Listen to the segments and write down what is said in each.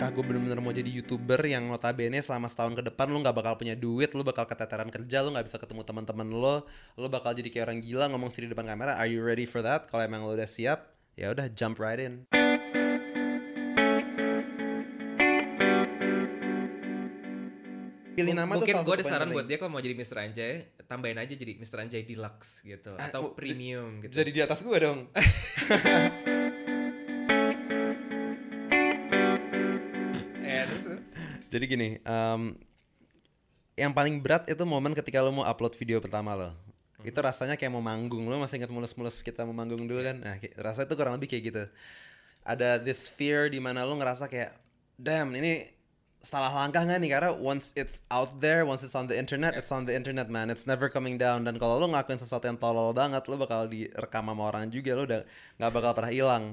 apakah gue bener-bener mau jadi youtuber yang notabene selama setahun ke depan lu nggak bakal punya duit, lu bakal keteteran kerja, lu nggak bisa ketemu teman-teman lo, lu bakal jadi kayak orang gila ngomong sendiri di depan kamera. Are you ready for that? Kalau emang lu udah siap, ya udah jump right in. Pilih nama mungkin gue ada saran penting. buat dia kalau mau jadi Mr. Anjay tambahin aja jadi Mr. Anjay Deluxe gitu Ah, atau premium gitu Jadi di atas gue dong. Jadi gini, em, yang paling berat itu momen ketika lo mau upload video pertama lo. Itu rasanya kayak mau manggung. Lo masih ingat mulus-mulus kita mau manggung dulu kan? Nah, rasanya itu kurang lebih kayak gitu. Ada this fear di mana lo ngerasa kayak, damn ini salah langkah nggak nih? Karena once it's out there, once it's on the internet, it's on the internet man. It's never coming down. Dan kalau lo ngelakuin sesuatu yang tolol banget, lo bakal direkam sama orang juga. Lo udah nggak bakal pernah hilang.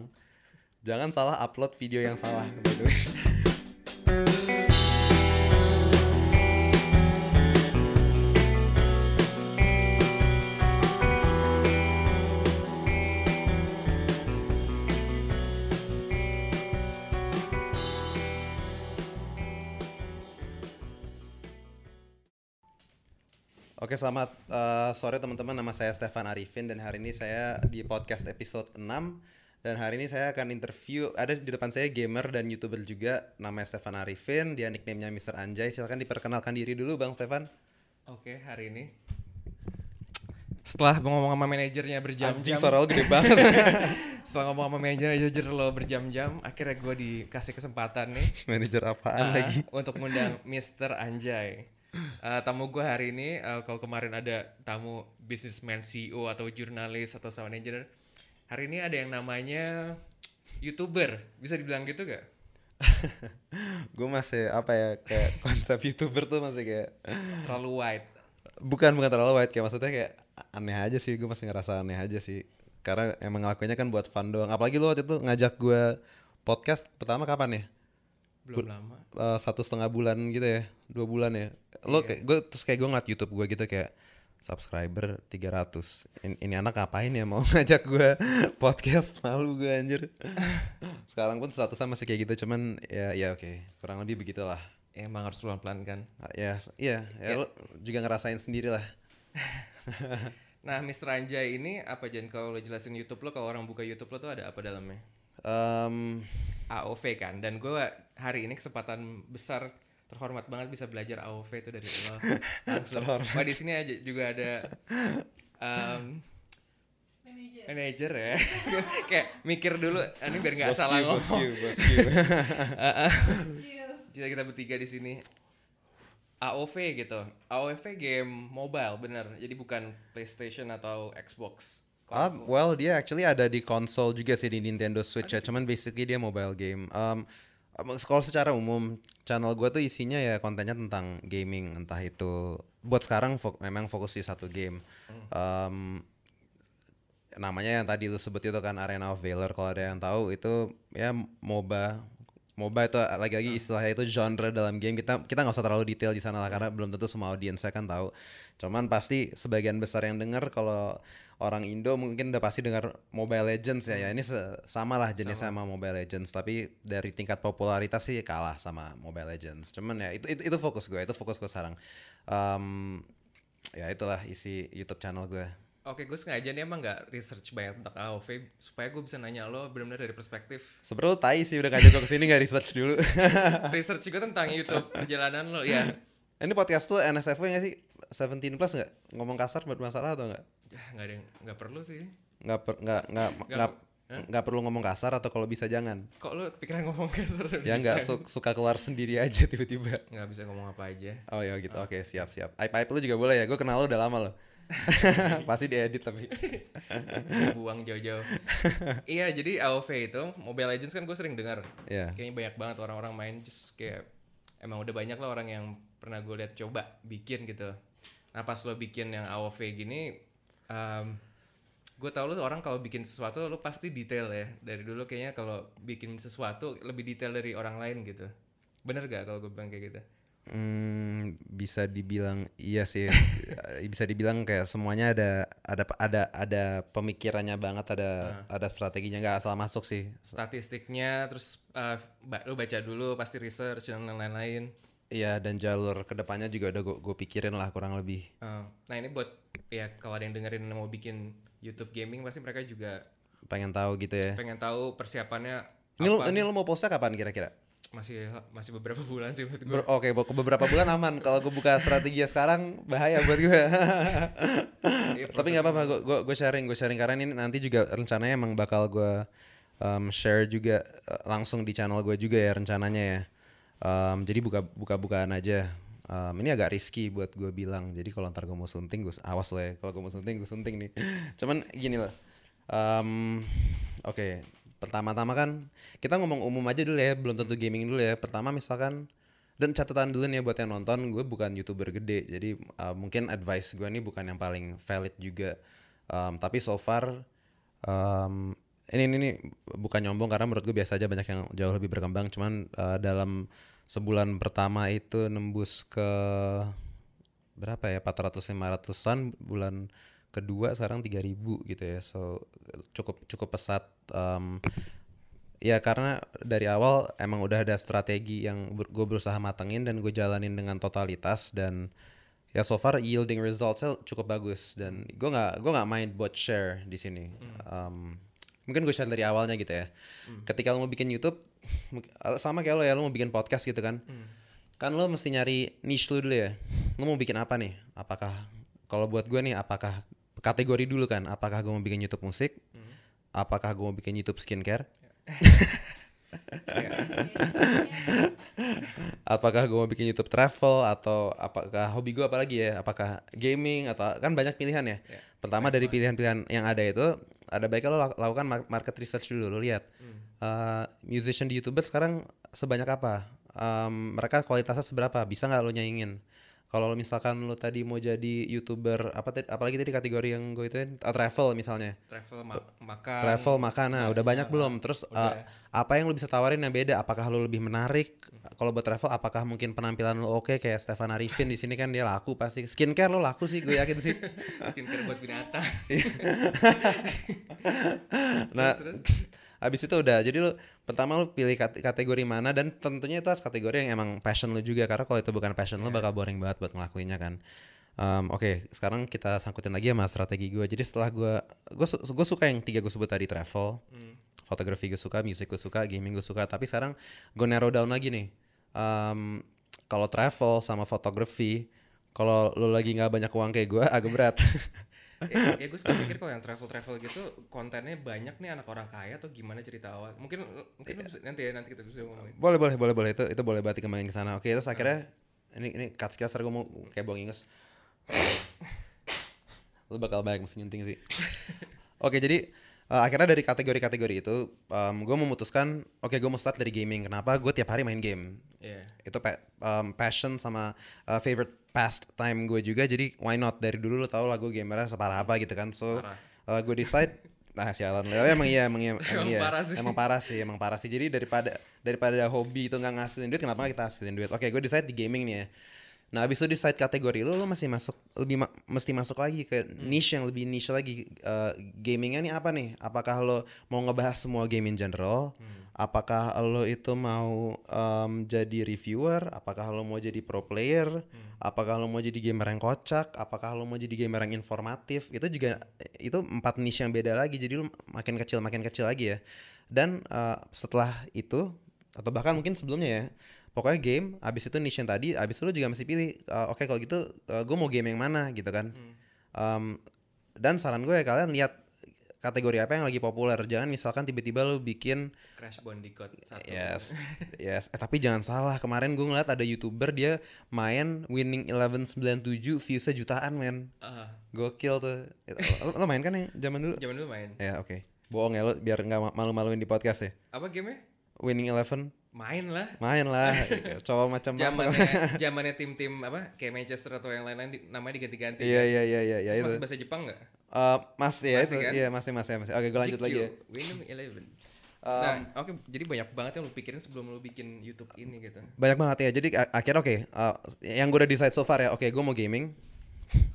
Jangan salah upload video yang salah. by the way. Oke, selamat eh, sore teman-teman. Nama saya Stefan Arifin dan hari ini saya di podcast episode 6 dan hari ini saya akan interview ada di depan saya gamer dan YouTuber juga namanya Stefan Arifin, dia nickname-nya Mr. Anjay. Silakan diperkenalkan diri dulu Bang Stefan. oke hari ini setelah ngomong sama manajernya Anjing berjam-jam suara lo gede banget. setelah ngomong sama manajer manajer lo berjam-jam akhirnya gue dikasih kesempatan nih Manajer apaan uh, lagi? untuk mengundang Mr. Anjay Uh, tamu gue hari ini uh, kalau kemarin ada tamu businessman CEO atau jurnalis atau sound engineer hari ini ada yang namanya youtuber. Bisa dibilang gitu gak? gue masih apa ya kayak konsep YouTuber tuh masih kayak terlalu wide. Bukan bukan terlalu white kayak maksudnya kayak aneh aja sih gue masih ngerasa aneh aja sih. Karena emang ngelakuinnya kan buat fun doang. Apalagi lu waktu itu ngajak gue podcast pertama kapan ya belum lama. Eh, satu setengah bulan gitu ya dua bulan ya. Lo Iya. kayak gue terus kayak gue ngeliat YouTube gue gitu kayak subscriber 300 ini, ini anak ngapain ya mau ngajak gue podcast? Malu gue anjir. Sekarang pun statusnya masih kayak gitu cuman ya ya oke. Kurang lebih begitulah. Emang harus pelan-pelan kan? Ya iya. Ya, lo juga ngerasain sendiri lah nah Mr. Anjay ini apa Jan kalau lo jelasin YouTube lo kalau orang buka YouTube lo tuh ada apa dalamnya? Em, AOV kan. Dan gue hari ini kesempatan besar terhormat banget bisa belajar AOV itu dari lo. Langsung. Wah di sini aja juga ada um, manajer ya. Kayak mikir dulu ah, ini biar nggak salah Q, bos ngomong. Bos Q. kita kita bertiga di sini. AOV gitu. AOV game mobile bener. Jadi bukan PlayStation atau Xbox Ah, well dia actually ada di konsol juga sih di Nintendo Switch ya, cuman basically dia mobile game. Um, um, kalau secara umum channel gue tuh isinya ya kontennya tentang gaming, entah itu buat sekarang fo- memang fokus di satu game. Um, namanya yang tadi lu sebut itu kan Arena of Valor kalau ada yang tahu itu ya MOBA. MOBA itu lagi-lagi istilahnya itu genre dalam game kita kita nggak usah terlalu detail di sana lah karena belum tentu semua audiensnya kan tahu. Cuman pasti sebagian besar yang dengar kalau orang Indo mungkin udah pasti dengar Mobile Legends ya. Ya ini sama lah jenisnya sama. Mobile Legends tapi dari tingkat popularitas sih kalah sama Mobile Legends. Cuman ya itu itu, itu fokus gue, itu fokus gue sekarang. Um, ya itulah isi YouTube channel gue. Oke, gue sengaja nih emang nggak research banyak tentang AOV supaya gue bisa nanya lo benar-benar dari perspektif Sebenernya lu tai sih udah ngajak gue ke sini gak research dulu. research gue tentang YouTube perjalanan lo ya. Ini podcast lu NSFW gak sih? 17 plus gak? Ngomong kasar bermasalah atau gak? Ya, nggak ada yang nggak perlu sih. Nggak per, nggak nggak nggak Hah? nggak perlu ngomong kasar atau kalau bisa jangan. Kok lo kepikiran ngomong kasar? Ya nggak su- suka keluar sendiri aja tiba-tiba. Nggak bisa ngomong apa aja. Oh ya gitu. Oke, siap siap. Aip aip lu juga boleh ya. Gue kenal lu udah lama loh. Pasti diedit tapi. Buang jauh-jauh. iya, jadi AOV itu Mobile Legends kan gue sering dengar. Ya. Kayaknya banyak banget orang-orang main just kayak emang udah banyak lah orang yang pernah gue lihat coba bikin gitu. Nah pas lo bikin yang AOV gini, um, gue tau lo orang kalau bikin sesuatu lo pasti detail ya. Dari dulu kayaknya kalau bikin sesuatu lebih detail dari orang lain gitu. Bener gak kalau gue bilang kayak gitu? Hmm, bisa dibilang iya sih. bisa dibilang kayak semuanya ada ada ada ada pemikirannya banget, ada ada strateginya nggak asal masuk sih. statistiknya terus eh, ba- lu baca dulu pasti research dan lain-lain Iya dan jalur ke depannya juga udah gue pikirin lah kurang lebih. Eh, nah ini buat ya kalau ada yang dengerin mau bikin YouTube gaming pasti mereka juga Pengen tahu gitu ya. pengen tahu persiapannya Ini lu, ini lu mau postnya kapan kira-kira? Masih masih beberapa bulan sih menurut gue Oke, be- beberapa bulan aman. Kalau gue buka strategi sekarang bahaya buat gue. Iya, Tapi nggak apa-apa, gue gue gue sharing, gue sharing karena ini nanti juga rencananya emang bakal gue um, share juga uh, langsung di channel gue juga ya rencananya ya. Um, jadi buka buka bukaan aja. Um, ini agak risky buat gue bilang. Jadi kalau ntar gue mau sunting, gue awas loh ya. Kalau gue mau sunting, gue sunting nih. Cuman gini loh. Um, Oke, pertama-tama kan kita ngomong umum aja dulu ya, belum tentu gaming dulu ya. Pertama misalkan dan catatan dulu nih buat yang nonton, gue bukan youtuber gede, jadi uh, mungkin advice gue nih bukan yang paling valid juga. Um, tapi so far um, ini, ini ini bukan nyombong karena menurut gue biasa aja banyak yang jauh lebih berkembang. Cuman uh, dalam sebulan pertama itu nembus ke berapa ya 400 500-an bulan kedua sekarang 3000 gitu ya so cukup cukup pesat um, ya karena dari awal emang udah ada strategi yang gue berusaha matengin dan gue jalanin dengan totalitas dan ya so far yielding resultsnya cukup bagus dan gue nggak gue nggak main buat share di sini. Um, mungkin gue share dari awalnya gitu ya. Ketika lo mau bikin YouTube mungkin- sama kayak lo ya lo mau bikin podcast gitu kan. Kan lo mesti nyari niche lu dulu ya. Lo mau bikin apa nih? Apakah kalau buat gue nih apakah kategori dulu kan? Apakah gue mau bikin YouTube musik apakah gue mau bikin YouTube skincare? Apakah gue mau bikin YouTube travel atau apakah hobi gue apa lagi ya? Apakah gaming atau kan banyak pilihan ya. Ya. pertama dari pilihan-pilihan yang ada itu ada baiknya lo lak- lakukan mar- market research dulu lo lihat. Uh, musician di YouTuber sekarang sebanyak apa? Um, mereka kualitasnya seberapa? Bisa nggak lo nyaingin kalau misalkan lo tadi mau jadi youtuber apa tadi- apalagi tadi kategori yang gue itu travel misalnya. Travel ma- makan. Travel makan. Nah udah banyak belum? Terus uh, apa yang lo bisa tawarin yang beda? Apakah lo lebih menarik? Kalau buat travel apakah mungkin penampilan lo oke? Kayak Stefan Arifin di sini kan dia laku pasti. Skincare lo laku sih gue yakin sih. Skincare buat binatang. Nah abis itu udah jadi lo pertama lo pilih kate- kategori mana dan tentunya itu harus kategori yang emang passion lo juga karena kalau itu bukan passion lo bakal boring banget buat ngelakuinnya kan Um, Oke, sekarang kita sangkutin lagi sama strategi gue. Jadi setelah gue, gue su- gue suka yang tiga gue sebut tadi travel, fotografi gue suka, music gue suka, gaming gue suka. Tapi sekarang gue narrow down lagi nih. Um, kalau travel sama fotografi, kalau lo lagi nggak banyak uang kayak gue, agak berat. ya, ya gue suka mikir kalau yang travel travel gitu kontennya banyak nih anak orang kaya atau gimana cerita awal. Mungkin mungkin bisa- nanti ya nanti kita bisa ngomongin. Boleh boleh boleh boleh. Itu itu boleh berarti kembangin ke sana. Oke terus akhirnya ini ini cut sekilas gue mau kayak bohong ingus. Lu bakal banyak mesti nyunting sih. Oke jadi eh, akhirnya dari kategori-kategori itu gue memutuskan oke gue mau start dari gaming. Kenapa? Gue tiap hari main game. Iya. itu pa- um, passion sama uh, favorite pastime gue juga. Jadi why not? Dari dulu lo tau lah gue gamernya separah apa gitu kan. So Parah. uh, gue decide nah sialan lo emang iya emang iya emang, Emang iya. parah sih. emang parah sih emang parah sih. Jadi daripada daripada hobi itu nggak ngasilin duit kenapa kita hasilin duit? Oke gue decide di gaming nih ya nah abis itu decide kategori lo lo masih masuk lebih ma- mesti masuk lagi ke niche yang lebih niche lagi. Uh, gamingnya nih apa nih? Apakah lo mau ngebahas semua game in general? Apakah lo itu mau um, jadi reviewer? Apakah lo mau jadi pro player? Apakah lo mau jadi gamer yang kocak? Apakah lo mau jadi gamer yang informatif? Itu juga itu empat niche yang beda lagi jadi lo makin kecil makin kecil lagi ya. Dan uh, setelah itu atau bahkan mungkin sebelumnya ya pokoknya game abis itu niche yang tadi abis itu lo juga mesti pilih uh, oke kalau gitu gue mau game yang mana gitu kan Um, dan saran gue ya kalian lihat kategori apa yang lagi populer jangan misalkan tiba-tiba lo bikin Crash Bandicoot satu Yes, yes. Eh tapi jangan salah. Kemarin gue ngeliat ada youtuber dia main Winning Eleven 97 viewsnya jutaan men. Ah, Gokil tuh. Lo, lo main kan ya zaman dulu? zaman dulu main Ya oke. Bohong ya lo biar nggak ma- malu-maluin di podcast ya. apa gamenya Winning Eleven main lah main lah. Coba macam apa? zamannya zamannya tim-tim apa kayak Manchester atau yang lain-lain di- namanya diganti-ganti Iya iya iya iya ya, Terus itu. masih bahasa Jepang nggak Eh, masih ya Masih itu. kan? Iya masih masih masih. Oke gue lanjut lagi ya. Winning Eleven nah, oke, jadi banyak banget yang lu pikirin sebelum lu bikin YouTube ini gitu. Banyak banget ya. Jadi akhirnya oke, uh, yang gue udah decide so far ya, oke gue mau gaming.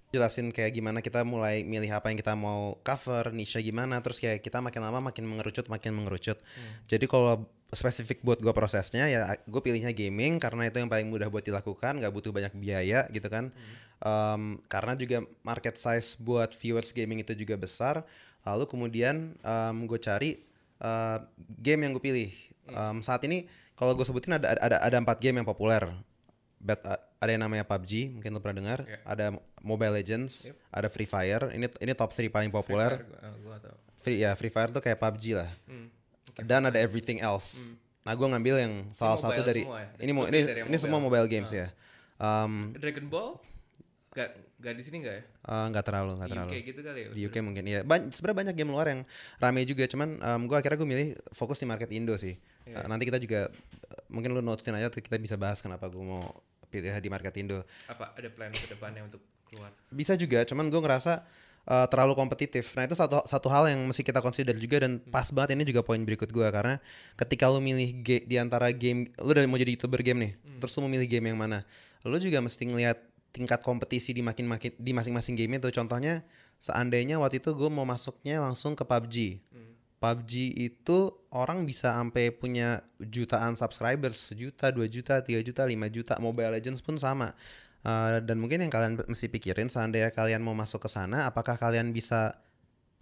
Jelasin kayak gimana kita mulai milih apa yang kita mau cover, niche gimana, terus kayak kita makin lama makin mengerucut, makin mengerucut. Jadi kalau spesifik buat gue prosesnya ya gue pilihnya gaming karena itu yang paling mudah buat dilakukan, nggak butuh banyak biaya gitu kan. Um, karena juga market size buat viewers gaming itu juga besar. Lalu kemudian um, gue cari uh, game yang gue pilih. Um, saat ini kalau gue sebutin ada ada ada empat game yang populer. Bet, uh, ada yang namanya PUBG, mungkin lo pernah dengar. Iya. Ada Mobile Legends, ada Free Fire. Ini ini top 3 paling populer. Gua, ah, gua tahu. Free, ya Free Fire tuh kayak PUBG lah. Hmm. Dan ada Everything Else. Nah, gue ngambil yang salah satu dari semua ya? ini mau ini dari ini mobile? semua mobile games ya. Um, Dragon Ball? Gak, gak di sini gak ya? uh, nggak terlalu, nggak Di terlalu. UK gitu kali ya? Di UK mungkin ya. Ban sebenarnya banyak game luar yang rame juga, cuman um, gue akhirnya gue milih fokus di market Indo sih. Iya. Uh, nanti kita juga uh, mungkin lu notein aja kita bisa bahas kenapa gue mau pilih di market Indo. Apa ada plan ke depannya untuk keluar? Bisa juga, cuman gue ngerasa uh, terlalu kompetitif. Nah itu satu satu hal yang mesti kita consider juga dan pas banget ini juga poin berikut gue karena ketika lu milih ge- di antara game, lu udah mau jadi youtuber game nih, terus lu mau milih game yang mana, lu juga mesti ngelihat tingkat kompetisi di makin makin di masing-masing game itu. Contohnya seandainya waktu itu gue mau masuknya langsung ke PUBG. PUBG itu orang bisa sampai punya jutaan subscribers, sejuta, dua juta, tiga juta, lima juta. Mobile Legends pun sama. Uh, dan mungkin yang kalian mesti pikirin seandainya kalian mau masuk ke sana, apakah kalian bisa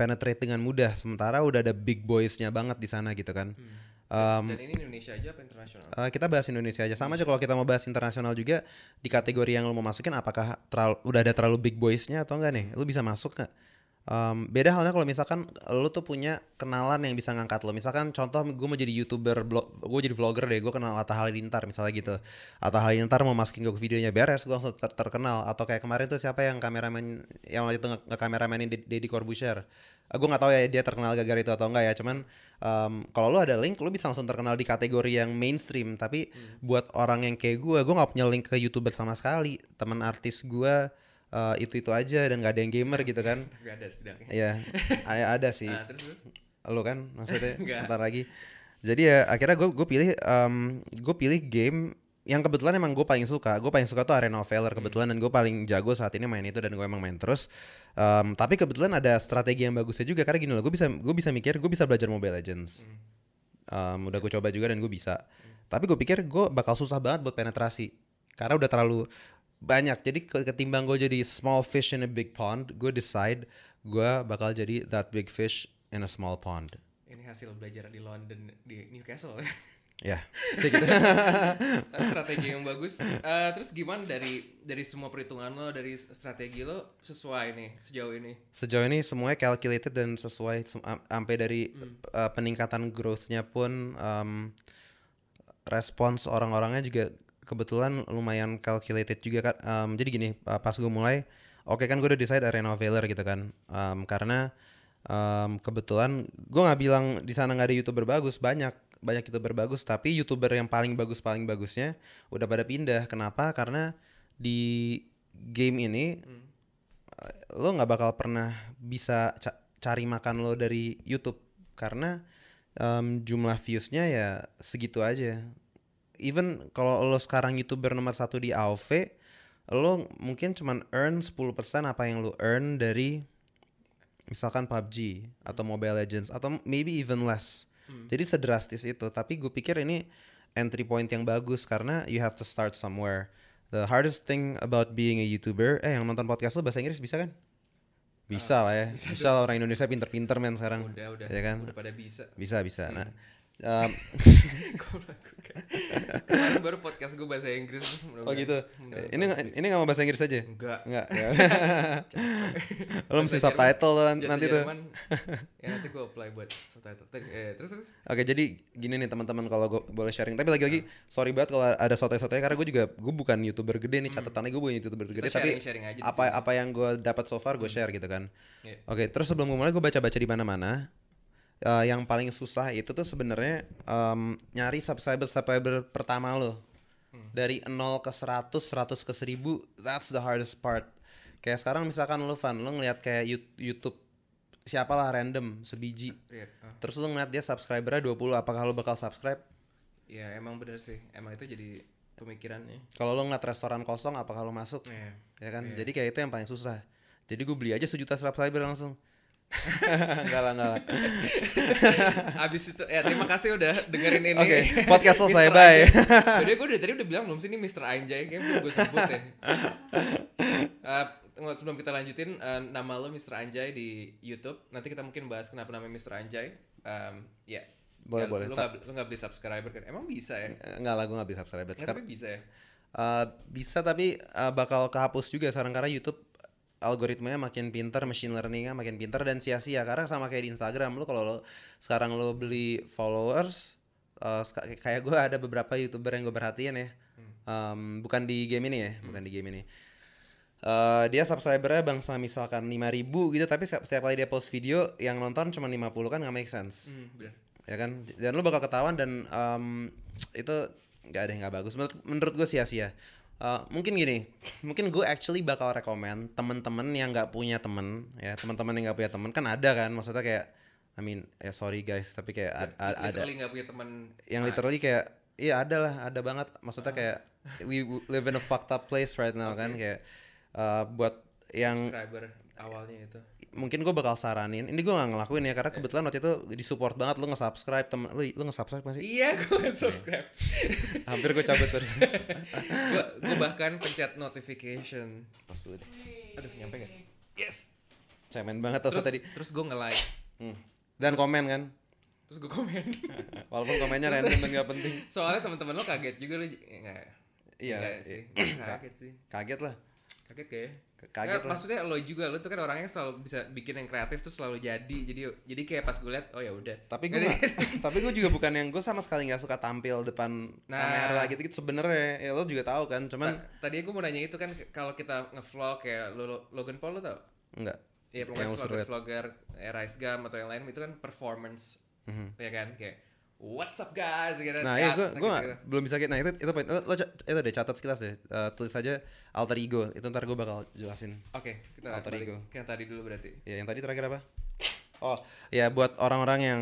penetrate dengan mudah? Sementara udah ada big boysnya banget di sana gitu kan. Um, Dan ini Indonesia aja apa internasional? Uh, kita bahas Indonesia aja sama aja kalau kita mau bahas internasional juga di kategori yang lo mau masukin apakah terlalu, udah ada terlalu big boysnya atau enggak nih lu bisa masuk nggak Um, beda halnya kalau misalkan lu tuh punya kenalan yang bisa ngangkat lo misalkan contoh gue mau jadi youtuber blog gue jadi vlogger deh gue kenal Atta Halilintar misalnya gitu. Atta Halilintar mau masukin gue ke videonya beres gue langsung ter- terkenal. Atau kayak kemarin tuh siapa yang kameramen yang waktu itu nge- nge-kameramanin Ded- Deddy Corbuzier. Uh, gue nggak tahu ya dia terkenal gara-gara itu atau enggak ya cuman um, kalau lu ada link lu bisa langsung terkenal di kategori yang mainstream. Tapi buat orang yang kayak gue gue nggak punya link ke youtuber sama sekali. Teman artis gue uh, itu itu aja dan nggak ada yang gamer gitu kan Gak ada setidaknya. Iya, a- ada sih. Nah, terus terus? Lu kan maksudnya bentar lagi. Jadi ya akhirnya gue gue pilih gue pilih game yang kebetulan emang gue paling suka. Gue paling suka tuh Arena of Valor kebetulan dan gue paling jago saat ini main itu dan gue emang main terus. Em, tapi kebetulan ada strategi yang bagusnya juga karena gini loh, gue bisa gue bisa mikir, gue bisa belajar Mobile Legends. Em, udah gue coba juga dan gue bisa. Tapi gue pikir gue bakal susah banget buat penetrasi karena udah terlalu banyak. Jadi ke- ketimbang gue jadi small fish in a big pond, gue decide gue bakal jadi that big fish in a small pond. Ini hasil belajar di London di Newcastle. Ya, gitu. strategi yang bagus. Eh, terus gimana dari dari semua perhitungan lo, dari strategi lo sesuai nih sejauh ini? Sejauh ini semuanya calculated dan sesuai sampai dari uh, peningkatan growth-nya pun um, respons orang-orangnya juga kebetulan lumayan calculated juga kan. Um, jadi gini, uh, pas gue mulai, oke kan gue udah decide Arena of Valor gitu kan. Um, karena um, kebetulan gue nggak bilang di sana nggak ada youtuber bagus, banyak banyak youtuber bagus, tapi youtuber yang paling bagus paling bagusnya udah pada pindah. Kenapa? Karena di game ini lo nggak bakal pernah bisa ca- cari makan lo dari YouTube karena em, jumlah viewsnya ya segitu aja. Even kalau lo sekarang youtuber nomor satu di AOV, lo mungkin cuman earn 10% apa yang lo earn dari misalkan PUBG atau Mobile Legends atau maybe even less. Jadi sedrastis itu. Tapi gue pikir ini entry point yang bagus karena you have to start somewhere. The hardest thing about being a YouTuber, eh yang nonton podcast lo bahasa Inggris bisa kan? Bisa lah ya. Bisa, lah orang Indonesia pinter-pinter men sekarang. Udah, udah, Ya kan? udah pada bisa. Bisa, bisa. Nah, um, Kemarin baru podcast gue bahasa Inggris. oh gitu. Ini nggak- ini nggak mau bahasa Inggris aja? Enggak. Enggak. lo mesti subtitle Jasa nanti tuh. Jerman, ya nanti gue apply buat subtitle. Eh, terus terus. Oke jadi gini nih teman-teman kalau gue boleh sharing tapi lagi-lagi sorry banget kalau ada sotoy-sotoy karena gue juga gue bukan youtuber gede nih catatannya gue bukan youtuber gede Kita tapi apa apa yang gue dapat so far gue share gitu kan. Iya. Oke terus sebelum gue mulai gue baca-baca di mana-mana eh, yang paling susah itu tuh sebenarnya em, nyari subscriber subscriber pertama lo dari 0 ke 100 100 ke 1000 that's the hardest part kayak sekarang misalkan lo fan lo ngeliat kayak YouTube siapalah random sebiji Lihat. Oh. terus lu ngeliat dia subscribernya 20 apakah lu bakal subscribe Ya emang bener sih. Emang itu jadi pemikirannya. kalau lu ngeliat restoran kosong apakah lu masuk Iya. ya kan jadi kayak itu yang paling susah jadi gue beli aja sejuta subscriber langsung enggak lah enggak lah Abis itu ya terima kasih udah dengerin ini. Oke, podcast selesai, bye. Udah gue udah tadi udah bilang belum sih ini Mr. Anjay kayak belum gue sebut ya. Eh, tunggu, sebelum kita lanjutin eh, nama lo Mr. Anjay di YouTube. Nanti kita mungkin bahas kenapa namanya Mr. Anjay. Em, ya. Boleh, Ya, boleh. Lu nggak lu nggak beli subscriber kan? Emang bisa ya? enggak lah gue nggak bisa subscriber tapi bisa ya. Eh, bisa tapi eh, bakal kehapus juga sekarang karena YouTube algoritmanya makin pinter, machine learningnya makin pinter dan sia-sia. Karena sama kayak di Instagram lu kalau lo sekarang lo beli followers seka- kayak gue ada beberapa youtuber yang gue perhatiin ya. Em, bukan di game ini ya bukan di game ini. Eh, dia subscribernya bangsa misalkan 5000 gitu tapi setiap setiap kali dia post video yang nonton cuma 50 kan nggak make sense. Hmm, bener. ya kan? Dan lu bakal ketahuan dan em, itu nggak ada yang nggak bagus. Menurut menurut gue sia-sia Eh, mungkin gini mungkin gue actually bakal rekomend temen-temen yang nggak punya temen ya teman-teman yang nggak punya temen. Kan ada kan maksudnya kayak I mean ya sorry guys tapi kayak a- a- ada Literally nggak punya teman yang literally kayak iya ada lah ada banget. Maksudnya kayak we live in a fucked up place right now kan kayak eh, buat yang subscriber awalnya itu. Mungkin gue bakal saranin ini gue gak ngelakuin ya karena kebetulan waktu itu disupport banget lu nge-subscribe temen lu lu nge-subscribe masih Iya, gue subscribe. hampir gue cabut terus gue bahkan pencet notification. pas udah Aduh, nyampe gak? Yes. cemen banget terus tadi terus gue nge-like. Hmm. dan komen kan Terus gue komen. walaupun komennya random dan gak penting Soalnya teman-teman lo kaget juga lo enggak. Iya, Enggak iya. sih. kaget sih. kaget lah Kaget kayak. Kaget lah Maksudnya lo juga lo tuh kan orangnya selalu bisa bikin yang kreatif tuh selalu jadi. Jadi jadi kayak pas gue liat oh ya udah. tapi gue tapi gue juga bukan yang gue sama sekali nggak suka tampil depan Nah. kamera gitu gitu sebenarnya ya lo juga tahu kan cuman Ta- tadi gue mau nanya itu kan kalau kita nge-vlog kayak lo, lo- Logan Paul lo tau? enggak Iya, Yang pokoknya vlogger, vlogger eh, Rice Gum atau yang lain itu kan performance, Mhm. ya kan? Kayak What's up guys? Gitu, Nah, iya gue cut, gue gitu-gitu. belum bisa gitu. Nah, itu itu poin. Lo, itu deh catat sekilas deh. Eh, tulis aja alter ego. Itu ntar gue bakal jelasin. Oke, kita Alter ego. yang tadi dulu berarti. Ya, yang tadi terakhir apa? Oh, ya buat orang-orang yang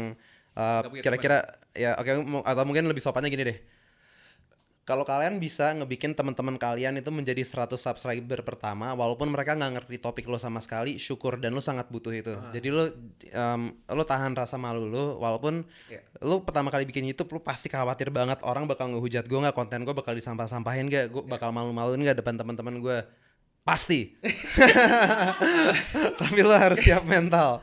punya kira-kira ya oke mu- atau mungkin lebih sopannya gini deh. Kalau kalian bisa ngebikin teman-teman kalian itu menjadi 100 subscriber pertama walaupun mereka nggak ngerti topik lo sama sekali, syukur dan lo sangat butuh itu. Ah. Jadi lo em, lo tahan rasa malu lo walaupun Iya. lo pertama kali bikin YouTube lo pasti khawatir banget orang bakal ngehujat gue nggak konten gue bakal disampah-sampahin gak gue Iya. bakal malu-maluin gak depan teman-teman gue pasti tapi lo harus siap mental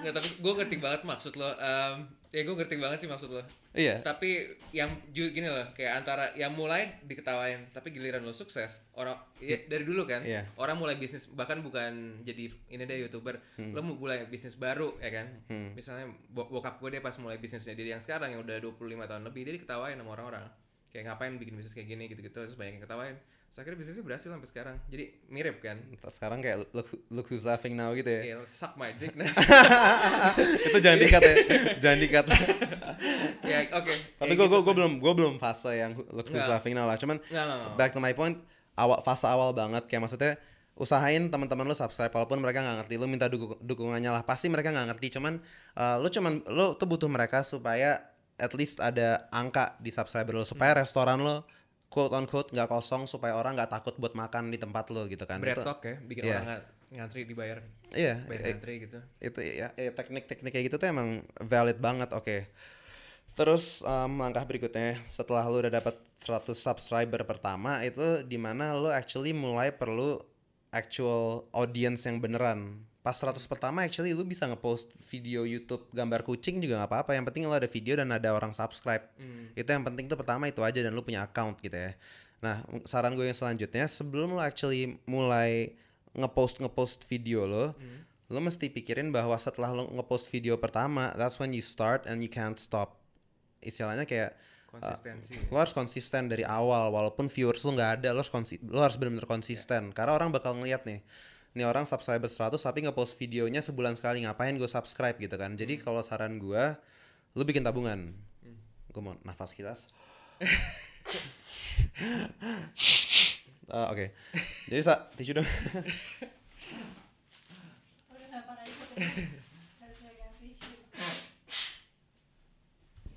Nggak, tapi gue ngerti banget maksud lo. Em, ya gue ngerti banget sih maksud lo. iya Tapi yang gini loh, kayak antara yang mulai diketawain, tapi giliran lo sukses, orang ya, dari dulu kan, Iya. orang mulai bisnis bahkan bukan jadi ini deh youtuber, lo mau mulai bisnis baru ya kan, Hmm. misalnya bo- bokap gue deh pas mulai bisnisnya dia yang sekarang yang udah 25 tahun lebih dia diketawain sama orang-orang, kayak ngapain bikin bisnis kayak gini gitu-gitu, terus banyak yang ketawain, Terus akhirnya bisnisnya berhasil sampai sekarang, jadi mirip kan, sekarang kayak look, look who's laughing now gitu ya. Ya suck my dick nah, itu jangan dikat ya. Jangan dikat. Ya oke, tapi kayak gue gitu. gue belum gue belum fase yang look who's Nggak. laughing now lah. Cuman Nggak, nggak, nggak. back to my point awal fase awal banget. Kayak maksudnya usahain teman-teman lu subscribe walaupun mereka nggak ngerti. Lu minta duku- dukungannya lah. Pasti mereka nggak ngerti. Cuman uh, lu cuman lu tuh butuh mereka supaya at least ada angka di subscriber lu. Supaya restoran lu quote on quote nggak kosong supaya orang nggak takut buat makan di tempat lu gitu kan bread Itu- talk ya, bikin Iya. orang nga- ngantri dibayar, iya bayar eh, ngantri gitu. itu ya eh, teknik-teknik kayak gitu tuh emang valid banget oke terus um, langkah berikutnya setelah lu udah dapat 100 subscriber pertama itu di mana lu actually mulai perlu actual audience yang beneran pas 100 pertama actually lu bisa ngepost video YouTube gambar kucing juga nggak apa-apa. Yang penting lu ada video dan ada orang subscribe. Hmm. itu yang penting tuh pertama itu aja dan lu punya account gitu ya. Nah saran gue yang selanjutnya sebelum lu actually mulai ngepost ngepost video lo Hmm. lo mesti pikirin bahwa setelah lo ngepost video pertama that's when you start and you can't stop. Istilahnya kayak konsistensi. lo harus konsisten dari awal. Walaupun viewers lo nggak ada lo harus konsi- lo harus benar-benar konsisten. Karena orang bakal ngeliat nih ini orang subscriber 100 tapi nggak ngepost videonya sebulan sekali ngapain gue subscribe gitu kan. Jadi hmm. kalau saran gue lu bikin tabungan. Hmm. Gue mau nafas kilas. Uh, oke. Okay. jadi sa tisu dong.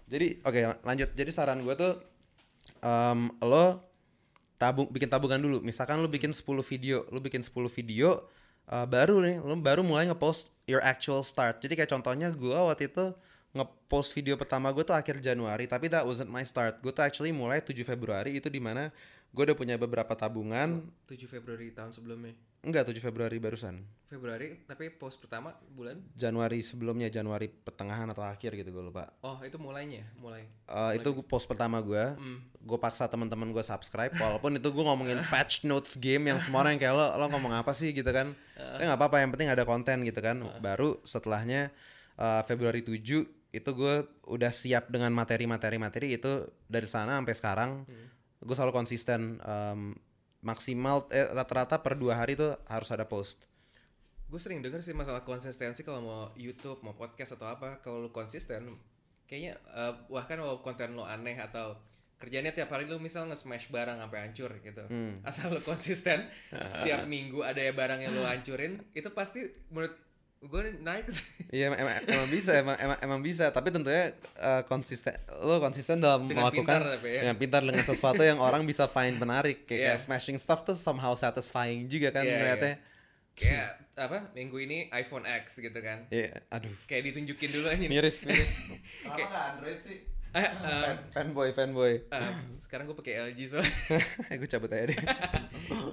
Jadi oke okay, lanjut. Jadi saran gue tuh um, lo tabung bikin tabungan dulu. Misalkan lo bikin 10 video, lo bikin 10 video uh, baru nih, lo baru mulai ngepost your actual start. Jadi kayak contohnya gue waktu itu ngepost video pertama gue tuh akhir Januari, tapi that wasn't my start. Gue tuh actually mulai 7 Februari itu di mana gue udah punya beberapa tabungan. 7 Februari tahun sebelumnya. Enggak, 7 Februari barusan. Februari, tapi post pertama bulan? Januari sebelumnya, Januari pertengahan atau akhir gitu gue lupa. Oh, itu mulainya, mulai. Uh, itu post pertama gue, Hmm. gue paksa teman-teman gue subscribe, walaupun itu gue ngomongin patch notes game yang semua orang kayak lo, lo ngomong apa sih gitu kan? Ya nggak apa-apa, yang penting ada konten gitu kan. Baru setelahnya uh, Februari 7 itu gue udah siap dengan materi-materi materi itu dari sana sampai sekarang gue selalu konsisten um, maksimal eh, rata-rata per dua hari tuh harus ada post. Gue sering denger sih masalah konsistensi kalau mau YouTube, mau podcast atau apa, kalau lu konsisten, kayaknya eh, bahkan kalau konten lo aneh atau kerjanya tiap hari lu misal nge-smash barang sampai hancur gitu. Asal lu konsisten, setiap minggu ada ya barang yang lu hancurin, itu pasti menurut gue naik sih. Iya emang, emang- emang bisa emang, emang emang bisa tapi tentunya uh, konsisten lo konsisten dalam Dengan melakukan pintar ya. dengan pintar dengan sesuatu yang orang bisa find menarik kayak, Iya. kayak smashing stuff tuh somehow satisfying juga kan Iya, melihatnya. Kayak apa? Minggu ini iPhone X gitu kan. Iya, aduh. Kayak ditunjukin dulu aja. Miris, miris. Kayak- nggak Android sih? Eh, fanboy, fanboy. em, sekarang gue pakai LG soalnya. gue cabut aja deh.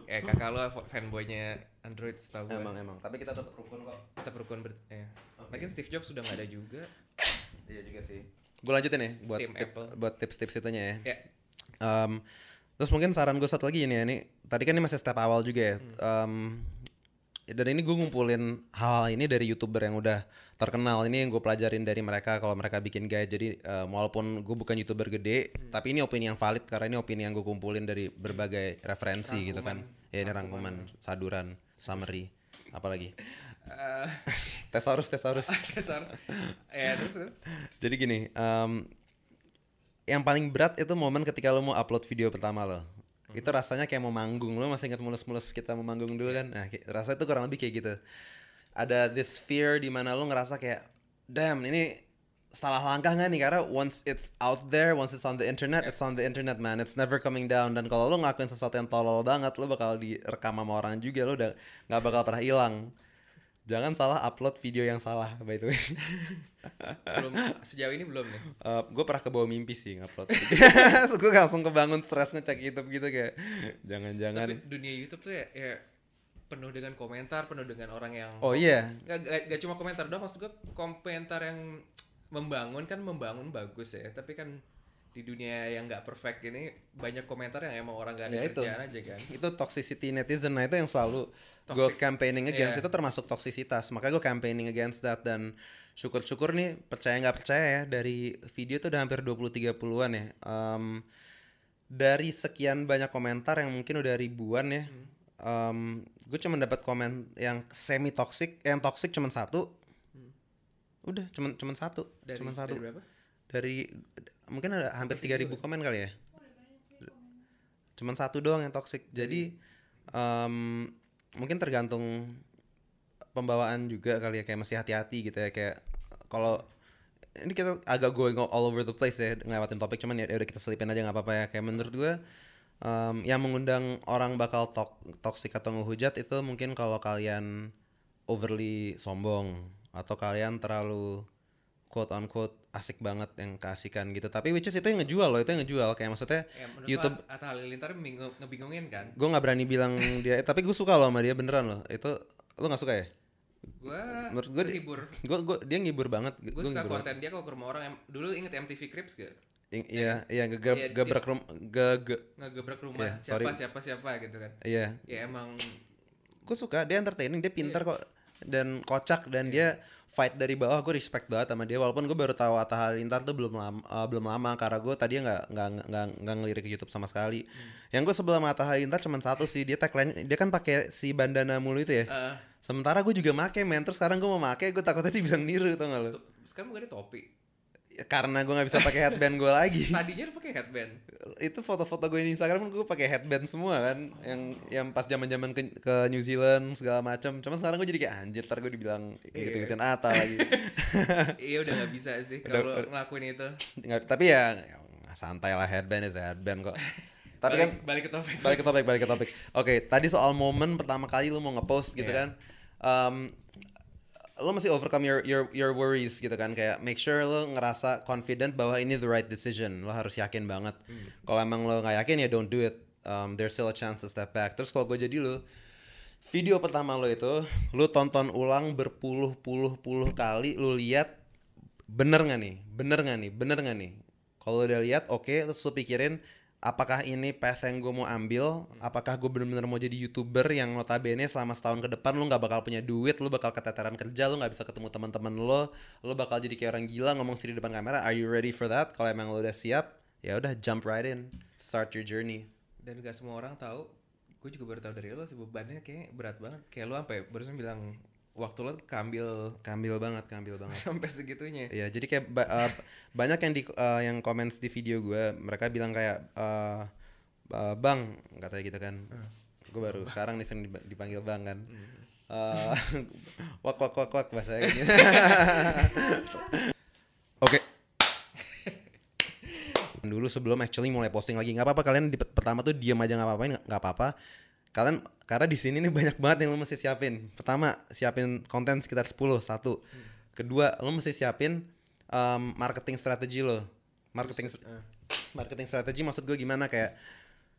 eh kakak lo fanboynya Android setahu gue. emang emang, tapi kita tetap rukun kok. Kita berukun ber eh. Lagian Steve Jobs sudah nggak ada juga. Iya juga sih. Gue lanjutin ya buat Tim tip- Apple. buat tips-tips itunya ya. Ya, Um, terus mungkin saran gue satu lagi ini ya, ini tadi kan ini masih step awal juga ya. Um, dan ini gue ngumpulin hal-hal ini dari youtuber yang udah terkenal. Ini yang gue pelajarin dari mereka kalau mereka bikin guide. Jadi um, walaupun gue bukan youtuber gede, tapi ini opini yang valid karena ini opini yang gue kumpulin dari berbagai referensi gitu kan. Ya ini rangkuman, saduran, summary, apalagi. eh, Tesaurus, tesaurus. terus harus, ya terus terus. Jadi gini, em, yang paling berat itu momen ketika lo mau upload video pertama lo. Itu rasanya kayak mau manggung. Lo masih ingat mulus-mulus kita mau manggung dulu kan? Nah, rasanya itu kurang lebih kayak gitu. Ada this fear di mana lo ngerasa kayak, damn ini salah langkah nggak nih? Karena once it's out there, once it's on the internet, it's on the internet man. It's never coming down. Dan kalau lo ngelakuin sesuatu yang tolol banget, lo bakal direkam sama orang juga. Lo udah nggak bakal pernah hilang. Jangan salah upload video yang salah, by the way. Belum sejauh ini belum nih. gue pernah kebawa mimpi sih ngupload gue langsung kebangun stres ngecek YouTube gitu kayak jangan-jangan Tapi dunia YouTube tuh ya, ya penuh dengan komentar, penuh dengan orang yang oh iya Gak, gak, gak cuma komentar doang, maksud gue komentar yang membangun kan membangun bagus ya, tapi kan di dunia yang nggak perfect ini banyak komentar yang emang orang gak ada Ya itu. kerjaan aja kan. itu toxicity netizen nah itu yang selalu gue Toxic. campaigning against Iya. itu termasuk toksisitas makanya gue campaigning against that dan syukur-syukur nih percaya nggak percaya ya dari video tuh udah hampir 20-30an ya Em, dari sekian banyak komentar yang mungkin udah ribuan ya gue cuma dapat komen yang semi toxic yang toxic cuma satu udah cuma cuma satu Dari, cuma satu dari berapa? dari mungkin ada hampir 3000 komen kali ya. Cuman satu doang yang toxic. Jadi em, mungkin tergantung pembawaan juga kali ya. Kayak masih hati-hati gitu ya. Kayak kalau ini kita agak going all over the place ya ngelewatin topik. Cuman ya udah kita selipin aja nggak apa-apa ya. Kayak menurut gue em, yang mengundang orang bakal tok toxic atau ngehujat itu mungkin kalau kalian overly sombong atau kalian terlalu quote on quote asik banget yang keasikan gitu tapi which is itu yang ngejual loh itu yang ngejual kayak maksudnya Ya, YouTube Atta Halilintar bingung- ngebingungin kan. gue nggak berani bilang dia eh, tapi gue suka loh sama dia beneran loh itu lo nggak suka ya Gue Menurut di- terhibur. gue gue dia ngibur banget Gue gue suka ngibur banget konten dia kalau ke rumah orang. Em- Dulu inget MTV Cribs gak? I- iya iya Iya, dia- gebrak rum ge ge- Ngegebrak rumah Iya, siapa sorry. siapa siapa gitu kan. iya Ya emang gue suka dia entertaining dia pintar Iya. kok dan kocak dan dia fight dari bawah gue respect banget sama dia. Walaupun gue baru tahu Atta Halilintar tuh belum lama eh, belum lama karena gue tadi nggak nggak nggak nggak ngelirik YouTube sama sekali. Hmm. yang gue sebelum Atta Halilintar cuma satu sih dia tagline dia kan pakai si bandana mulu itu ya. Eh, sementara gue juga make men. Terus sekarang gue mau make gue takutnya dibilang niru tau gak lo sekarang gue ada topi. Karena gue nggak bisa pakai headband gue lagi. Tadinya lu pakai headband? Itu foto-foto gue di Instagram gue pakai headband semua kan. Yang yang pas zaman zaman ke, ke New Zealand segala macam. Cuman sekarang gue jadi kayak anjir ntar gue dibilang kayak gitu gituin Ata lagi. Iya udah nggak bisa sih kalau ngelakuin itu. Nggak, tapi ya, ya santai lah headband is headband kok. Tapi balik, kan balik ke topik. balik ke topik balik ke topik. Oke tadi soal momen pertama kali lu mau ngepost gitu Iya. kan. Um, lo mesti overcome your your your worries gitu kan? Kayak make sure lo ngerasa confident bahwa ini the right decision. Lo harus yakin banget. Kalau emang lo nggak yakin ya don't do it. Um, there's still a chance to step back. Terus kalau gue jadi lo video pertama lo itu lo tonton ulang berpuluh-puluh-puluh kali lo lihat bener nggak nih? Bener nggak nih? Bener nggak nih? Kalau udah lihat oke terus lo pikirin apakah ini path yang gue mau ambil? Apakah gue bener-bener mau jadi youtuber yang notabene selama setahun ke depan lo nggak bakal punya duit lo bakal keteteran kerja lo nggak bisa ketemu teman-teman lo lo bakal jadi kayak orang gila ngomong sendiri di depan kamera. Are you ready for that? Kalau emang lo udah siap ya udah jump right in. Start your journey. Dan gak semua orang tahu. Gue juga baru tahu dari lo sih bebannya kayak berat banget. Kayak lo sampai barusan bilang waktu lo keambil kambil banget kambil banget sampai segitunya Iya, jadi kayak ba- uh, banyak yang di uh, yang comments di video gue, mereka bilang kayak uh, uh, bang, katanya gitu kan. Gue baru sekarang nih sering dip- dipanggil bang kan. Uh, wak wak wak wak bahasa gitu. Oke. Dulu sebelum actually mulai posting lagi nggak apa-apa kalian di pertama tuh diam aja nggak apa-apa nggak apa-apa. Kalian karena di sini nih banyak banget yang lo mesti siapin. Pertama siapin konten sekitar 10 satu. Kedua lo mesti siapin um, marketing strategi lo. Marketing Eh, marketing strategi maksud gue gimana kayak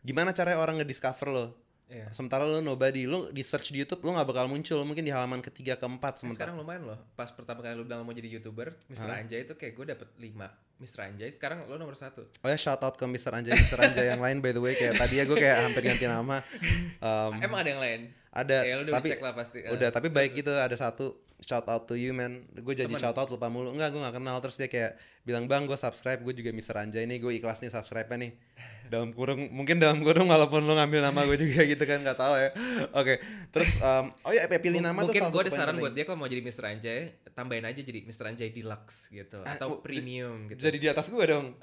gimana caranya orang ngediscover lo. Iya. Sementara lo nobody, lo di search di YouTube lo nggak bakal muncul mungkin di halaman ketiga keempat sementara. sekarang lumayan loh pas pertama kali lo bilang mau jadi youtuber Mr. Anjay itu kayak gue dapet 5 Mr. Anjay sekarang lo nomor satu Oh ya shout out ke Mr. Anjay, Mr. Anjay yang lain by the way kayak tadi ya gue kayak hampir ganti nama. Um, emang ada yang lain ada ya udah tapi lah pasti Eh, udah tapi baik gitu ada satu shout out to you man gue jadi shout out lupa mulu enggak gue gak kenal terus dia kayak bilang bang gue subscribe gue juga Mr. Anjay nih gue ikhlas nih subscribe nih dalam kurung mungkin dalam kurung walaupun lo ngambil nama gue juga gitu kan nggak tahu ya oke terus um, oh ya pilih nama mungkin tuh salah gue ada saran buat dia kalau mau jadi Mr. Anjay tambahin aja jadi Mr. Anjay Deluxe gitu Ah, atau premium gitu jadi di atas gue dong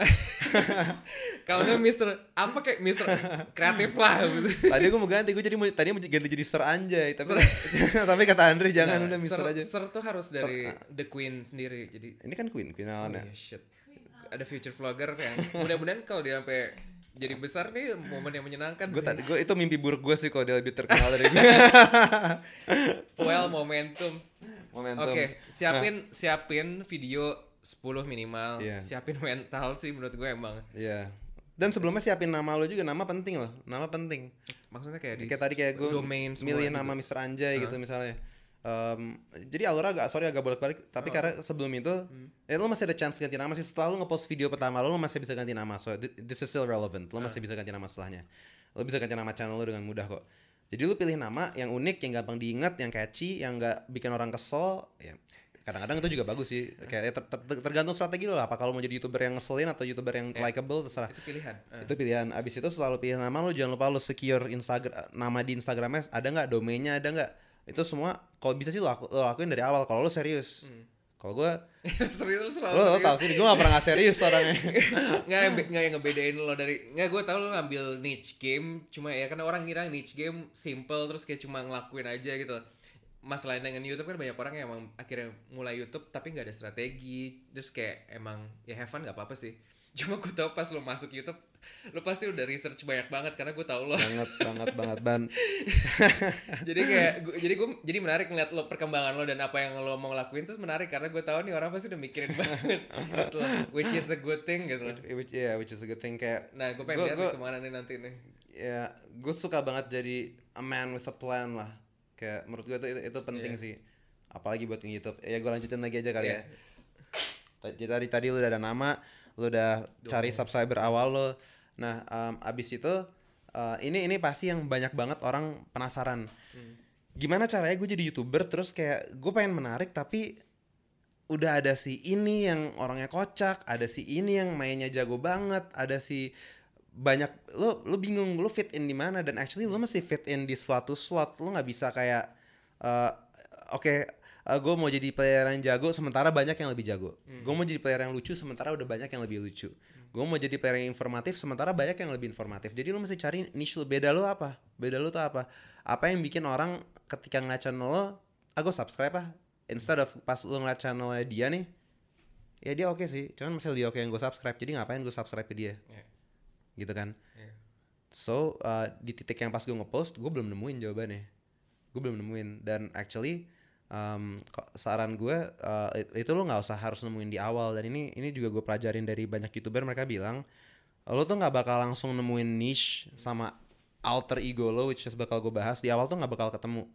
kalau nggak Mr. apa kayak Mr. kreatif lah gitu tadi gue mau ganti gue jadi tadi mau ganti jadi Sir Anjay tapi tapi kata Andre jangan Nah, udah Mister Sir- aja Sir tuh harus dari The Queen sendiri jadi ini kan Queen Queen oh Alana iya, shit ada future vlogger yang mudah-mudahan kalau dia sampai jadi besar nih momen yang menyenangkan gue sih. tadi gue itu mimpi buruk gue sih kalau dia lebih terkenal dari gue well momentum momentum Oke, siapin siapin video 10 minimal. Iya. Siapin mental sih menurut gue emang. Iya. Dan sebelumnya siapin nama lo juga, nama penting loh, nama penting. Maksudnya kayak di Kayak tadi kayak gue milih gitu. nama Mr. Anjay gitu misalnya. Em, jadi alur agak sorry agak bolak-balik, tapi Oh. karena sebelum itu, Hmm. eh, lo masih ada chance ganti nama sih. Setelah lo ngepost video pertama lo, lo masih bisa ganti nama. So thi- this is still relevant. Lo Ah. masih bisa ganti nama setelahnya. Lo bisa ganti nama channel lo dengan mudah kok. Jadi lo pilih nama yang unik, yang gampang diingat, yang catchy, yang nggak bikin orang kesel. Ya, kadang-kadang itu juga bagus sih. Kayak ya, ter- ter- tergantung strategi lo lah. Apa kalau mau jadi youtuber yang ngeselin atau youtuber yang Ya. likable terserah Itu pilihan. Eh. itu pilihan abis itu selalu pilih nama lu jangan lupa lu secure Instagram nama di Instagramnya ada nggak domainnya ada nggak itu semua kalau bisa sih lu, laku- lu lakuin dari awal kalau lu serius Hmm. kalau gue serius lu, lu serius. tau sih gue gak pernah gak serius orangnya nggak yang nggak yang ngebedain lo dari nggak gue tau lo ngambil niche game cuma ya karena orang ngira niche game simple terus kayak cuma ngelakuin aja gitu masalahnya dengan YouTube kan banyak orang yang emang akhirnya mulai YouTube tapi nggak ada strategi terus kayak emang ya have fun nggak apa-apa sih cuma gue tau pas lo masuk YouTube lo pasti udah research banyak banget karena gue tau lo. Banget banget banget. Ban jadi kayak gua, jadi gue jadi menarik ngeliat lo perkembangan lo dan apa yang lo mau ngelakuin terus menarik karena gue tahu nih orang pasti udah mikirin banget. Gitu loh. which is a good thing gitu loh. which, yeah, which is a good thing. Kayak nah gue pengen Gua- lihat gua- ke mana nih nanti nih. Ya gue suka banget jadi a man with a plan lah. Kayak menurut gue itu itu, itu penting Iya. sih. Apalagi buat YouTube ya gue lanjutin lagi aja kali Iya. ya tadi tadi tadi lu udah ada nama lu udah cari subscriber awal lo nah em, abis itu eh, ini ini pasti yang banyak banget orang penasaran. Hmm. gimana caranya gue jadi youtuber terus kayak gue pengen menarik tapi udah ada si ini yang orangnya kocak ada si ini yang mainnya jago banget ada si banyak lo lo bingung lo fit in di mana dan actually lo mesti fit in di suatu slot lo nggak bisa kayak eh, oke gue mau jadi player yang jago sementara banyak yang lebih jago. Gue mau jadi player yang lucu sementara udah banyak yang lebih lucu. Gue mau jadi player yang informatif sementara banyak yang lebih informatif. Jadi lu mesti cari niche lu. Beda lu apa? Beda lu tuh apa? Apa yang bikin orang ketika ngeliat channel lo ah gue subscribe ah. Instead of pas lu ngeliat channelnya dia nih ya dia oke sih. Cuman masih dia oke yang gue subscribe jadi ngapain gue subscribe ke dia? Iya. gitu kan? Iya. So uh, di titik yang pas gue ngepost, gue belum nemuin jawabannya. Gue belum nemuin. Dan actually um, saran gue uh, it- itu lo nggak usah harus nemuin di awal dan ini ini juga gue pelajarin dari banyak youtuber mereka bilang lo tuh nggak bakal langsung nemuin niche sama alter ego lo which is bakal gue bahas di awal tuh nggak bakal ketemu.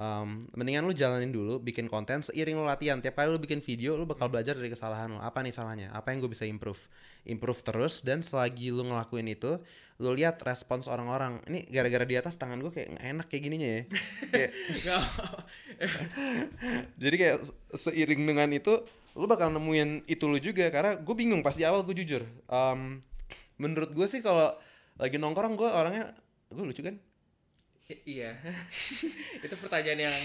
Um, mendingan lu jalanin dulu bikin konten seiring lu latihan. Tiap kali lu bikin video lu bakal belajar dari kesalahan lo apa nih salahnya? Apa yang gue bisa improve? Improve terus dan selagi lu ngelakuin itu lu lihat respons orang-orang. Ini gara-gara di atas tangan gue kayak enak kayak gininya ya. Kayak jadi kayak se- seiring dengan itu lu bakal nemuin itu lu juga. Karena gue bingung pas di awal gue jujur. Em, menurut gue sih kalau lagi nongkrong gue orangnya gue lucu kan iya. Itu pertanyaan yang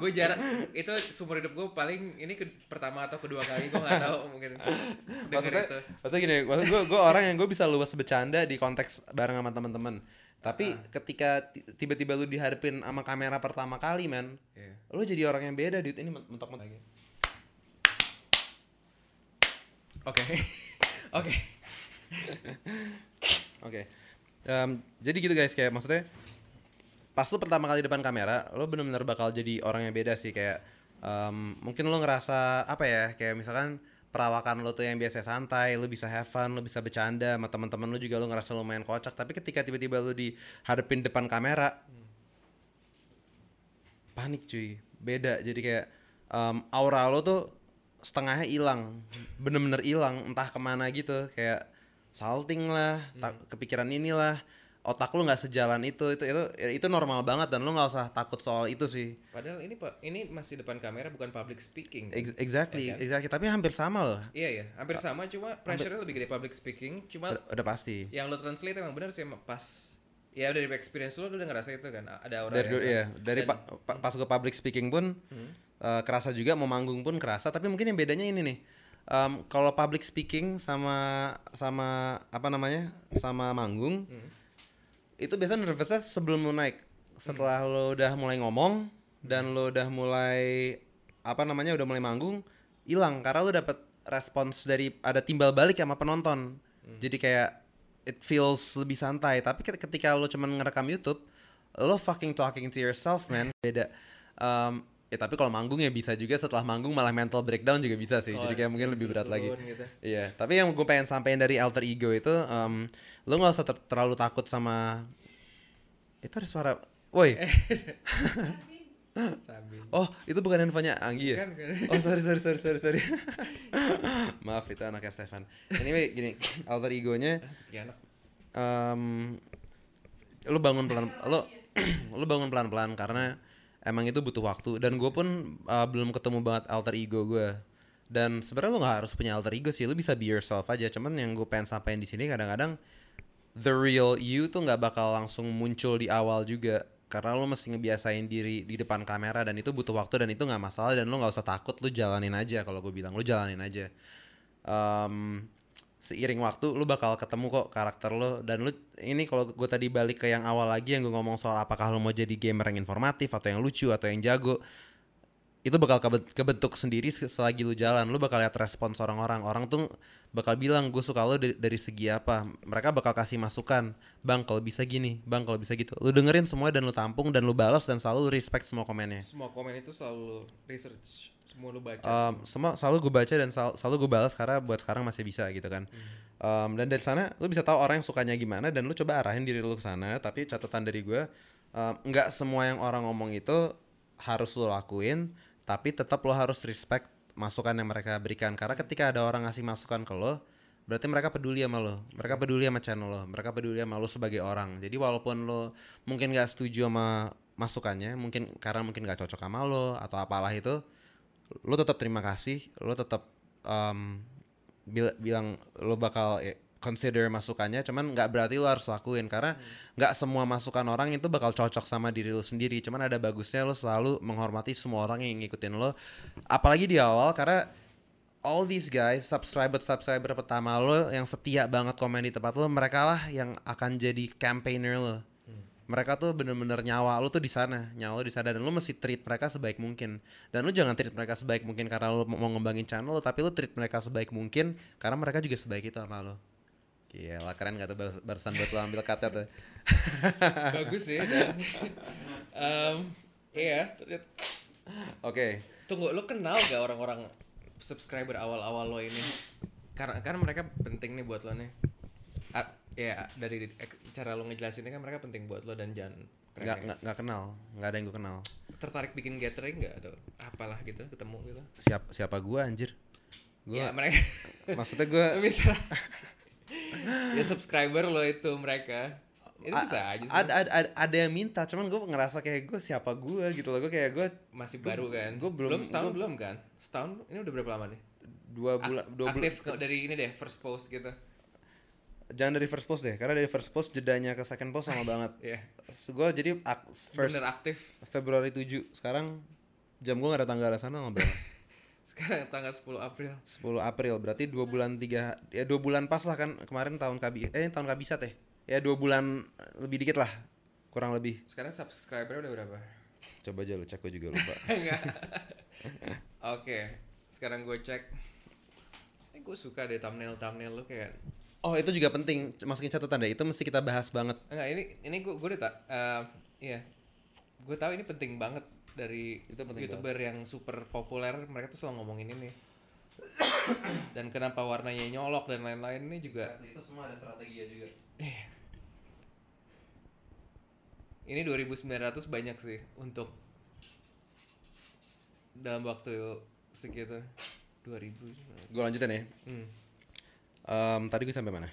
gue jarang itu seumur hidup gue paling ini ke, pertama atau kedua kali gue nggak tahu mungkin maksudnya itu. maksudnya gini maksud gue gue orang yang gue bisa luas bercanda di konteks bareng sama teman-teman tapi ketika ti- tiba-tiba lu dihadapin sama kamera pertama kali man Iya. lu jadi orang yang beda dude. Ini mentok-mentok oke. Oke. Oke. Jadi gitu guys kayak maksudnya pas lu pertama kali depan kamera, lu bener-bener bakal jadi orang yang beda sih kayak em, mungkin lu ngerasa apa ya kayak misalkan perawakan lu tuh yang biasa santai, lu bisa have fun, lu bisa bercanda sama teman-teman lu juga lu ngerasa lumayan kocak, tapi ketika tiba-tiba lu dihadapin depan kamera panik cuy, beda. Jadi kayak em, aura lu tuh setengahnya hilang, bener-bener hilang, entah ke mana gitu, kayak salting lah, tak- kepikiran inilah, otak lu nggak sejalan itu, itu itu itu normal banget dan lu nggak usah takut soal itu sih. padahal ini pak ini masih depan kamera bukan public speaking Ex- Exactly, Ya kan? exactly. Tapi hampir sama loh, iya ya hampir sama cuma pressure-nya lebih gede public speaking cuma udah, udah pasti. yang lo translate emang benar sih emang pas ya dari experience lo lo udah ngerasa itu kan ada aura Dari yang- dulu ya, dari dan- pa- pa- pas gue public speaking pun eh, kerasa juga, mau manggung pun kerasa. Tapi mungkin yang bedanya ini nih, Em, kalau public speaking sama sama apa namanya, sama manggung, itu biasanya nervousnya sebelum lo naik. Setelah lo udah mulai ngomong dan lo udah mulai apa namanya udah mulai manggung, hilang karena lo dapet respons dari ada timbal balik sama penonton. Jadi kayak it feels lebih santai. Tapi ket- ketika lo cuman ngerekam YouTube, lo fucking talking to yourself man. Beda. Em, ya tapi kalau manggung ya bisa juga setelah manggung malah mental breakdown juga bisa sih. Oh, Jadi kayak mungkin lebih berat lagi. gitu. Iya, tapi yang gue pengen sampein dari alter ego itu, em, lo nggak usah ter- terlalu takut sama itu ada suara, woi, Sambil. oh itu bukan handphonenya Anggi ya? Bukan, bukan. Oh sorry sorry sorry sorry sorry. Maaf itu anaknya Stefan. Anyway gini, alter egonya, Ya anak. em, lo bangun pelan, lo lo bangun pelan pelan karena emang itu butuh waktu. Dan gue pun uh, belum ketemu banget alter ego gue dan sebenarnya lo nggak harus punya alter ego sih. Lo bisa be yourself aja. Cuman yang gue pengen sampaikan di sini kadang-kadang the real you tuh nggak bakal langsung muncul di awal juga. Karena lo mesti ngebiasain diri di depan kamera dan itu butuh waktu dan itu nggak masalah dan lo nggak usah takut. Lo jalanin aja kalau gue bilang. Lo jalanin aja. Em, seiring waktu lu bakal ketemu kok karakter lu. Dan lu ini kalau gue tadi balik ke yang awal lagi yang gue ngomong soal apakah lu mau jadi gamer yang informatif atau yang lucu atau yang jago itu bakal kebe- kebentuk sendiri se- selagi lu jalan lu bakal lihat respons orang-orang orang tuh bakal bilang gue suka lu dari, dari segi apa mereka bakal kasih masukan bang kalau bisa gini bang kalau bisa gitu lu dengerin semua dan lu tampung dan lu balas dan selalu lu respect semua komennya Semua komen itu selalu research, semua lu baca. Um, semua selalu gue baca dan sel- selalu gue balas karena buat sekarang masih bisa gitu kan. Um, dan dari sana lu bisa tahu orang yang sukanya gimana dan lu coba arahin diri lu ke sana. Tapi catatan dari gue um, nggak semua yang orang ngomong itu harus lu lakuin, tapi tetap lo harus respect masukan yang mereka berikan. Karena ketika ada orang ngasih masukan ke lo, berarti mereka peduli sama lo, mereka peduli sama channel lo, mereka peduli sama lo sebagai orang. Jadi walaupun lo mungkin gak setuju sama masukannya, mungkin karena mungkin gak cocok sama lo atau apalah itu, lo tetap terima kasih, lo tetap um, bil- bilang lo bakal ya, consider masukannya cuman nggak berarti lo harus lakuin karena nggak semua masukan orang itu bakal cocok sama diri lo sendiri cuman ada bagusnya lo selalu menghormati semua orang yang ngikutin lo apalagi di awal karena all these guys subscriber subscriber pertama lo yang setia banget komen di tempat lo mereka lah yang akan jadi campaigner lo. Mereka tuh bener-bener nyawa lu tuh di sana nyawa lu di sana dan lu mesti treat mereka sebaik mungkin. Dan lu jangan treat mereka sebaik mungkin karena lu mau ngembangin channel lu tapi lu treat mereka sebaik mungkin karena mereka juga sebaik itu sama lu Gila keren gak tuh bar- barusan buat lu ambil kata tuh? Bagus sih dan em, iya ternyata- Oke. Tunggu lo kenal gak orang-orang subscriber awal-awal lo ini? Karena kan mereka penting nih buat lo nih. A- ya dari cara lo ngejelasinnya kan mereka penting buat lo dan jangan nggak remeh. nggak nggak kenal. Nggak ada yang gue kenal. Tertarik bikin gathering nggak? Atau apalah gitu ketemu gitu? Siapa siapa gua anjir? Gua ya mereka. maksudnya gua misal ya subscriber lo itu mereka. Itu a- bisa aja sih. ada, ada, ada, ada yang minta cuman gue ngerasa kayak gue siapa gue gitu loh. Gue kayak gue masih gua- baru kan? gua belum- setahun gua- belum kan? Setahun ini udah berapa lama nih? Dua bulan dua bulan. aktif kok dari ini deh first post gitu. Jangan dari first post deh karena dari first post jedanya ke second post sama banget. Ya gue jadi ak- first bener aktif. Februari 7 sekarang jam gue gak ada tanggal sana ngobrol sekarang tanggal 10 April. 10 April berarti dua bulan tiga ya dua bulan pas lah kan kemarin tahun kabi eh tahun kabisat ya? Ya dua bulan lebih dikit lah kurang lebih. Sekarang subscriber udah berapa? Coba aja lu cek gue juga lupa. Oke sekarang gue cek. Eh gue suka deh thumbnail thumbnail lu kayak oh itu juga penting masukin catatan deh itu mesti kita bahas banget. Enggak ini ini gue gue udah tak eh, iya. Gue tahu ini penting banget dari Itu penting youtuber yang super populer mereka tuh selalu ngomongin ini. Dan kenapa warnanya nyolok dan lain-lain ini juga itu semua ada strategi juga? Ini 2900 banyak sih untuk dalam waktu segitu. 2000 gue lanjutin ya. Hmm. Em, tadi gue sampai mana?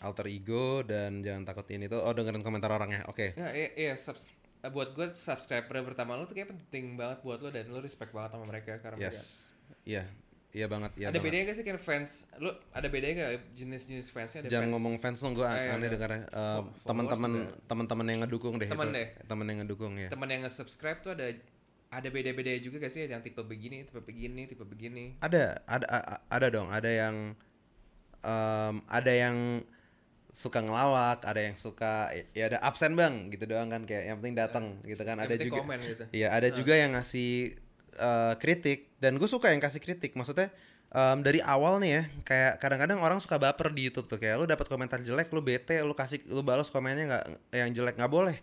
Alter ego dan jangan takutin itu. Oh dengerin komentar orangnya. Oke. Nggak, iya, iya subs- eh, buat gue subscriber pertama lo tuh kayak penting banget buat lo dan lo respect banget sama mereka karena yes. iya. Iya banget iya ada banget. bedanya gak sih kayak fans? Lo ada bedanya gak jenis-jenis fansnya? Ada jangan fans ngomong fans dong gue Ah, iya, aneh iya. dengarnya. Fo- Em, followers teman-teman teman-teman yang ngedukung deh Temen itu. deh. teman yang ngedukung ya teman yang nge-subscribe tuh ada ada beda-beda juga gak sih? Yang tipe begini tipe begini tipe begini. Ada ada a- a- ada dong. Ada yang em, ada yang suka ngelawak ada yang suka ya ada absen bang gitu doang kan kayak yang penting datang gitu kan. Yang ada juga komen gitu. Iya ada juga yang ngasih eh, kritik. Dan gue suka yang kasih kritik. Maksudnya em, dari awal nih ya kayak kadang-kadang orang suka baper di YouTube tuh. Kayak lu dapat komentar jelek lu bete lu kasih lu balas komennya nggak yang jelek nggak boleh.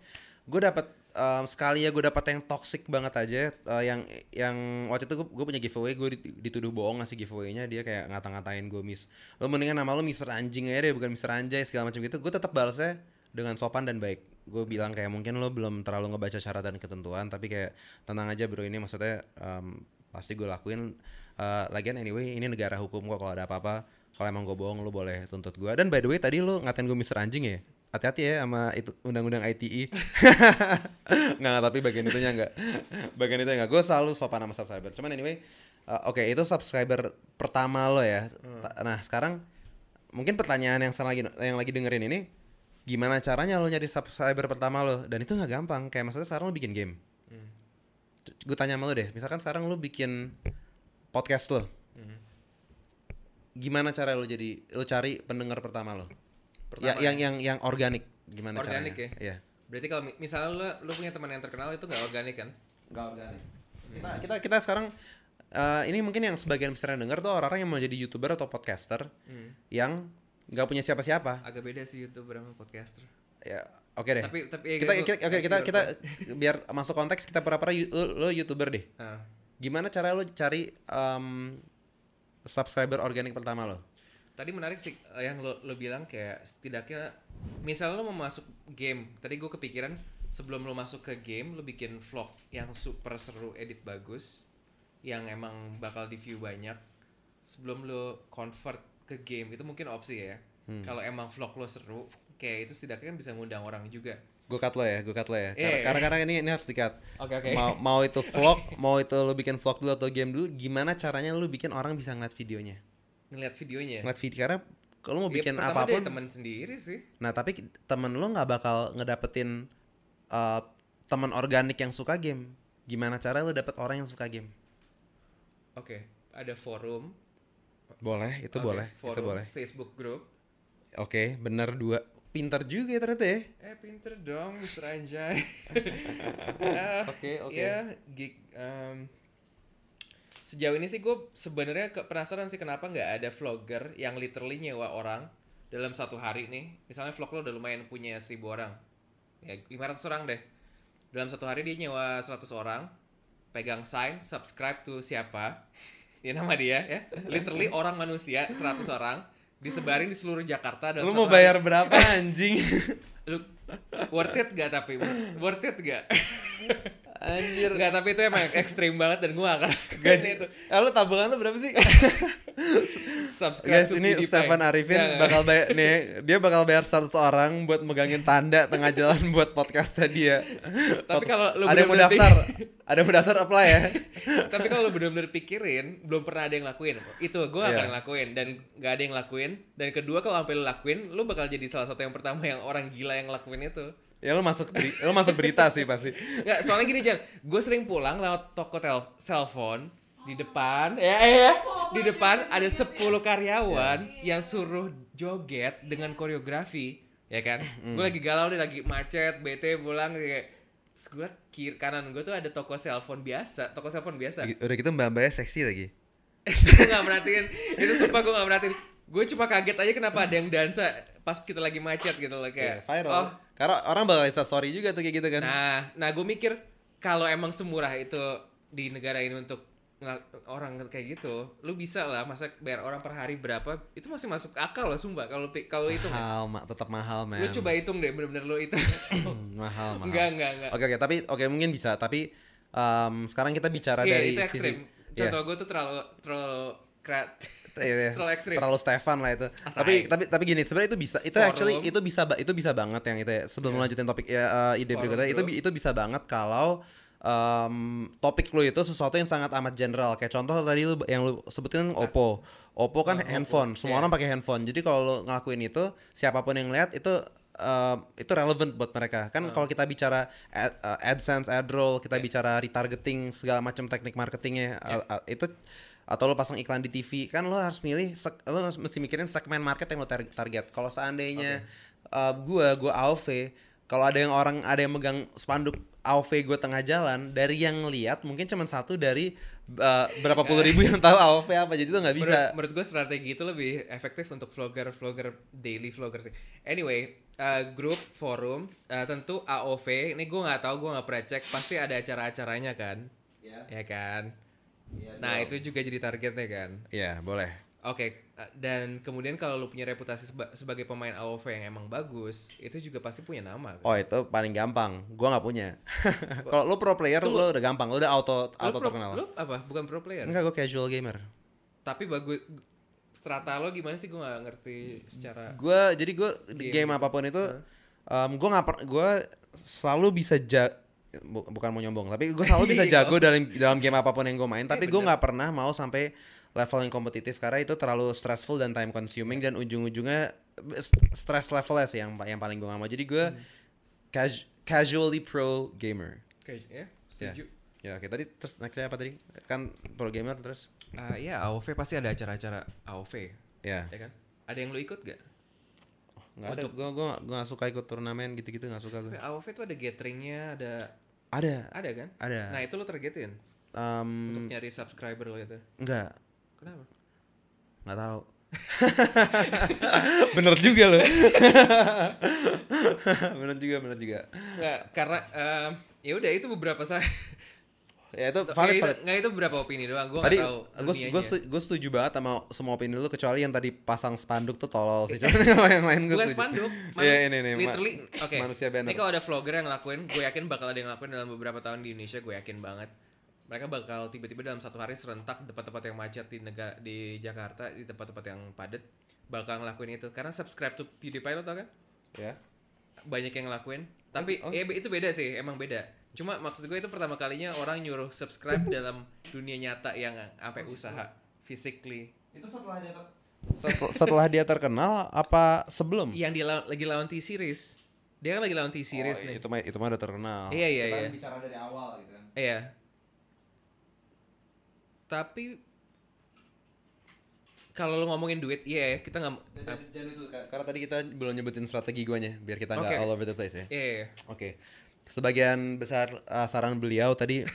Gue dapat em, sekali ya gue dapat yang toxic banget aja eh, yang yang waktu itu gue punya giveaway gue dituduh bohong ngasih giveaway-nya dia kayak ngata-ngatain gue miss. Lo mendingan nama lo Mister Anjing aja deh bukan Mister Anjay segala macam gitu. Gue tetap balasnya dengan sopan dan baik. Gue bilang kayak mungkin lo belum terlalu ngebaca syarat dan ketentuan tapi kayak tenang aja bro. Ini maksudnya em, pasti gue lakuin. Eh, lagian anyway ini negara hukum kok kalau ada apa-apa kalau emang gue bohong lo boleh tuntut gue dan by the way tadi lo ngatain gue Mister Anjing ya hati-hati ya sama itu undang-undang ITE nggak nggak, tapi bagian itunya nggak. Bagian itu nggak. Gue selalu sopan sama subscriber. Cuman anyway uh, oke itu subscriber pertama lo ya. Ta- nah sekarang mungkin pertanyaan yang lagi yang lagi dengerin ini gimana caranya lo nyari subscriber pertama lo? Dan itu nggak gampang. Kayak maksudnya sekarang lo bikin game. Hmm. gue tanya sama lo deh misalkan sekarang lo bikin podcast lo. Hmm. gimana cara lo jadi lo cari pendengar pertama lo ya, Pertama yang yang yang organik gimana Organik caranya Iya. berarti kalau mi- misalnya lo lo punya teman yang terkenal itu nggak organik kan Gak organik. Kita kita kita sekarang eh, ini mungkin yang sebagian besar yang dengar tuh orang-orang yang mau jadi youtuber atau podcaster Hmm. yang nggak punya siapa-siapa. agak beda sih youtuber sama podcaster Ya, oke deh. tapi tapi ya kita gitu, kita- oke kasih kita kita biar masuk konteks kita pura-pura lo, lo youtuber deh. Ah. Gimana cara lo cari em, subscriber organik pertama lo? Tadi menarik sih eh, yang lo, lo bilang kayak setidaknya misalnya lo mau masuk game, tadi gue kepikiran sebelum lo masuk ke game lo bikin vlog yang super seru, edit bagus, yang emang bakal di view banyak. Sebelum lo convert ke game itu mungkin opsi ya. Hmm. Kalau emang vlog lo seru, kayak itu setidaknya kan bisa ngundang orang juga. Gue cut lo ya, gue cut lo ya. Iya, Karena iya. karena, ini ini harus di cut. Oke oke. Mau mau itu vlog, mau itu lo bikin vlog dulu atau game dulu, gimana caranya lo bikin orang bisa ngeliat videonya? Ngeliat videonya. ngeliat video karena kalau mau Ya, bikin pertama apa pun teman sendiri sih. nah tapi temen lu nggak bakal ngedapetin uh, teman organik yang suka game gimana cara lu dapet orang yang suka game Oke, ada forum. boleh itu Oke, boleh forum, itu boleh Facebook group. oke bener dua pinter juga ya ternyata ya Eh pinter dong, Mr. Anjay. Eh, Oke, oke. Ya, gig. em, sejauh ini sih gue sebenarnya ke- penasaran sih kenapa nggak ada vlogger yang literally nyewa orang dalam satu hari nih. Misalnya vlog lo udah lumayan punya 1000 orang. Ya, 500 orang deh. Dalam satu hari dia nyewa 100 orang, pegang sign, subscribe to siapa. Ya nama dia ya. Literally orang manusia 100 orang disebarin di seluruh Jakarta dalam lu mau hari. bayar berapa anjing lu worth it gak tapi worth it gak anjir. Enggak tapi itu emang ekstrim banget dan gue gak akan gaji. itu. Eh, lu tabungan lu berapa sih? Subscribe Guys, ini PewDiePie. Stefan Arifin nggak. bakal bayar nih, dia bakal bayar 100 orang buat megangin tanda tengah jalan buat podcastnya dia. Tapi kalau lu ada yang mau daftar, ada yang mau daftar apply ya. tapi kalau lu bener-bener pikirin belum pernah ada yang lakuin. Itu gue gak akan lakuin dan gak ada yang lakuin. Dan kedua kalau sampai lu lakuin lu bakal jadi salah satu yang pertama yang orang gila yang lakuin itu Ya lu masuk beri- lu masuk berita sih pasti. Nggak, soalnya gini Jan, gue sering pulang lewat toko tel cellphone di depan, ya, ya, ya, di depan ada 10 karyawan yang suruh joget dengan koreografi, ya kan? Gue lagi galau deh, lagi macet, bete pulang kayak Terus gue kiri kanan gue tuh ada toko cellphone biasa, toko cellphone biasa. Udah gitu mbak-mbaknya seksi lagi. gue gak merhatiin, itu sumpah gue gak merhatiin. Gue cuma kaget aja kenapa ada yang dansa pas kita lagi macet gitu loh Kayak kayak. viral. Oh, Karena orang bakal bisa sorry juga tuh kayak gitu kan. Nah, nah gue mikir kalau emang semurah itu di negara ini untuk orang kayak gitu, lu bisa lah masa bayar orang per hari berapa? Itu masih masuk akal loh, sumpah kalau kalau itu. mahal, ma- tetap mahal, man. Lu coba hitung deh bener-bener lu itu. Hmm, mahal, mahal. enggak, enggak, enggak. Oke, oke, tapi oke mungkin bisa, tapi em, sekarang kita bicara Iya, dari itu sisi ekstrim. Iya. Contoh gue tuh terlalu terlalu krat. Iya, iya. Terlalu ekstrim. terlalu Stefan lah itu. Ah, tapi tapi tapi gini, sebenarnya itu bisa itu Forum. actually itu bisa itu bisa banget yang itu ya. Sebelum lanjutin topik ya eh, ide Forum, berikutnya itu itu bisa banget kalau em, topik lu itu sesuatu yang sangat amat general. Kayak contoh tadi lu yang lu sebutin Oppo. Oppo kan Oppo. handphone, semua Iya. orang pakai handphone. Jadi kalau lu ngelakuin itu, siapa pun yang lihat itu em, itu relevant buat mereka. Kan kalau kita bicara ad, eh, AdSense, AdRoll, kita bicara retargeting segala macam teknik marketingnya eh, eh, itu atau lo pasang iklan di TV kan lo harus milih lo harus mesti mikirin segmen market yang lo tar- target kalau seandainya uh, gua gua AOV kalau ada yang orang ada yang megang spanduk AOV gue tengah jalan dari yang lihat mungkin cuma satu dari uh, berapa puluh ribu yang tahu AOV apa jadi itu nggak bisa Menurut, menurut gue strategi itu lebih efektif untuk vlogger vlogger daily vlogger sih. Anyway, uh, grup forum uh, tentu AOV. Ini gue nggak tahu, gue nggak pernah cek. Pasti ada acara-acaranya kan, ya kan. Nah itu juga jadi targetnya kan. ya boleh Oke, uh, dan kemudian kalau lu punya reputasi seba- sebagai pemain AOV yang emang bagus, itu juga pasti punya nama. Kan? oh itu paling gampang gua nggak punya kalau lo pro player Itu lo udah gampang lo udah auto lu, auto pro- terkenal lu apa? Bukan pro player. enggak gue casual gamer Tapi bagus. Strata lo gimana sih? Gue nggak ngerti secara. gue jadi gue di Game game gitu. apa pun itu gue nggak gue selalu bisa ja bu- bukan mau nyombong tapi gue selalu bisa Iya. jago dalam dalam game apa pun yang gue main tapi gue nggak pernah mau sampai level yang kompetitif karena itu terlalu stressful dan time consuming dan ujung-ujungnya stress levelnya sih yang yang paling gue gak mau jadi gue Hmm. cas- casually pro gamer Oke, ya, setuju. ya oke tadi terus nextnya apa tadi kan pro gamer terus Ah iya AOV pasti ada acara-acara AOV ya ya kan? Ada yang lu ikut gak? nggak ada gue gue gue nggak suka ikut turnamen gitu-gitu nggak suka gue AOV tuh ada gatheringnya, ada ada ada kan? ada Nah itu lu targetin Em, untuk nyari subscriber lo itu. enggak Kenapa? nggak tahu bener juga loh bener juga bener juga Nggak, karena em, ya udah itu beberapa saya. ya itu Ya, valid itu, valid nggak itu beberapa opini doang. Gue tadi tahu gue gue setuju banget sama semua opini lu kecuali yang tadi pasang spanduk tuh tolol sih cuman yang lain gue Bukan setuju spanduk, Iya, ini nih, ma- literally, oke. manusia banner. Ini kalau ada vlogger yang ngelakuin, gue yakin bakal ada yang ngelakuin dalam beberapa tahun di Indonesia, gue yakin banget. Mereka bakal tiba-tiba dalam satu hari serentak di tempat-tempat yang macet di negara di Jakarta, di tempat-tempat yang padat, bakal ngelakuin itu. Karena subscribe to PewDiePie lo tau kan? ya Banyak yang ngelakuin. Tapi Oh. eh, itu beda sih, emang beda. Cuma maksud gue itu pertama kalinya orang nyuruh subscribe dalam dunia nyata yang sampai usaha physically. itu setelah dia Setel- setelah dia terkenal apa sebelum? Yang dia lawan- lagi lawan T-Series. Dia kan lagi lawan T-Series Oh, nih. Itu mah itu mah udah terkenal. Iya, iya, Kita iya. bicara dari awal gitu kan. Iya. Tapi kalau lu ngomongin duit, iya ya, kita nggak Jangan, jangan itu karena tadi kita belum nyebutin strategi guanya biar kita nggak Oke. all over the place ya. Iya, iya. Oke. Sebagian besar uh, saran beliau tadi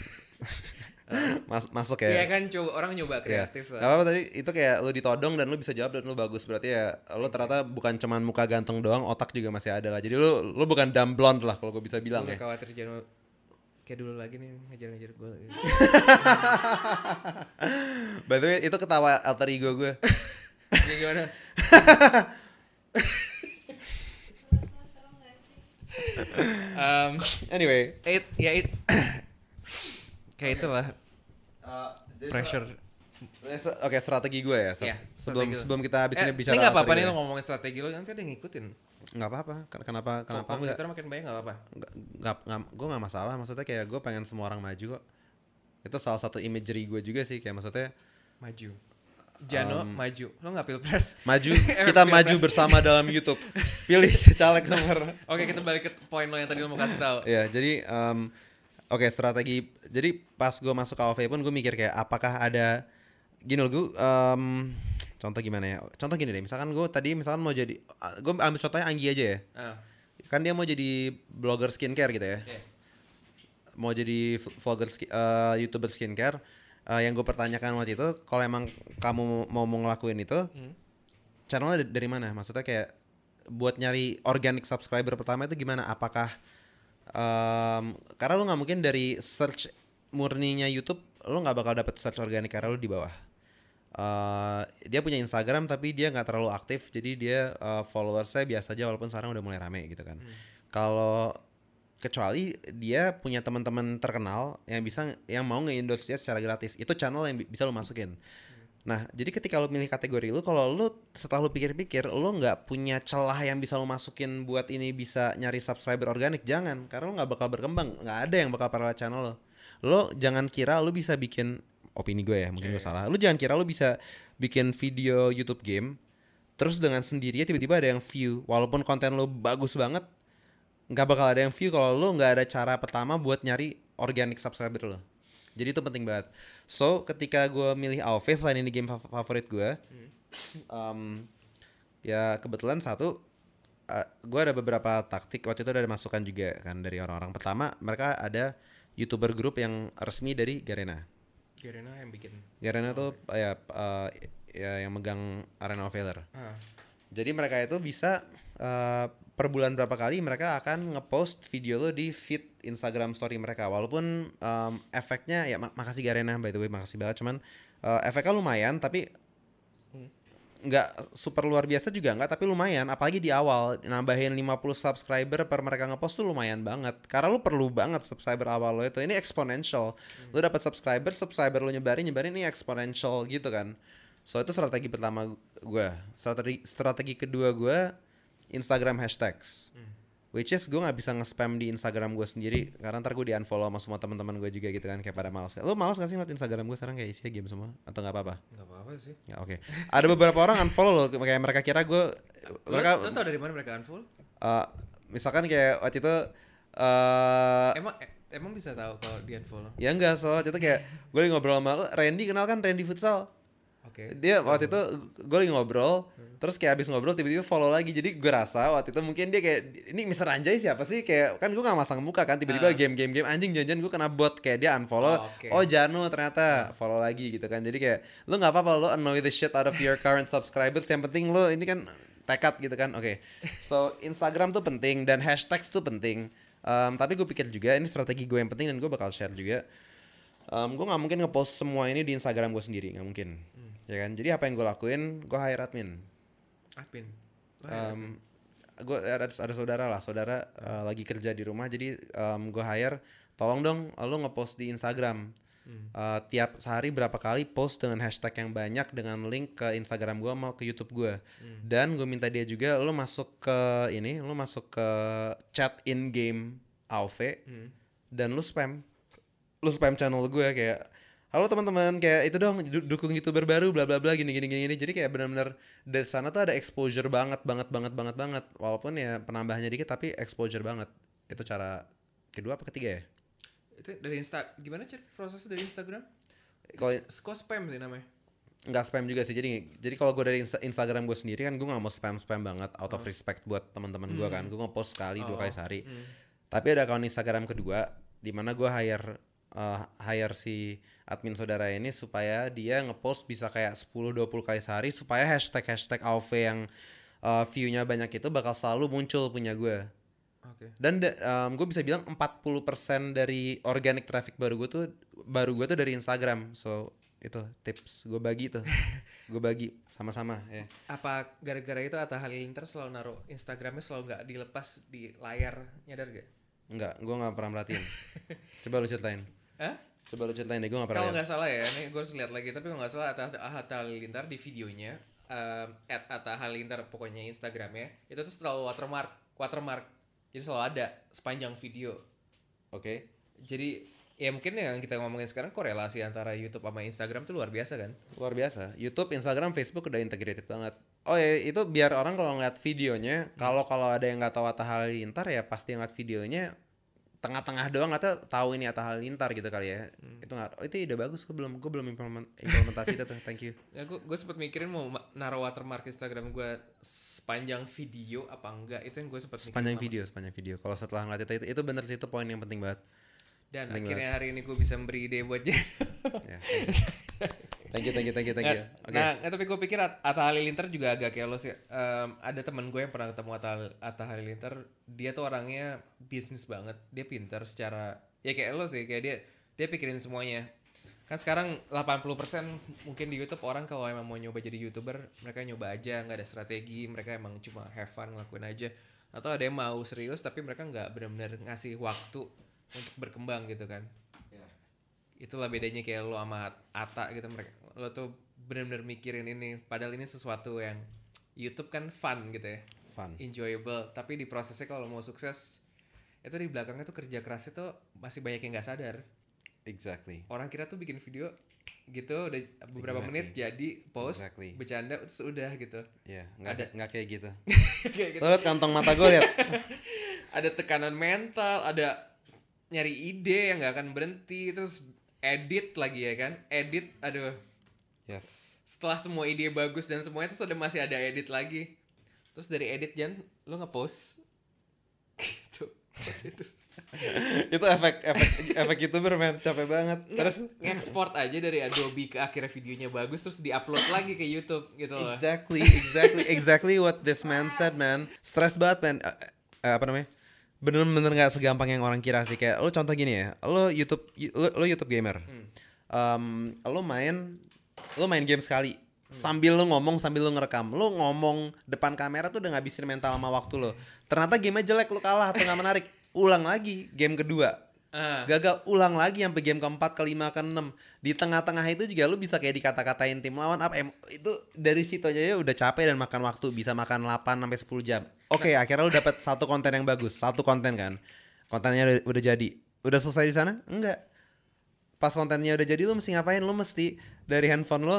mas masuk ya. Iya kan coba orang nyoba Iya. kreatif Gak lah. apa-apa tadi itu kayak lu ditodong dan lu bisa jawab dan lu bagus berarti ya lu ternyata bukan cuman muka ganteng doang otak juga masih ada lah jadi lu lu bukan dumb blonde lah kalau gue bisa bilang Gue ya. khawatir jangan kayak dulu lagi nih ngejar-ngejar gue. By the way itu ketawa alter ego gue. ya gimana? um, anyway. it, ya it, kayak itulah uh, pressure. Oke strategi gue ya. Iya, sebelum strategi lu. sebelum kita habis Eh, ini bicara ini nggak apa-apa nih ego lo ya. ngomongin strategi lo nanti ada yang ngikutin. nggak apa-apa Ken- kenapa kenapa enggak komputer makin banyak nggak apa-apa. nggak gue nggak masalah maksudnya kayak gue pengen semua orang maju kok itu salah satu imagery gue juga sih kayak maksudnya Maju. Jano maju. Lo nggak pilpres? maju kita pilpres. maju bersama dalam YouTube pilih caleg nomor Oke kita balik ke poin lo yang tadi lo mau kasih tahu. ya jadi em, oke strategi jadi pas gue masuk KOV pun gue mikir kayak apakah ada gini loh gue em, contoh gimana ya contoh gini deh misalkan gue tadi misalkan mau jadi gue ambil contohnya Anggi aja ya Ah, kan dia mau jadi blogger skincare gitu ya iya. mau jadi vlogger eh, youtuber skincare eh, yang gue pertanyakan waktu itu kalau emang kamu mau mau ngelakuin itu Hmm. channelnya da- dari mana? Maksudnya kayak buat nyari organic subscriber pertama itu gimana? Apakah em, karena lu nggak mungkin dari search murninya YouTube lu nggak bakal dapet search organik karena lu di bawah. Eh, dia punya Instagram tapi dia nggak terlalu aktif jadi dia eh, followersnya biasa aja walaupun sekarang udah mulai rame gitu kan. Kalau kecuali dia punya teman-teman terkenal yang bisa yang mau nge-endorse dia secara gratis. Itu channel yang bi- bisa lu masukin. Nah jadi ketika lu milih kategori lu kalau lu setelah lu pikir-pikir lu nggak punya celah yang bisa lu masukin buat ini bisa nyari subscriber organik jangan. Karena lu nggak bakal berkembang. Nggak ada yang bakal paralel channel lo lo jangan kira lu bisa bikin opini gue ya mungkin gue salah. Lu jangan kira lu bisa bikin video YouTube game terus dengan sendirinya tiba-tiba ada yang view. Walaupun konten lu bagus banget nggak bakal ada yang view kalau lu nggak ada cara pertama buat nyari organic subscriber lo jadi itu penting banget. So ketika gue milih AOV selain ini game fav- favorit gue em, ya kebetulan satu gue ada beberapa taktik. Waktu itu ada masukan juga kan dari orang-orang. Pertama mereka ada youtuber grup yang resmi dari Garena. Garena yang bikin. Garena tuh ya eh, ya yang megang Arena of Valor. Ah, jadi mereka itu bisa eh, per bulan berapa kali mereka akan ngepost video lo di feed Instagram story mereka. Walaupun em, efeknya ya mak- makasih Garena by the way makasih banget. Cuman eh, efeknya lumayan tapi nggak super luar biasa juga nggak tapi lumayan. Apalagi di awal nambahin 50 subscriber per mereka ngepost tuh lumayan banget. Karena lu perlu banget subscriber awal lo itu. Ini exponential. Lu dapat subscriber subscriber lu nyebarin nyebarin ini exponential gitu kan. So itu strategi pertama gue strategi strategi kedua gue Instagram hashtags which is gue nggak bisa nge-spam di Instagram gue sendiri karena ntar gue di unfollow sama semua teman-teman gue juga gitu kan kayak pada malas lu malas gak sih ngeliat Instagram gue sekarang kayak isinya game semua atau nggak apa-apa nggak apa-apa sih. Ya oke. Ada beberapa orang unfollow loh kayak mereka kira gue mereka Lo, lo tau dari mana mereka unfollow? eh, misalkan kayak waktu itu eh Emang eh, emang bisa tahu kalau di unfollow? ya enggak so waktu itu kayak gue lagi ngobrol sama lu, Randy kenal kan Randy Futsal Oke. dia waktu itu gue lagi ngobrol terus kayak abis ngobrol tiba-tiba follow lagi. Jadi gue rasa waktu itu mungkin dia kayak ini Mr. Anjay siapa sih? Kayak kan gue gak masang muka kan tiba-tiba Ah. game game game anjing janjian gue kena bot. Kayak dia unfollow Oh, oke. oh Jano ternyata follow lagi gitu kan. Jadi kayak lu nggak apa-apa lu annoy the shit out of your current subscribers. Yang penting lu ini kan tekad gitu kan. Oke. So Instagram tuh penting dan hashtags tuh penting. Em, tapi gue pikir juga ini strategi gue yang penting dan gue bakal share juga. Em, gue nggak mungkin ngepost semua ini di Instagram gue sendiri nggak mungkin ya kan? Jadi apa yang gue lakuin? Gue hire admin. Admin. Em, gue ada ada saudara lah. Saudara eh, lagi kerja di rumah. Jadi gue hire tolong dong lo ngepost di Instagram. Eh, tiap sehari berapa kali post dengan hashtag yang banyak dengan link ke Instagram gue mau ke YouTube gue dan gue minta dia juga lo masuk ke ini lo masuk ke chat in game AOV Hmm. dan lu spam. Lu spam channel gue kayak halo teman-teman. Kayak itu dong du- dukung youtuber baru bla bla bla gini gini gini. Gini jadi kayak benar-benar dari sana tuh ada exposure banget banget banget banget banget. Walaupun ya penambahnya dikit tapi exposure banget. Itu cara kedua apa ketiga ya? Itu dari Insta gimana cari prosesnya dari Instagram? Kalau- Kok spam sih namanya? nggak spam juga sih. Jadi jadi kalau gue dari Insta- Instagram gue sendiri kan gue nggak mau spam spam banget. Out of respect buat teman-teman gue kan. Gue nge-post sekali dua Oh. kali sehari. Hmm. tapi ada akun Instagram kedua di mana gue hire uh, hire si admin saudara ini supaya dia ngepost bisa kayak 10-20 kali sehari supaya hashtag hashtag AOV yang uh, view-nya banyak itu bakal selalu muncul punya gue. Oke. dan gue bisa bilang 40% dari organic traffic baru gue tuh baru gue tuh dari Instagram. So itu tips gue bagi tuh. Gue bagi sama-sama ya. Apa gara-gara itu Atta Halilintar selalu naruh Instagramnya selalu nggak dilepas di layar nyadar gak? Enggak, gue nggak pernah merhatiin. Coba lu ceritain Hah? coba lu ceritain deh gue nggak pernah Kalau nggak salah ya, ini gue harus lihat lagi. Tapi kalau nggak salah Atta, Atta Halilintar di videonya um, at Atta Halilintar pokoknya Instagramnya itu tuh selalu watermark, watermark. Jadi selalu ada sepanjang video. oke Jadi ya mungkin yang kita ngomongin sekarang korelasi antara YouTube sama Instagram tuh luar biasa kan? luar biasa YouTube Instagram Facebook udah integrated banget oh ya itu biar orang kalau ngeliat videonya kalau kalau ada yang nggak tahu Atta Halilintar ya pasti ngeliat videonya tengah-tengah doang atau tahu ini Atta Halilintar gitu kali ya. Itu nggak oh, itu ide bagus gue belum gue belum implement, implementasi itu tuh thank you. Ya gue gue sempet mikirin mau ma- naruh watermark Instagram gue sepanjang video apa enggak itu yang gue mikirin sepanjang lama. video sepanjang video. Kalau setelah ngeliat itu itu, itu bener sih itu poin yang penting banget. Dan Penting akhirnya hari ini gue bisa memberi ide buat Jen. ya thank you thank you thank you thank you Nah, oke Nah, tapi gue pikir At- Atta Halilintar juga agak kayak lo sih. Em, ada temen gue yang pernah ketemu Atta, Atta Halilintar, dia tuh orangnya bisnis banget. Dia pintar secara ya kayak lo sih, kayak dia dia pikirin semuanya. Kan sekarang 80% mungkin di YouTube orang kalau emang mau nyoba jadi YouTuber, mereka nyoba aja, nggak ada strategi, mereka emang cuma have fun ngelakuin aja. Atau ada yang mau serius tapi mereka nggak benar-benar ngasih waktu untuk berkembang gitu kan itulah bedanya kayak lo sama Ata gitu mereka lo tuh bener-bener mikirin ini padahal ini sesuatu yang YouTube kan fun gitu ya. Fun. Enjoyable. Tapi di prosesnya kalau mau sukses itu di belakangnya tuh kerja kerasnya tuh masih banyak yang nggak sadar. Exactly. Orang kira tuh bikin video gitu udah beberapa Exactly. menit jadi post Exactly. bercanda terus udah gitu. Ya nggak Ada. nggak kayak gitu. Kayak gitu. Kantong mata gue liat. Ada tekanan mental, ada nyari ide yang nggak akan berhenti, terus edit lagi ya kan, edit, aduh, yes. Setelah semua ide bagus dan semuanya terus ada masih ada edit lagi, terus dari edit Jan, lo ngepost, gitu, itu efek efek efek youtuber men. Capek banget. Terus? ngeksport aja dari Adobe ke akhirnya videonya bagus, terus diupload lagi ke YouTube gitu loh. exactly exactly exactly what this man said man. Stress banget man Eh, eh, apa namanya bener-bener nggak segampang yang orang kira sih. Kayak lo contoh gini ya lo YouTube lo, lo YouTube gamer. Em, lo main lo main game sekali. Sambil lo ngomong sambil lo ngerekam. Lo ngomong depan kamera tuh udah ngabisin mental sama waktu lo ternyata gamenya jelek lo kalah atau nggak menarik. Ulang lagi game kedua. Ah, gagal ulang lagi sampai game keempat kelima keenam. Di tengah-tengah itu juga lu bisa kayak dikata-katain tim lawan apa? Em- itu dari situ aja ya udah capek dan makan waktu. Bisa makan 8 sampai 10 jam oke akhirnya lu dapat satu konten yang bagus. Satu konten kan? Kontennya udah, udah jadi. Udah selesai di sana? Enggak. Pas kontennya udah jadi lu mesti ngapain? Lu mesti dari handphone lo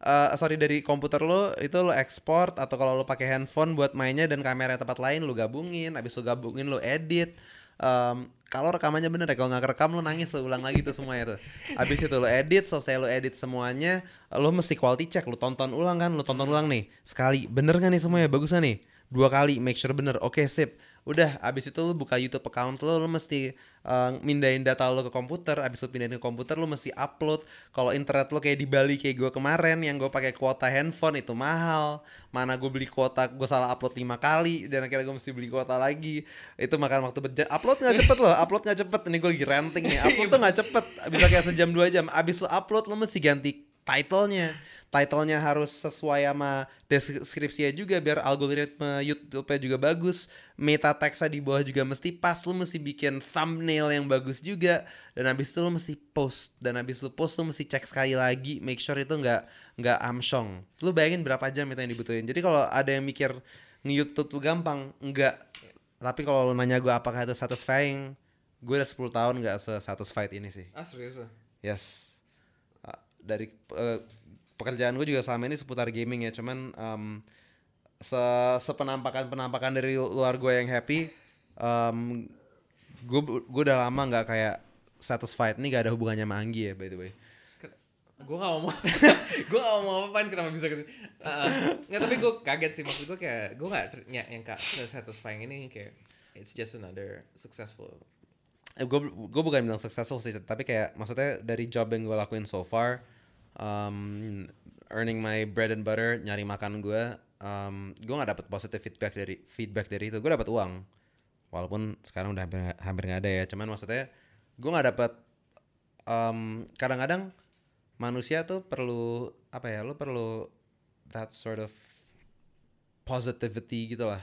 eh, sorry dari komputer lo itu lo ekspor atau kalau lo pakai handphone buat mainnya dan kamera tempat lain lu gabungin. Habis lu gabungin lu edit. Em, kalau rekamannya bener ya kalau nggak kerekam lo nangis lo ulang lagi tuh semuanya tuh. Habis itu lo edit selesai lo edit semuanya lo mesti quality check lo tonton ulang kan? Lo tonton ulang nih. Sekali. Bener kan nih semuanya? Bagus kan nih dua kali make sure bener. Oke sip. Udah abis itu lo buka YouTube account lo lo mesti eh, mindahin data lo ke komputer. Abis lo pindahin ke komputer lo mesti upload. Kalau internet lo kayak di Bali kayak gue kemarin yang gue pakai kuota handphone itu mahal. Mana gue beli kuota gue salah upload lima kali dan akhirnya gue mesti beli kuota lagi. Itu makan waktu berjam upload nggak cepet loh upload nggak cepet. Ini gue lagi ranting nih. Upload tuh nggak cepet. Bisa kayak sejam dua jam. Abis lo upload lo mesti ganti titlenya. Titlenya harus sesuai sama deskripsinya juga biar algoritma YouTube-nya juga bagus. Meta teksnya di bawah juga mesti pas lu mesti bikin thumbnail yang bagus juga. Dan habis itu lu mesti post dan habis lu post lu mesti cek sekali lagi make sure itu nggak nggak amsyong. Lu bayangin berapa jam itu yang dibutuhin. Jadi kalau ada yang mikir nge-YouTube tuh gampang enggak tapi kalau lu nanya gue apakah itu satisfying gue udah 10 tahun nggak se-satisfied ini sih. Ah serius lo? yes dari eh, pekerjaan gue juga selama ini seputar gaming ya. Cuman em, se sepenampakan penampakan dari luar gue yang happy em, gue gue udah lama nggak kayak satisfied. Ini gak ada hubungannya sama Anggi ya by the way. Gue gak mau gue gak mau apa kenapa bisa gitu uh, nggak tapi gue kaget sih. Maksud gue kayak gue gak ter- ny- yang kak satisfying ini kayak it's just another successful. Eh, gue gue bukan bilang successful sih tapi kayak maksudnya dari job yang gue lakuin so far um, earning my bread and butter nyari makan gue um, gue nggak dapet positive feedback dari feedback dari itu. Gue dapat uang. Walaupun sekarang udah hampir hampir nggak ada ya. Cuman maksudnya gue nggak dapet um, kadang-kadang manusia tuh perlu apa ya lo perlu that sort of positivity gitu lah.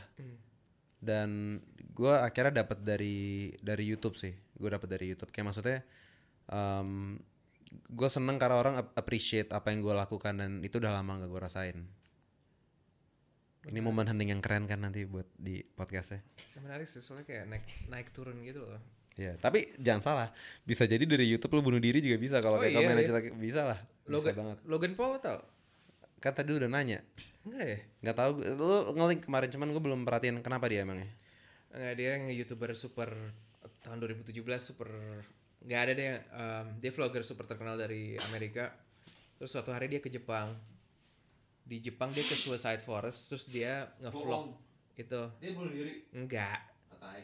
Dan gue akhirnya dapat dari dari YouTube sih. Gue dapat dari YouTube. Kayak maksudnya um, gue seneng karena orang ap- appreciate apa yang gue lakukan dan itu udah lama gak gue rasain. Ini momen hening yang keren kan nanti buat di podcastnya. Yang menarik sih soalnya kayak naik naik turun gitu loh. Ya tapi jangan salah bisa jadi dari YouTube lo bunuh diri juga bisa kalau Oh kayak iya, komen iya. jelek bisa lah bisa Logan banget. Logan Paul tau kan tadi udah nanya. Enggak ya? Nggak tahu lu ngelik kemarin cuman gue belum perhatiin kenapa dia emangnya. Enggak dia yang youtuber super tahun 2017 super nggak ada deh um, dia vlogger super terkenal dari Amerika. Terus suatu hari dia ke Jepang. Di Jepang dia ke Suicide Forest terus dia ngevlog. Itu. Dia bunuh diri? Enggak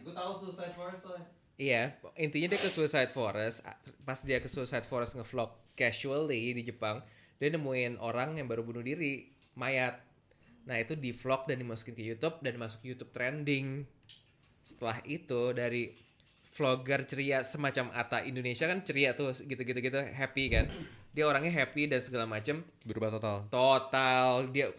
gue tahu Suicide Forest soalnya. Iya intinya dia ke Suicide Forest. Pas dia ke Suicide Forest ngevlog casually di Jepang dia nemuin orang yang baru bunuh diri mayat. Nah itu di vlog dan dimasukin ke YouTube dan masuk YouTube trending. Setelah itu dari vlogger ceria semacam Ata Indonesia kan ceria tuh gitu-gitu gitu happy kan dia orangnya happy dan segala macem berubah total total dia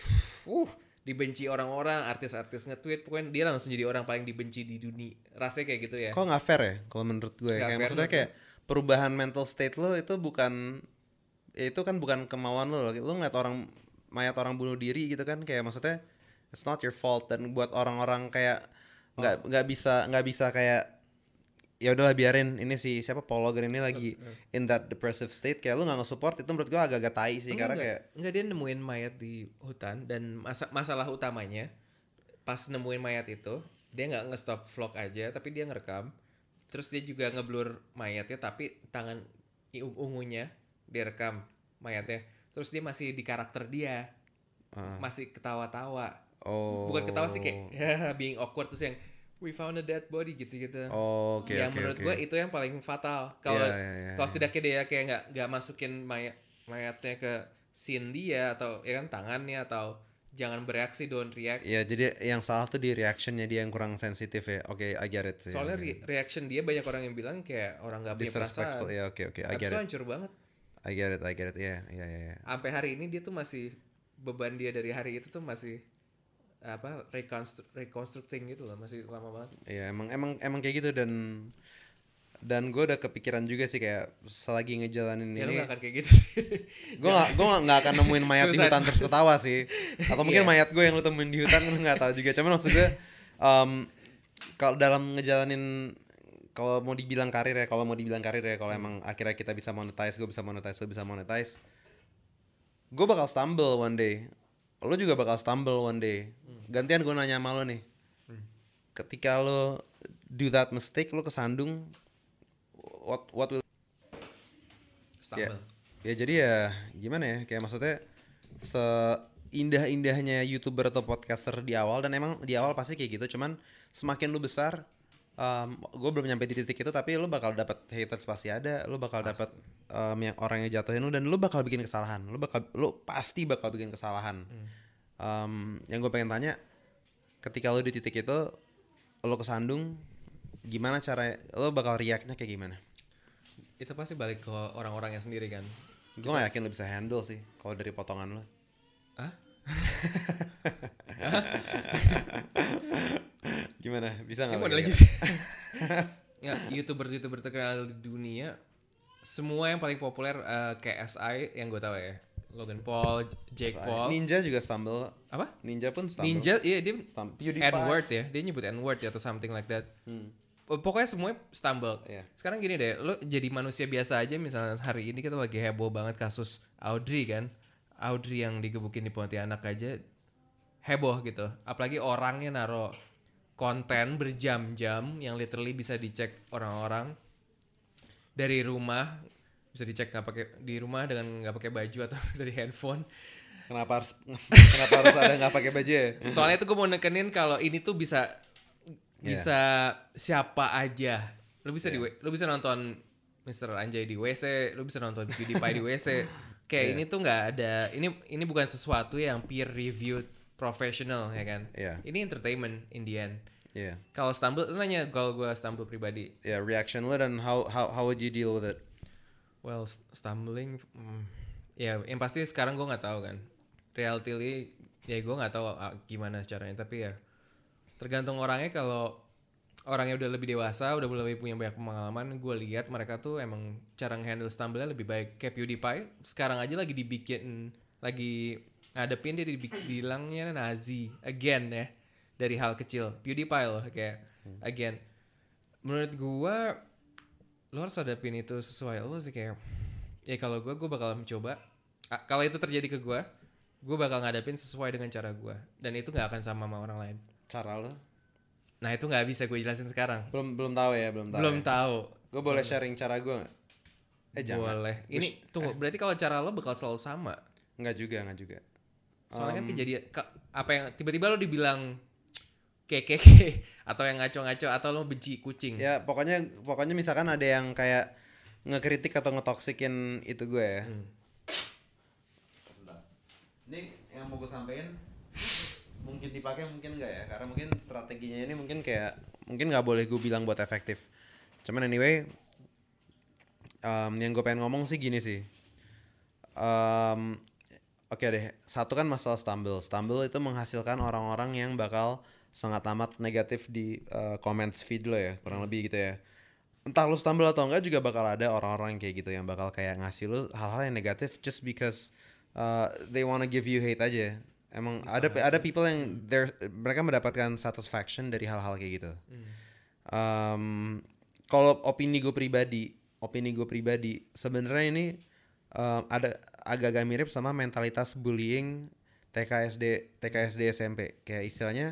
uh dibenci orang-orang artis-artis nge-tweet pokoknya dia langsung jadi orang paling dibenci di dunia rasanya kayak gitu ya Kok nggak fair ya kalau menurut gue? Nggak Kayak fair maksudnya kayak perubahan mental state lo itu bukan ya itu kan bukan kemauan lo. Lo ngeliat orang mayat orang bunuh diri gitu kan kayak maksudnya it's not your fault dan buat orang-orang kayak nggak Oh. nggak bisa nggak bisa kayak ya udahlah biarin. Ini si siapa Paul Logan ini lagi in that depressive state. Kayak lu nggak nge-support itu menurut gue agak-agak tai sih karena enggak, kayak enggak dia nemuin mayat di hutan dan masa masalah utamanya pas nemuin mayat itu dia nggak nge-stop vlog aja tapi dia ngerekam. Terus dia juga ngeblur mayatnya tapi tangan ungunya dia rekam mayatnya. Terus dia masih di karakter dia. Ah. masih ketawa-tawa. Oh. Bukan ketawa sih kayak ya being awkward terus yang we found a dead body gitu-gitu oh oke yang oke menurut oke. gue itu yang paling fatal kalau Iya, iya, iya, kalau iya. setidaknya dia kayak nggak nggak masukin mayat mayatnya ke scene dia atau ya kan tangannya atau jangan bereaksi don't react Ya jadi yang salah tuh di reactionnya dia yang kurang sensitif ya. Oke, I get it. soalnya re- reaction dia banyak orang yang bilang kayak orang nggak punya perasaan Ya oke oke, I get itu it. hancur banget I get it, I get it. Iya, iya, iya. iya. sampai hari ini dia tuh masih beban dia dari hari itu tuh masih apa reconstru- reconstructing gitu loh masih lama banget. Iya, emang emang emang kayak gitu dan dan gue udah kepikiran juga sih kayak selagi ngejalanin ya ini gak akan kayak gitu sih. Gue gak gue gak, akan nemuin mayat di hutan terus ketawa sih. Atau mungkin Iya. mayat gue yang lu temuin di hutan lu nggak tahu juga. Cuman maksud gue um, kalau dalam ngejalanin kalau mau dibilang karir ya kalau mau dibilang karir ya kalau emang akhirnya kita bisa monetize gue bisa monetize lu bisa monetize gue bakal stumble one day lo juga bakal stumble one day. Gantian gue nanya sama lo nih. Ketika lo do that mistake lo kesandung what what will Stumble. ya jadi ya gimana ya? Kayak maksudnya seindah-indahnya youtuber atau podcaster di awal dan emang di awal pasti kayak gitu cuman semakin lu besar gue belum nyampe di titik itu tapi lu bakal dapat haters pasti ada lu bakal dapat um, yang orang yang jatuhin lu dan lu bakal bikin kesalahan. Lu bakal lu pasti bakal bikin kesalahan. Um, yang gue pengen tanya ketika lu di titik itu lu kesandung gimana cara lu bakal reactnya kayak gimana? Itu pasti balik ke orang-orangnya sendiri kan? Gue gak yakin lu bisa handle sih kalau dari potongan lu. Hah? Gimana? Bisa nggak? model lagi sih. ya, youtuber-youtuber terkenal di dunia semua yang paling populer eh, KSI yang gue tahu ya. Logan Paul, Jake Paul. Ninja juga stumble. Apa? Ninja pun stumble. Ninja, iya dia Stum- PewDiePie. N-word ya. Dia nyebut N-word ya atau something like that. Hmm. pokoknya semuanya stumble. Iya. Sekarang gini deh, lo jadi manusia biasa aja misalnya hari ini kita lagi heboh banget kasus Audrey kan. Audrey yang digebukin di Pontianak aja heboh gitu. Apalagi orangnya naro konten berjam-jam yang literally bisa dicek orang-orang dari rumah bisa dicek nggak pakai di rumah dengan nggak pakai baju atau dari handphone. Kenapa harus kenapa harus ada nggak pakai baju ya? Soalnya itu gue mau nekenin kalau ini tuh bisa Iya. bisa siapa aja. Lu bisa di lu bisa nonton Mr. Anjay di WC, lu bisa nonton PewDiePie di WC. Kayak Iya. ini tuh nggak ada ini ini bukan sesuatu yang peer reviewed professional ya kan. Iya. Ini entertainment in the end. Iya. Kalau stumble, lu nanya kalau gue stumble pribadi. Ya reaction lu dan how how how would you deal with it? Well, st- stumbling, mm, ya yang pasti sekarang gue nggak tahu kan. Reality, ya gue nggak tahu ah, gimana caranya. Tapi ya tergantung orangnya. Kalau orangnya udah lebih dewasa, udah lebih punya banyak pengalaman, gue lihat mereka tuh emang cara handle stumble lebih baik. Kayak PewDiePie, sekarang aja lagi dibikin, lagi ngadepin dia dibilangnya Nazi again ya dari hal kecil. PewDiePie loh kayak again. Menurut gua lo harus hadapin itu sesuai lo sih kayak ya kalau gue gue bakal mencoba Ah, kalau itu terjadi ke gue gue bakal ngadepin sesuai dengan cara gue dan itu nggak akan sama sama orang lain Cara lu? nah itu nggak bisa gue jelasin sekarang Belum belum tahu ya, belum tahu. belum tahu Gue boleh sharing cara gue? Eh jangan. boleh ini tunggu berarti kalau cara lo bakal selalu sama Nggak juga, nggak juga. Soalnya Um, kan kejadian ka- apa yang tiba-tiba lo dibilang keke atau yang ngaco-ngaco atau lo benci kucing Ya pokoknya pokoknya misalkan ada yang kayak ngekritik atau ngetoksikin itu gue ya. Hmm. Ini yang mau gue sampein mungkin dipakai mungkin enggak ya karena mungkin strateginya ini mungkin kayak mungkin nggak boleh gue bilang buat efektif. Cuman anyway um, yang gue pengen ngomong sih gini sih. Um, Oke deh, satu kan masalah stumble. Stumble itu menghasilkan orang-orang yang bakal sangat amat negatif di uh, comments feed lo ya, kurang lebih gitu ya. Entah lo stumble atau enggak juga bakal ada orang-orang kayak gitu yang bakal kayak ngasih lo hal-hal yang negatif just because uh, they wanna give you hate aja. Emang ada ada people yang mereka mendapatkan satisfaction dari hal-hal kayak gitu. Um, kalau opini gue pribadi, opini gue pribadi, sebenarnya ini um, ada agak-agak mirip sama mentalitas bullying TKSD, TKSD SMP. Kayak istilahnya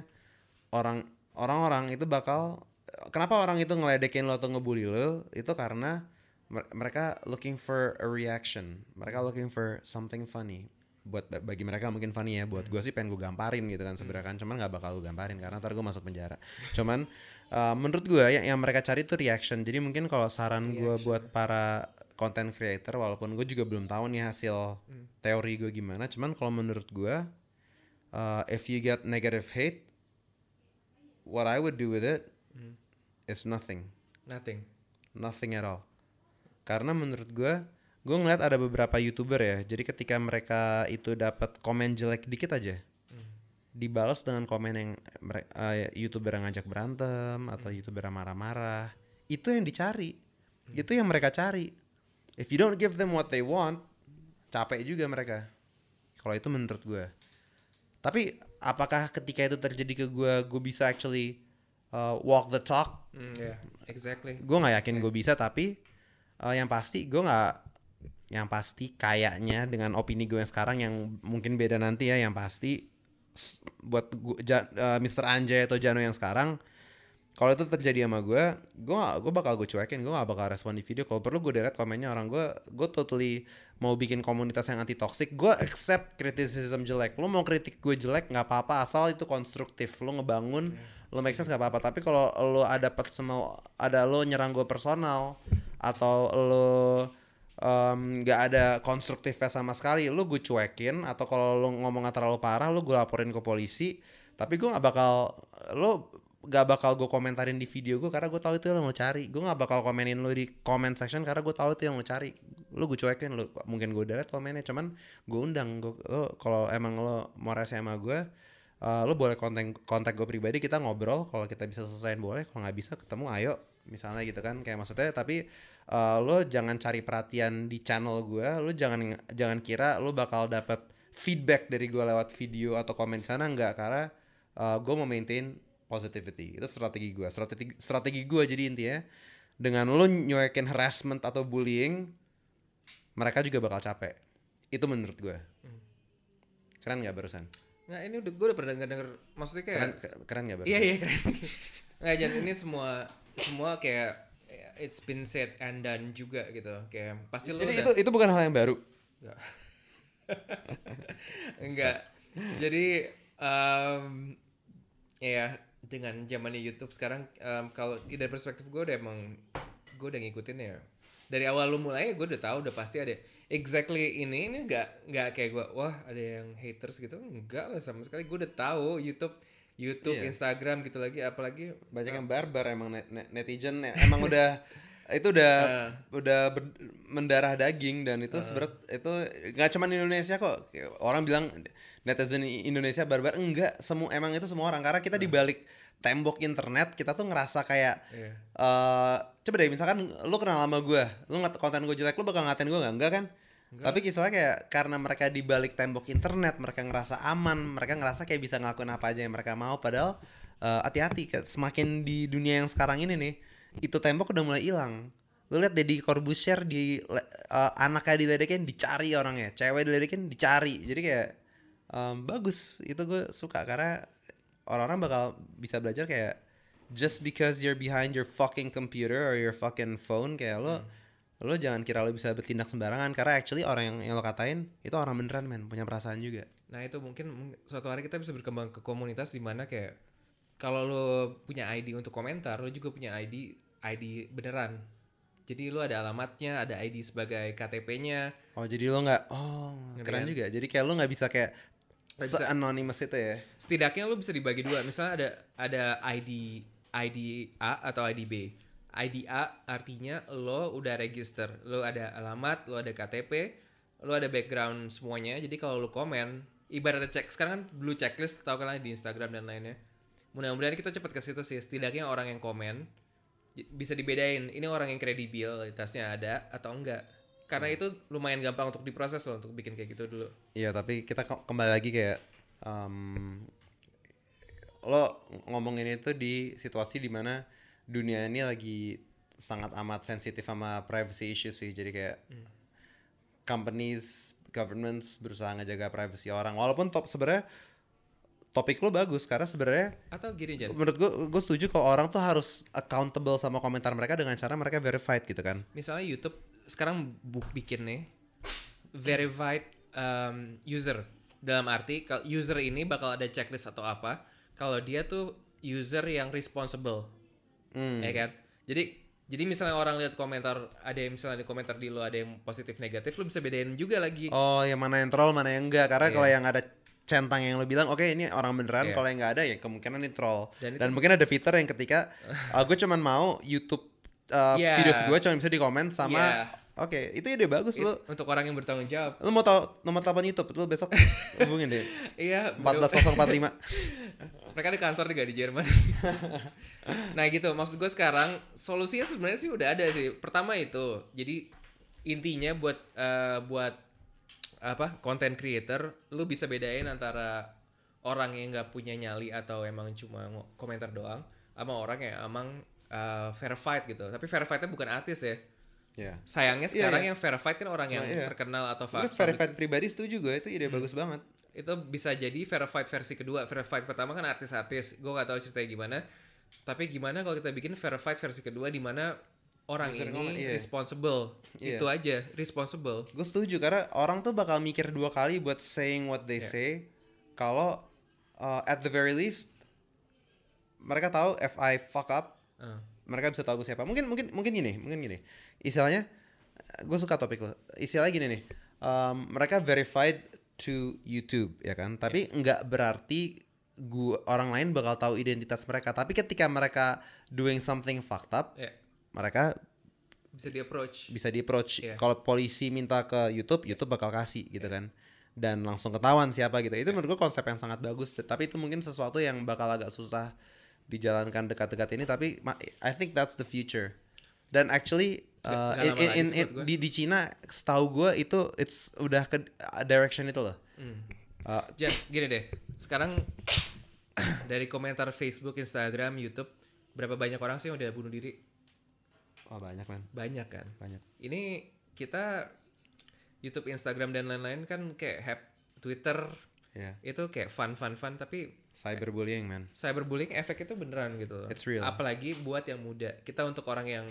orang orang-orang itu bakal kenapa orang itu ngeledekin lo atau ngebully lo itu karena mer- mereka looking for a reaction. Mereka looking for something funny. Buat ba- bagi mereka mungkin funny ya. Buat gue sih pengen gue gamparin gitu kan sebenarnya kan. Cuman nggak bakal gue gamparin karena ntar gue masuk penjara. Cuman uh, menurut gue yang, yang mereka cari itu reaction. Jadi mungkin kalau saran gue buat para content creator walaupun gue juga belum tahu nih hasil teori gue gimana. Cuman kalau menurut gue uh, if you get negative hate what I would do with it is nothing. Nothing. Nothing at all. Karena menurut gue gue ngeliat ada beberapa youtuber ya. Jadi ketika mereka itu dapat komen jelek dikit aja dibalas dengan komen yang eh, youtuber yang ngajak berantem atau youtuber yang marah-marah itu yang dicari. Itu yang mereka cari if you don't give them what they want capek juga mereka. Kalau itu menurut gue tapi apakah ketika itu terjadi ke gue gue bisa actually uh, walk the talk? Hmm, yeah exactly. Gue nggak yakin gue bisa tapi eh, yang pasti gue nggak yang pasti kayaknya dengan opini gue yang sekarang yang mungkin beda nanti ya yang pasti buat gua, Ja- eh, Mr. Anjay atau Jano yang sekarang kalau itu terjadi sama gue gue gak, gue bakal gue cuekin gue gak bakal respon di video. Kalau perlu gue delete komennya orang gue gue totally mau bikin komunitas yang anti toxic gue accept criticism jelek. Lo mau kritik gue jelek nggak apa-apa asal itu konstruktif. Lo ngebangun lo make sense nggak apa-apa. Tapi kalau lo ada personal ada lo nyerang gue personal atau lo nggak ada konstruktifnya sama sekali lo gue cuekin. Atau kalau lo ngomongnya terlalu parah lo gue laporin ke polisi. Tapi gue nggak bakal lo gak bakal gue komentarin di video gue karena gue tahu itu yang lo cari. Gue nggak bakal komenin lo di comment section karena gue tahu itu yang lo cari. Lo gue cuekin lo mungkin gue delete komennya cuman gue undang. Gue lo kalau emang lo mau rese sama gue eh, lo boleh kontak kontak gue pribadi kita ngobrol. Kalau kita bisa selesaiin boleh kalau nggak bisa ketemu ayo misalnya gitu kan. Kayak maksudnya tapi eh, lo jangan cari perhatian di channel gue lo jangan jangan kira lo bakal dapat feedback dari gue lewat video atau komen sana nggak. Karena gue mau maintain positivity. Itu strategi gue. Strategi strategi gue jadi intinya dengan lo nyuekin harassment atau bullying, mereka juga bakal capek. Itu menurut gue. Keren nggak barusan? Nah ini udah gue udah pernah denger, denger maksudnya kayak Keren keren nggak barusan? Iya iya keren. Nggak jangan ini semua semua kayak it's been said and done juga gitu. Kayak pasti lo Jadi udah itu itu bukan hal yang baru. Enggak. Enggak. Jadi um, ya dengan zamannya YouTube sekarang um, kalau dari perspektif gue udah emang gue udah ngikutin ya dari awal lu mulai gue udah tahu udah pasti ada exactly ini ini nggak nggak kayak gue wah ada yang haters gitu enggak lah sama sekali gue udah tahu YouTube YouTube Iya. Instagram gitu lagi apalagi Banyak yang barbar emang net- net- netizen ya. emang udah itu udah Ah. udah ber- mendarah daging dan itu seberat itu nggak cuma di Indonesia kok orang bilang netizen Indonesia barbar enggak semua emang itu semua orang. Karena kita di balik tembok internet kita tuh ngerasa kayak Iya. eh coba deh misalkan lu kenal sama gue lu ngat konten gue jelek lu bakal ngatain gue nggak? Enggak kan? Tapi kisahnya kayak karena mereka di balik tembok internet mereka ngerasa aman mereka ngerasa kayak bisa ngelakuin apa aja yang mereka mau. Padahal eh, hati-hati kayak semakin di dunia yang sekarang ini nih itu tembok udah mulai hilang. Lu lihat Deddy Corbuzier di eh, anaknya diledekin dicari orangnya. Cewek diledekin dicari. Jadi kayak em, bagus itu gue suka karena orang-orang bakal bisa belajar kayak just because you're behind your fucking computer or your fucking phone kayak lo lo jangan kira lo bisa bertindak sembarangan karena actually orang yang, yang lo katain itu orang beneran men punya perasaan juga Nah itu mungkin mung- suatu hari kita bisa berkembang ke komunitas di mana kayak kalau lo punya ID untuk komentar, lo juga punya ID ID beneran. Jadi lo ada alamatnya, ada ID sebagai KTP-nya. oh jadi lo nggak oh Ngerti keren kan? juga jadi kayak lo nggak bisa kayak Bisa. anonymous itu ya Setidaknya lo bisa dibagi dua. Misalnya ada ada ID ID A atau ID B. ID A artinya lo udah register, lo ada alamat, lo ada KTP, lo ada background semuanya. Jadi kalau lo komen, ibaratnya cek sekarang kan blue checklist tau kan di Instagram dan lainnya. Mudah-mudahan kita cepat ke situ sih. Setidaknya orang yang komen bisa dibedain ini orang yang kredibilitasnya ada atau enggak. Karena itu lumayan gampang untuk diproses loh untuk bikin kayak gitu dulu. Iya tapi kita ke- kembali lagi kayak em, lo ngomongin itu di situasi di mana dunia ini lagi sangat amat sensitif sama privacy issues sih. Jadi kayak companies governments berusaha ngejaga privacy orang. Walaupun top sebenarnya topik lo bagus karena sebenarnya Atau gini Jan, menurut gue gue setuju kalau orang tuh harus accountable sama komentar mereka dengan cara mereka verified gitu kan. Misalnya YouTube sekarang bu bikin nih verified um, user dalam arti kalau user ini bakal ada checklist atau apa kalau dia tuh user yang responsible Hmm. ya kan jadi jadi misalnya orang lihat komentar ada yang misalnya di komentar di lo ada yang positif negatif lo bisa bedain juga lagi Oh, yang mana yang troll, mana yang enggak. Karena Iya. kalau yang ada centang yang lo bilang, oke ini orang beneran. Iya. Kalau yang nggak ada ya kemungkinan ini troll. Dan Dan, itu- mungkin ada fitur yang ketika uh, gue cuman mau YouTube uh, Iya. videos gue cuma bisa di komen sama. Iya. Oke, itu ide bagus It- lo. untuk orang yang bertanggung jawab Lo mau tau nomor telepon YouTube? Lo besok hubungin deh. iya 14045. mereka di kantor juga di Jerman. nah gitu, maksud gue sekarang solusinya sebenarnya sih udah ada sih. Pertama itu, jadi intinya buat eh, buat apa content creator, lu bisa bedain antara orang yang nggak punya nyali atau emang cuma komentar doang, sama orang yang emang eh, verified gitu. Tapi verifiednya bukan artis ya. Ya. Sayangnya Iya, sekarang iya. yang verified kan orang yang iya. terkenal atau Sebenarnya fa- verified pribadi setuju gue itu Hmm. ide bagus banget. itu bisa jadi verified versi kedua verified pertama kan artis-artis gue gak tahu ceritanya gimana tapi gimana kalau kita bikin verified versi kedua di mana orang User ini comment, iya. responsible Iya. itu aja responsible Gue setuju karena orang tuh bakal mikir dua kali buat saying what they Iya. say. Kalau uh, at the very least mereka tahu if I fuck up, Ah. mereka bisa tahu gue siapa. Mungkin mungkin mungkin gini, mungkin gini. Istilahnya gue suka topik lo. Istilahnya gini nih. um, mereka verified to YouTube ya kan, tapi nggak berarti gua orang lain bakal tahu identitas mereka. Tapi ketika mereka doing something fucked up, ya mereka bisa di approach bisa di approach Iya. kalau polisi minta ke YouTube YouTube bakal kasih gitu kan dan langsung ketahuan siapa gitu itu menurut gue konsep yang sangat bagus tapi itu mungkin sesuatu yang bakal agak susah dijalankan dekat-dekat ini tapi I think that's the future dan actually uh, in, in, in, in- di di Cina setahu gue itu it's udah ke uh, direction itu loh Hmm. Uh, Jan gini deh sekarang dari komentar Facebook, Instagram, YouTube, berapa banyak orang sih yang udah bunuh diri? Wah banyak man, Banyak kan. banyak. Ini kita YouTube, Instagram dan lain-lain kan kayak hap Twitter Ya, itu kayak fun fun fun tapi cyberbullying man. cyberbullying efek itu beneran gitu loh. It's real. Apalagi buat yang muda. Kita untuk orang yang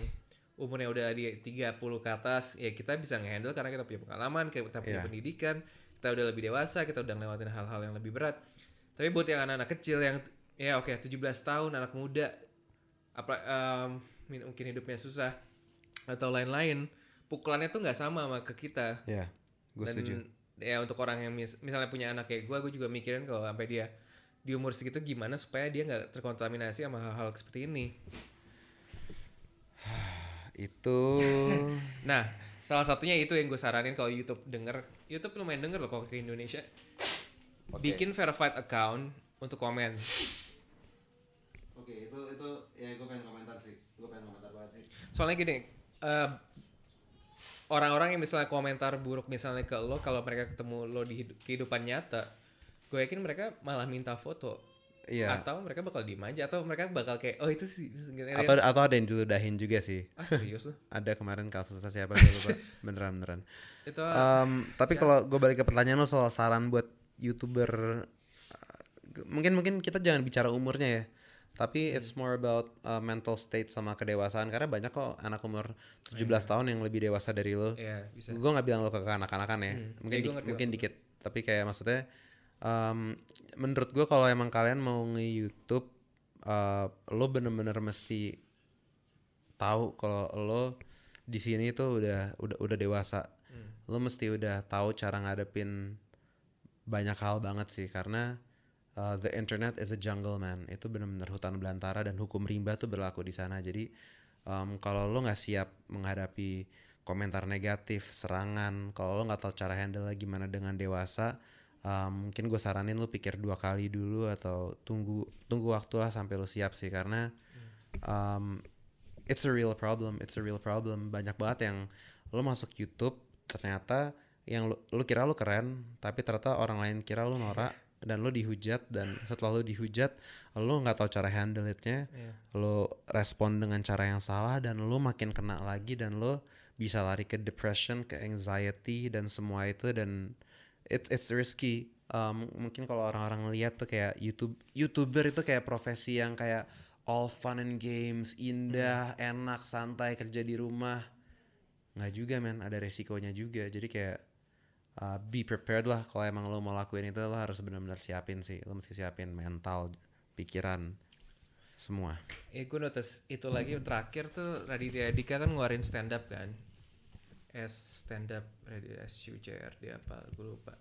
umurnya udah di 30 ke atas, ya kita bisa ngehandle karena kita punya pengalaman, kita punya Iya. pendidikan, kita udah lebih dewasa, kita udah ngelewatin hal-hal yang lebih berat. Tapi buat yang anak-anak kecil yang ya oke 17 tahun, anak muda apa em, mungkin hidupnya susah atau lain-lain, pukulannya tuh nggak sama sama ke kita Ya, gue dan setuju. ya untuk orang yang mis- misalnya punya anak kayak gue gue juga mikirin kalau sampai dia di umur segitu gimana supaya dia nggak terkontaminasi sama hal-hal seperti ini Itu nah salah satunya itu yang gue saranin kalau YouTube denger YouTube lumayan denger loh kalau ke Indonesia Oke. bikin verified account untuk komen Oke, itu itu ya gue pengen komentar sih. Gue pengen komentar banget sih. soalnya gini eh, orang-orang yang misalnya komentar buruk misalnya ke lo kalau mereka ketemu lo di hidup- kehidupan nyata gue yakin mereka malah minta foto Iya. atau mereka bakal diem aja atau mereka bakal kayak oh itu sih Atau atau ada yang diludahin juga sih. ah serius lo Ada kemarin kasusnya siapa gue lupa. beneran beneran. itu Um, tapi kalau gue balik ke pertanyaan lo soal saran buat youtuber, uh, mungkin mungkin kita jangan bicara umurnya ya. Tapi it's more about uh, mental state sama kedewasaan karena banyak kok anak umur 17 tahun yang lebih dewasa dari lo. bisa Gue nggak bilang lo ke kanak-kanakan ya, Hmm, mungkin iya, di- mungkin dikit. Tapi kayak maksudnya, um, menurut gue kalau emang kalian mau nge-YouTube, uh, lo bener-bener mesti tahu kalau lo di sini tuh udah udah udah dewasa. Hmm. Lo mesti udah tahu cara ngadepin banyak hal banget sih karena uh, the internet is a jungle man. Itu bener-bener hutan belantara dan hukum rimba tuh berlaku di sana. Jadi um, kalau lo nggak siap menghadapi komentar negatif, serangan, kalau lo nggak tahu cara handle gimana dengan dewasa, um, mungkin gue saranin lo pikir dua kali dulu atau tunggu tunggu waktu lah sampai lo siap sih karena um, it's a real problem, it's a real problem. Banyak banget yang lo masuk YouTube ternyata yang lo, lo kira lo keren, tapi ternyata orang lain kira lo norak dan lo dihujat dan setelah lo dihujat lo nggak tahu cara handle itnya Iya. lo respon dengan cara yang salah dan lo makin kena lagi dan lo bisa lari ke depression ke anxiety dan semua itu dan it's it's risky. Um, mungkin kalau orang-orang lihat tuh kayak YouTube youtuber itu kayak profesi yang kayak all fun and games indah enak santai kerja di rumah. Nggak juga men. Ada resikonya juga. Jadi kayak uh, be prepared lah kalau emang lo mau lakuin itu lo harus benar-benar siapin sih. Lo mesti siapin mental pikiran semua. Eh gue notice itu lagi terakhir tuh Raditya Dika kan ngeluarin stand up kan S stand up Raditya SUJR dia apa gue lupa.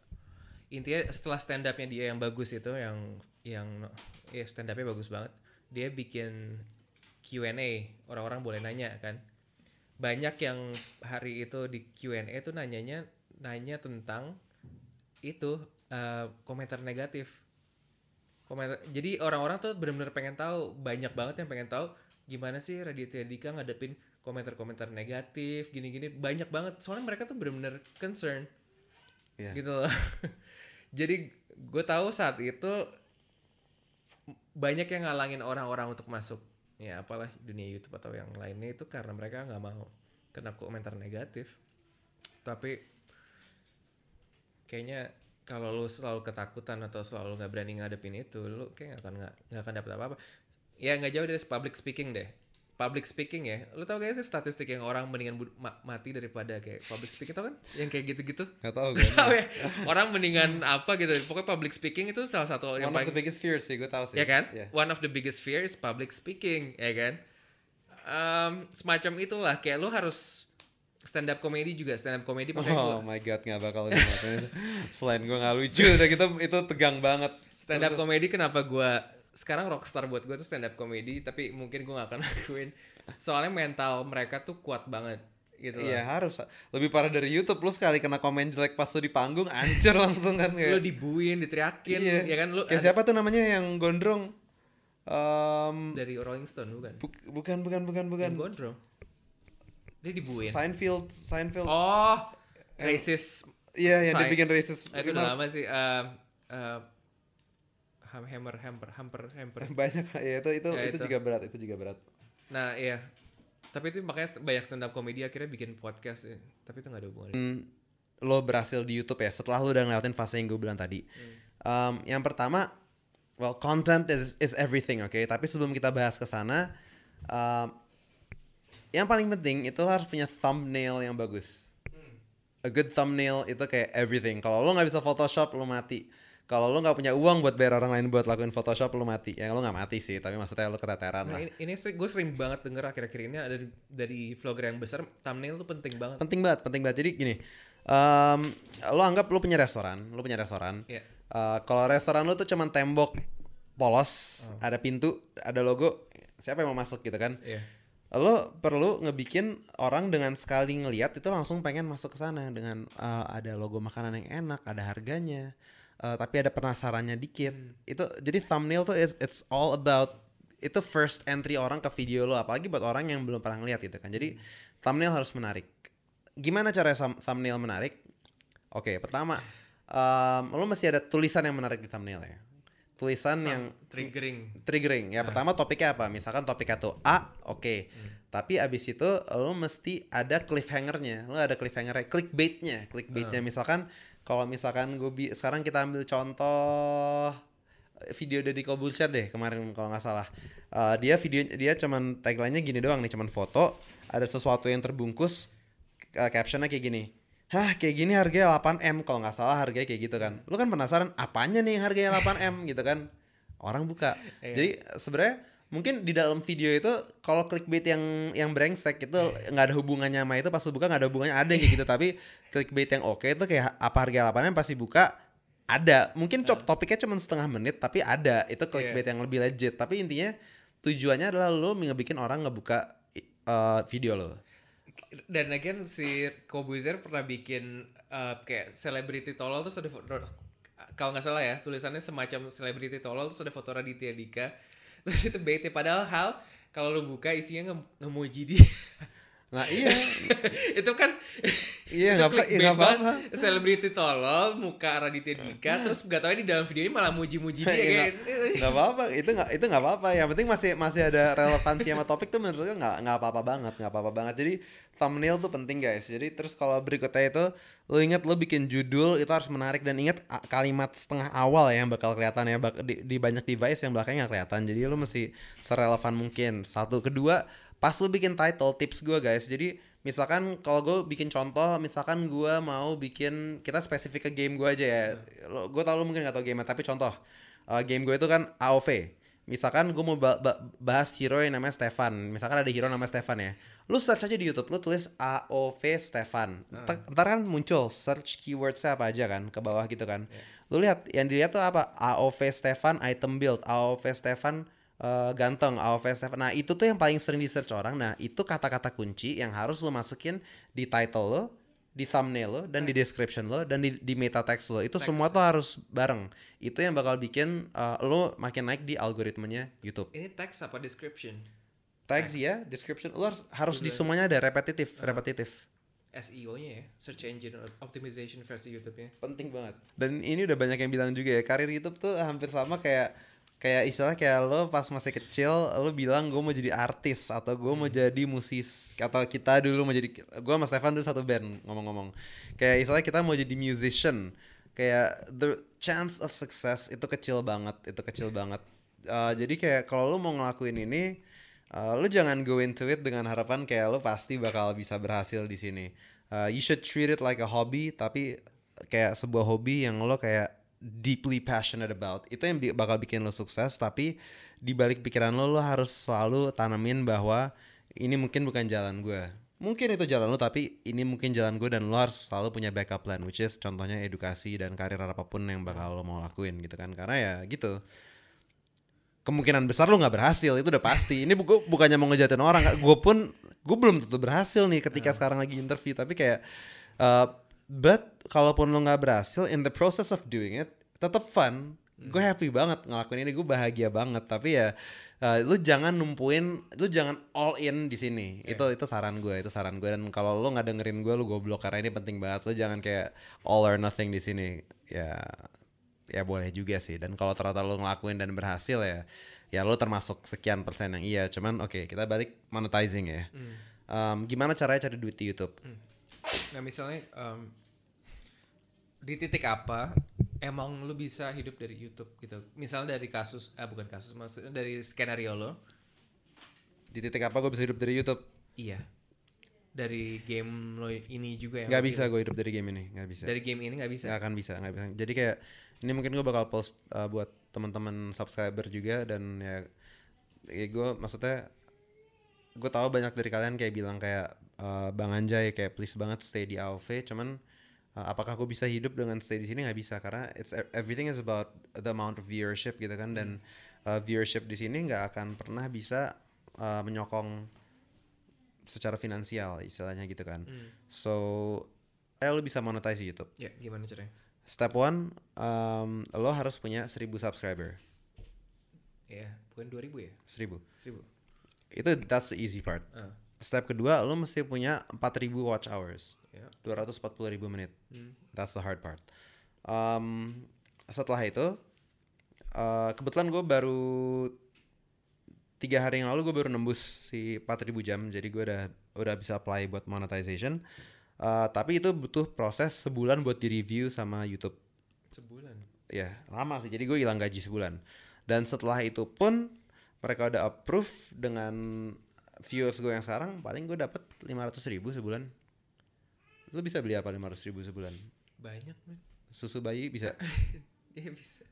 Intinya setelah stand upnya dia yang bagus itu yang yang ya stand upnya bagus banget dia bikin Q&A orang-orang boleh nanya kan. Banyak yang hari itu di Q&A tuh nanyanya nanya tentang itu eh, komentar negatif. Komentar jadi orang-orang tuh benar-benar pengen tahu banyak banget yang pengen tahu gimana sih Raditya Dika ngadepin komentar-komentar negatif gini-gini banyak banget. Soalnya mereka tuh benar-benar concern Iya. gitu loh. Jadi gue tahu saat itu banyak yang ngalangin orang-orang untuk masuk. Ya apalah dunia YouTube atau yang lainnya itu karena mereka nggak mau kena komentar negatif. Tapi kayaknya kalau lu selalu ketakutan atau selalu nggak berani ngadepin itu lu kayak nggak akan nggak nggak akan dapet apa-apa. Ya nggak jauh dari public speaking deh public speaking ya. Lu tau gak sih statistik yang orang mendingan ma- mati daripada kayak public speaking tau kan? Yang kayak gitu-gitu. Nggak tahu Gak tau ya? Orang mendingan apa gitu. Pokoknya public speaking itu salah satu yang one of paling the biggest fears sih gue tahu sih. Ya kan? Iya. one of the biggest fear is public speaking ya kan? Em, semacam itulah. Kayak lu harus stand up comedy juga. Stand up comedy Oh gua my god nggak bakal gue itu. Selain gue nggak lucu, udah gitu itu tegang banget. stand up comedy kenapa gua sekarang rockstar buat gue tuh stand up comedy tapi mungkin gue gak akan lakuin soalnya mental mereka tuh kuat banget gitu loh. Iya harus. Lebih parah dari YouTube lu sekali kena komen jelek pas lu di panggung, ancur langsung kan lu kayak. dibuin diteriakin Iya. ya kan lu Kayak ada- siapa tuh namanya yang gondrong? Um, dari Rolling Stone bukan buk- bukan bukan bukan bukan. yang gondrong dia dibuin Seinfeld, Seinfeld. oh racist Iya yang dibikin racist. Itu udah lama sih. Uh, ham- hammer hamper hamper hamper. Banyak ya itu itu Ya, itu itu. juga berat itu juga berat. Nah iya. Tapi itu makanya banyak stand up komedi akhirnya bikin podcast ya. tapi itu nggak ada hubungannya. Hmm, lo berhasil di YouTube ya setelah lo udah ngelewatin fase yang gue bilang tadi. Um, yang pertama well content is, is everything oke? Tapi sebelum kita bahas ke sana um, yang paling penting itu lo harus punya thumbnail yang bagus. A good thumbnail itu kayak everything. Kalau lo nggak bisa Photoshop lo mati kalau lo nggak punya uang buat bayar orang lain buat lakuin Photoshop lo mati. Ya lo nggak mati sih tapi maksudnya lo keteteran Nah, lah. ini, ini gue sering banget denger akhir-akhir ini ada dari, dari vlogger yang besar thumbnail tuh penting banget. penting banget penting banget. Jadi gini um, lo anggap lo punya restoran lo punya restoran. Iya. Uh, kalau restoran lo tuh cuman tembok polos ada pintu ada logo siapa yang mau masuk gitu kan? Iya. lo perlu ngebikin orang dengan sekali ngeliat itu langsung pengen masuk ke sana dengan uh, ada logo makanan yang enak ada harganya uh, tapi ada penasarannya dikit. Itu jadi thumbnail tuh is, it's all about itu first entry orang ke video lo apalagi buat orang yang belum pernah ngeliat gitu kan. Jadi thumbnail harus menarik. Gimana cara thumb- thumbnail menarik? Oke pertama um, lo mesti ada tulisan yang menarik di thumbnail ya. Tulisan Some yang triggering. triggering. Ya pertama topiknya apa? Misalkan topiknya tuh A oke. Tapi abis itu lo mesti ada cliffhangernya. Lo ada cliffhangernya clickbaitnya. Clickbaitnya misalkan kalau misalkan gue bi- sekarang kita ambil contoh video dari Kobulchat deh kemarin kalau nggak salah. Eh, dia video dia cuman tagline-nya gini doang nih cuman foto ada sesuatu yang terbungkus eh, captionnya kayak gini. Hah kayak gini harganya 8M kalau nggak salah harganya kayak gitu kan. Lu kan penasaran apanya nih harganya 8M gitu kan. Orang buka. Iya. jadi sebenarnya mungkin di dalam video itu kalau clickbait yang yang brengsek itu nggak ada hubungannya sama itu pas lu buka nggak ada hubungannya ada kayak gitu. Tapi clickbait yang oke itu kayak apa harga 8M pasti buka ada. Mungkin cop topiknya cuma setengah menit tapi ada. Itu clickbait yang lebih legit. Tapi intinya tujuannya adalah lo ngebikin orang ngebuka eh, video lo Dan again si Kobuzer pernah bikin uh, kayak celebrity tolol terus ada kalau nggak salah ya tulisannya semacam celebrity tolol terus ada foto Raditya Dika terus itu bete padahal hal kalau lu buka isinya nge ngemuji dia nah iya. Itu kan Iya, nggak apa- iya, nggak apa-apa. Selebriti tolol, muka Raditya Dika, terus gak tau di dalam video ini malah muji-muji dia Iya, kayak nggak apa-apa itu nggak itu nggak apa-apa. Yang penting masih masih ada relevansi sama topik tuh menurut gue nggak nggak apa-apa banget nggak apa-apa banget. Jadi thumbnail tuh penting guys. Jadi terus kalau berikutnya itu lo inget lo bikin judul itu harus menarik. Dan inget kalimat setengah awal ya yang bakal kelihatan ya bak- di, di banyak device yang belakangnya nggak kelihatan. Jadi lo mesti serelevan mungkin. Satu. Kedua pas lo bikin title tips gue guys. Jadi misalkan kalau gue bikin contoh misalkan gue mau bikin kita spesifik ke game gue aja ya. Lo gue tau lo mungkin gak tau game tapi contoh uh, game gue itu kan AOV misalkan gue mau ba- ba- bahas hero yang namanya Stefan. Misalkan ada hero namanya Stefan ya. Lu search aja di YouTube lu tulis AOV Stefan. Ntar, ntar kan muncul search keywordsnya apa aja kan ke bawah gitu kan. Lu lihat yang dilihat tuh apa? AOV Stefan item build. AOV Stefan eh, ganteng AOV nah itu tuh yang paling sering di search orang. Nah itu kata-kata kunci yang harus lu masukin di title lo di thumbnail lo dan di description lo dan di, di meta text lo. Itu semua tuh harus bareng. Itu yang bakal bikin uh, lo makin naik di algoritmanya YouTube. Ini teks apa description? text ya description. Lo harus harus di semuanya ada. Repetitif repetitif. SEO-nya ya, search engine optimization versi YouTube-nya. penting banget. Dan ini udah banyak yang bilang juga ya karir YouTube tuh hampir sama kayak kayak istilah kayak lo pas masih kecil lo bilang gue mau jadi artis atau gue mau jadi musis atau kita dulu mau jadi gue sama Stefan dulu satu band ngomong-ngomong. Kayak istilah kita mau jadi musician. Kayak the chance of success itu kecil banget itu kecil banget. Uh, jadi kayak kalau lo mau ngelakuin ini uh, lo jangan go into it dengan harapan kayak lo pasti bakal bisa berhasil di sini. Uh, you should treat it like a hobby tapi kayak sebuah hobi yang lo kayak deeply passionate about. Itu yang bakal bikin lo sukses tapi di balik pikiran lo lo harus selalu tanamin bahwa ini mungkin bukan jalan gue. Mungkin itu jalan lo tapi ini mungkin jalan gue dan lo harus selalu punya backup plan which is contohnya edukasi dan karir apa pun yang bakal lo mau lakuin gitu kan. Karena ya gitu. Kemungkinan besar lo nggak berhasil itu udah pasti. Ini gue bukannya mau ngejatin orang gue pun gue belum tentu berhasil nih ketika sekarang lagi interview tapi kayak uh, but kalaupun lo nggak berhasil in the process of doing it tetap fun. Gue happy banget ngelakuin ini gue bahagia banget. Tapi ya uh, lu jangan numpuin lu jangan all in di sini. Itu itu saran gue itu saran gue dan kalau lo nggak dengerin gue lu goblok. Karena ini penting banget. Lu jangan kayak all or nothing di sini. Ya ya boleh juga sih. Dan kalau ternyata lo ngelakuin dan berhasil ya ya lo termasuk sekian persen yang iya. Cuman oke kita balik monetizing ya. Hmm. Um, gimana caranya cari duit di YouTube Nah misalnya em, di titik apa emang lu bisa hidup dari YouTube gitu. Misalnya dari kasus, ah bukan kasus, maksudnya dari skenario lo. di titik apa gue bisa hidup dari YouTube Iya. Dari game lo ini juga yang nggak lo bisa gue hidup dari game ini nggak bisa Dari game ini nggak bisa. nggak akan bisa nggak bisa jadi kayak ini mungkin gue bakal post uh, buat teman-teman subscriber juga dan ya, ya gue maksudnya gue tahu banyak dari kalian kayak bilang kayak uh, bang Anjay kayak please banget stay di AOV cuman uh, apakah gue bisa hidup dengan stay di sini nggak bisa karena it's e, everything is about the amount of viewership gitu kan dan uh, viewership di sini nggak akan pernah bisa uh, menyokong secara finansial istilahnya gitu kan Hmm. so ya lo bisa monetize YouTube Ya gimana caranya? Step one, um, lo harus punya 1000 subscriber. Ya bukan 2000 ya? 1000. 1000. Itu that's the easy part. Ah, Step kedua, lo mesti punya 4000 watch hours. ya. 240.000 menit. Hmm. That's the hard part. Um, setelah itu, uh, kebetulan gue baru tiga hari yang lalu gue baru nembus si 4000 jam, jadi gue udah udah bisa apply buat monetization. Uh, tapi itu butuh proses sebulan buat di review sama YouTube. Sebulan. ya lama sih jadi gue hilang gaji sebulan dan setelah itu pun mereka udah approve dengan viewers gue yang sekarang paling gue dapet 500 ribu sebulan. Lu bisa beli apa 500 ribu sebulan? Banyak man. susu bayi bisa? Iya bisa.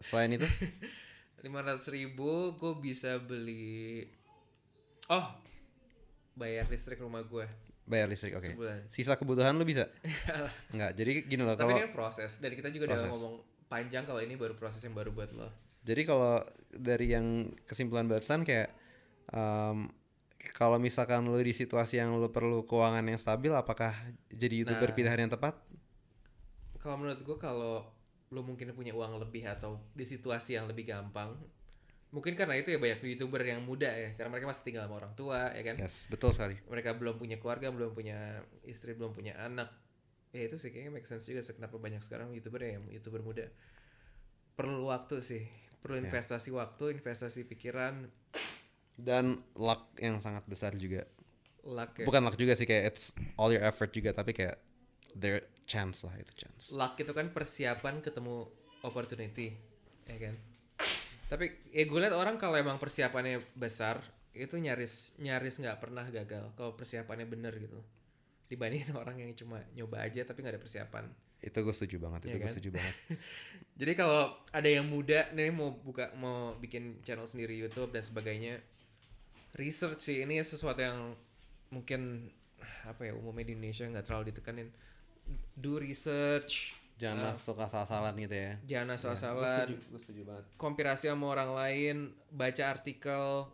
selain itu? 500 ribu gue bisa beli Oh Bayar listrik rumah gue bayar listrik oke. Sebulan. Sisa kebutuhan lu bisa? Nggak jadi gini loh Tapi kalau ini kan proses. Dan kita juga udah ngomong panjang Kalau ini baru proses yang baru buat lo jadi kalau dari yang kesimpulan barusan kayak um, kalau misalkan lu di situasi yang lu perlu keuangan yang stabil apakah jadi youtuber Nah. pilihan yang tepat? Kalau menurut gue kalau lo mungkin punya uang lebih Atau di situasi yang lebih gampang Mungkin karena itu ya banyak youtuber yang muda ya Karena mereka masih tinggal sama orang tua ya kan? Yes betul sekali. Mereka belum punya keluarga Belum punya istri Belum punya anak. Ya itu sih kayaknya make sense juga sih Kenapa banyak sekarang youtuber ya yang youtuber muda. Perlu waktu sih Perlu Ya. investasi waktu Investasi pikiran. Dan luck yang sangat besar juga. Luck ya. Bukan luck juga sih kayak it's all your effort juga tapi kayak there chance lah itu chance. Luck itu kan persiapan ketemu opportunity ya kan? Tapi ya gue liat orang kalau emang persiapannya besar itu nyaris nyaris nggak pernah gagal kalau persiapannya bener gitu. Dibandingin orang yang cuma nyoba aja tapi nggak ada persiapan itu gue setuju banget itu Iya gue kan? setuju banget jadi kalau ada yang muda nih mau buka mau bikin channel sendiri YouTube dan sebagainya research sih ini sesuatu yang mungkin apa ya umumnya di Indonesia nggak terlalu ditekanin do research jangan Ah. masuk asal-asalan gitu ya jangan gue asal-asalan setuju gue setuju banget sama orang lain, baca artikel,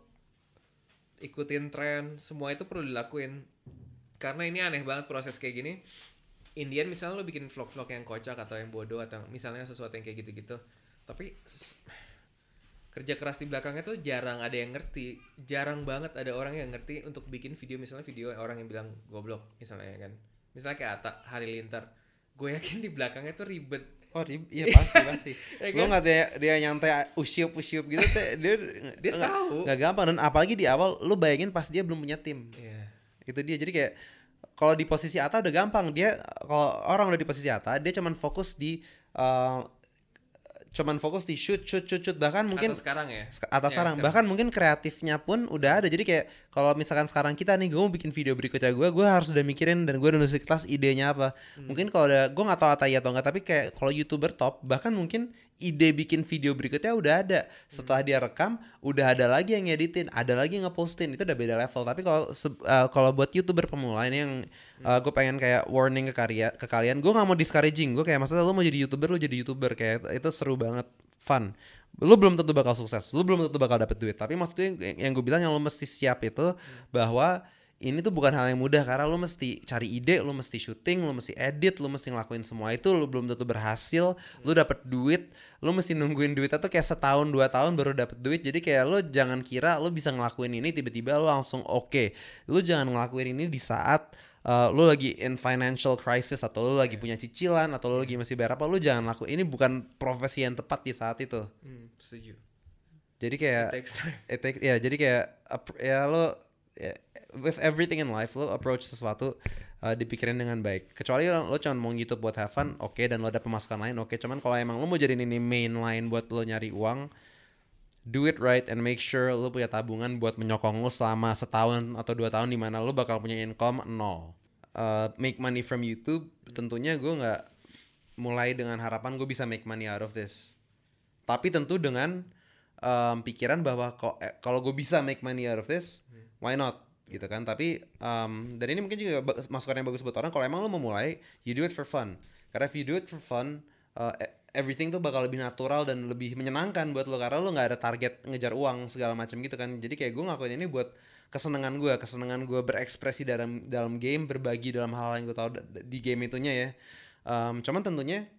ikutin tren, semua itu perlu dilakuin. Karena ini aneh banget proses kayak gini. Indian misalnya lo bikin vlog-vlog yang kocak atau yang bodoh atau misalnya sesuatu yang kayak gitu-gitu. Tapi kerja keras di belakangnya tuh jarang ada yang ngerti. Jarang banget ada orang yang ngerti untuk bikin video misalnya video orang yang bilang goblok misalnya ya kan. Misalnya kayak Atta Halilintar. Gue yakin di belakangnya tuh ribet. oh di- iya pasti pasti Ya lo kan? nggak dia dia nyantai usiup usiup gitu teh dia Dia nggak- tahu. nggak gampang dan apalagi di awal lu bayangin pas dia belum punya tim Iya. itu dia jadi kayak kalau di posisi Ata udah gampang dia kalau orang udah di posisi Ata dia cuman fokus di uh, cuman fokus di shoot shoot shoot shoot bahkan mungkin Atau sekarang ya. Atas Ya, sekarang sekarang. bahkan mungkin kreatifnya pun udah ada jadi kayak kalau misalkan sekarang kita nih gue mau bikin video berikutnya gue gue harus udah mikirin dan gue udah nulis kelas idenya apa Hmm. mungkin kalau ada gue nggak tahu atau iya atau enggak tapi kayak kalau youtuber top bahkan mungkin ide bikin video berikutnya udah ada. Setelah Hmm. dia rekam udah ada lagi yang ngeditin ada lagi yang ngepostin. Itu udah beda level. Tapi kalau uh, kalau buat youtuber pemula ini yang uh, gue pengen kayak warning ke karya ke kalian. Gue nggak mau discouraging. Gue kayak maksudnya lu mau jadi youtuber lu jadi youtuber. Kayak itu seru banget. Fun. Lu belum tentu bakal sukses. Lu belum tentu bakal dapet duit. Tapi maksudnya yang, yang gue bilang yang lu mesti siap itu bahwa ini tuh bukan hal yang mudah karena lu mesti cari ide, lu mesti syuting, lu mesti edit, lu mesti ngelakuin semua itu, lu belum tentu berhasil, lu dapet duit, lu mesti nungguin duitnya tuh kayak setahun dua tahun baru dapet duit. Jadi kayak lu jangan kira lu bisa ngelakuin ini tiba-tiba lu langsung oke. Lu jangan ngelakuin ini di saat uh, lu lagi in financial crisis atau lu lagi punya cicilan atau lu lagi masih bayar apa lu jangan laku ini bukan profesi yang tepat di saat itu Hmm, setuju. jadi kayak Takes time. it take- ya jadi kayak ya lo ya, with everything in life lo approach sesuatu uh, dipikirin dengan baik. Kecuali lo, lo cuma mau YouTube buat have fun oke dan lo ada pemasukan lain oke. Cuman kalau emang lo mau jadiin ini main line buat lo nyari uang do it right and make sure lo punya tabungan buat menyokong lo selama setahun atau dua tahun di mana lo bakal punya income nol. Uh, make money from YouTube tentunya gue nggak mulai dengan harapan gue bisa make money out of this. Tapi tentu dengan um, pikiran bahwa kalau gue bisa make money out of this why not gitu kan. Tapi um, dan ini mungkin juga masukan yang bagus buat orang kalau emang lo mau mulai you do it for fun. Karena if you do it for fun uh, everything tuh bakal lebih natural dan lebih menyenangkan buat lo karena lo nggak ada target ngejar uang segala macam gitu kan. Jadi kayak gue ngakuin ini buat kesenangan gue kesenangan gue berekspresi dalam dalam game berbagi dalam hal yang gue tahu di game itunya ya. Um, cuman tentunya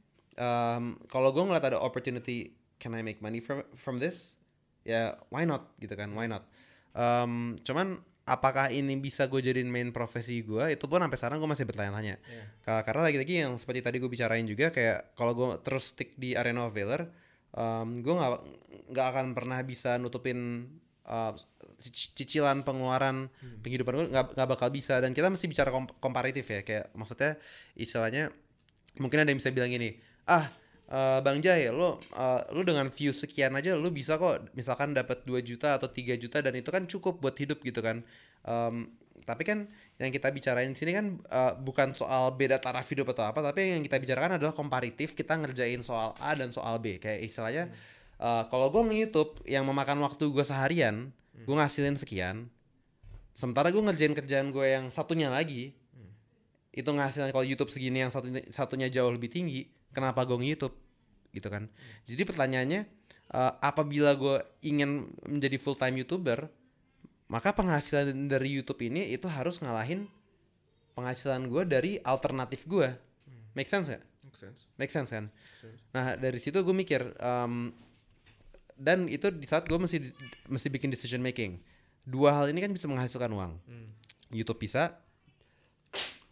um, kalau gue ngeliat ada opportunity can I make money from from this? Ya why not? Gitu kan why not? Um, cuman apakah ini bisa gue jadiin main profesi gue itu pun sampai sekarang gue masih bertanya-tanya. Ka- karena lagi-lagi yang seperti tadi gue bicarain juga kayak kalau gue terus stick di arena of valor um, gue nggak nggak akan pernah bisa nutupin uh, cic- cicilan pengeluaran penghidupan gue nggak nggak bakal bisa. Dan kita mesti bicara kom- komparatif ya kayak maksudnya istilahnya mungkin ada yang bisa bilang gini ah eh, Bang Jai lo eh, lo dengan view sekian aja lo bisa kok misalkan dapat 2 juta atau 3 juta dan itu kan cukup buat hidup gitu kan. Em, tapi kan yang kita bicarain di sini kan eh, bukan soal beda taraf hidup atau apa tapi yang kita bicarakan adalah komparatif kita ngerjain soal A dan soal B. Kayak istilahnya eh, kalau gue nge-youtube yang memakan waktu gue seharian gue ngasilin sekian sementara gue ngerjain kerjaan gue yang satunya lagi itu ngasihin kalau YouTube segini yang satunya satunya jauh lebih tinggi kenapa gue nge-YouTube gitu kan jadi pertanyaannya eh, apabila gue ingin menjadi full time youtuber maka penghasilan dari YouTube ini itu harus ngalahin penghasilan gue dari alternatif gue make sense gak? Make sense. make sense kan Make sense. Nah dari situ gue mikir em, dan itu di saat gue mesti mesti bikin decision making. Dua hal ini kan bisa menghasilkan uang. Hmm. YouTube bisa,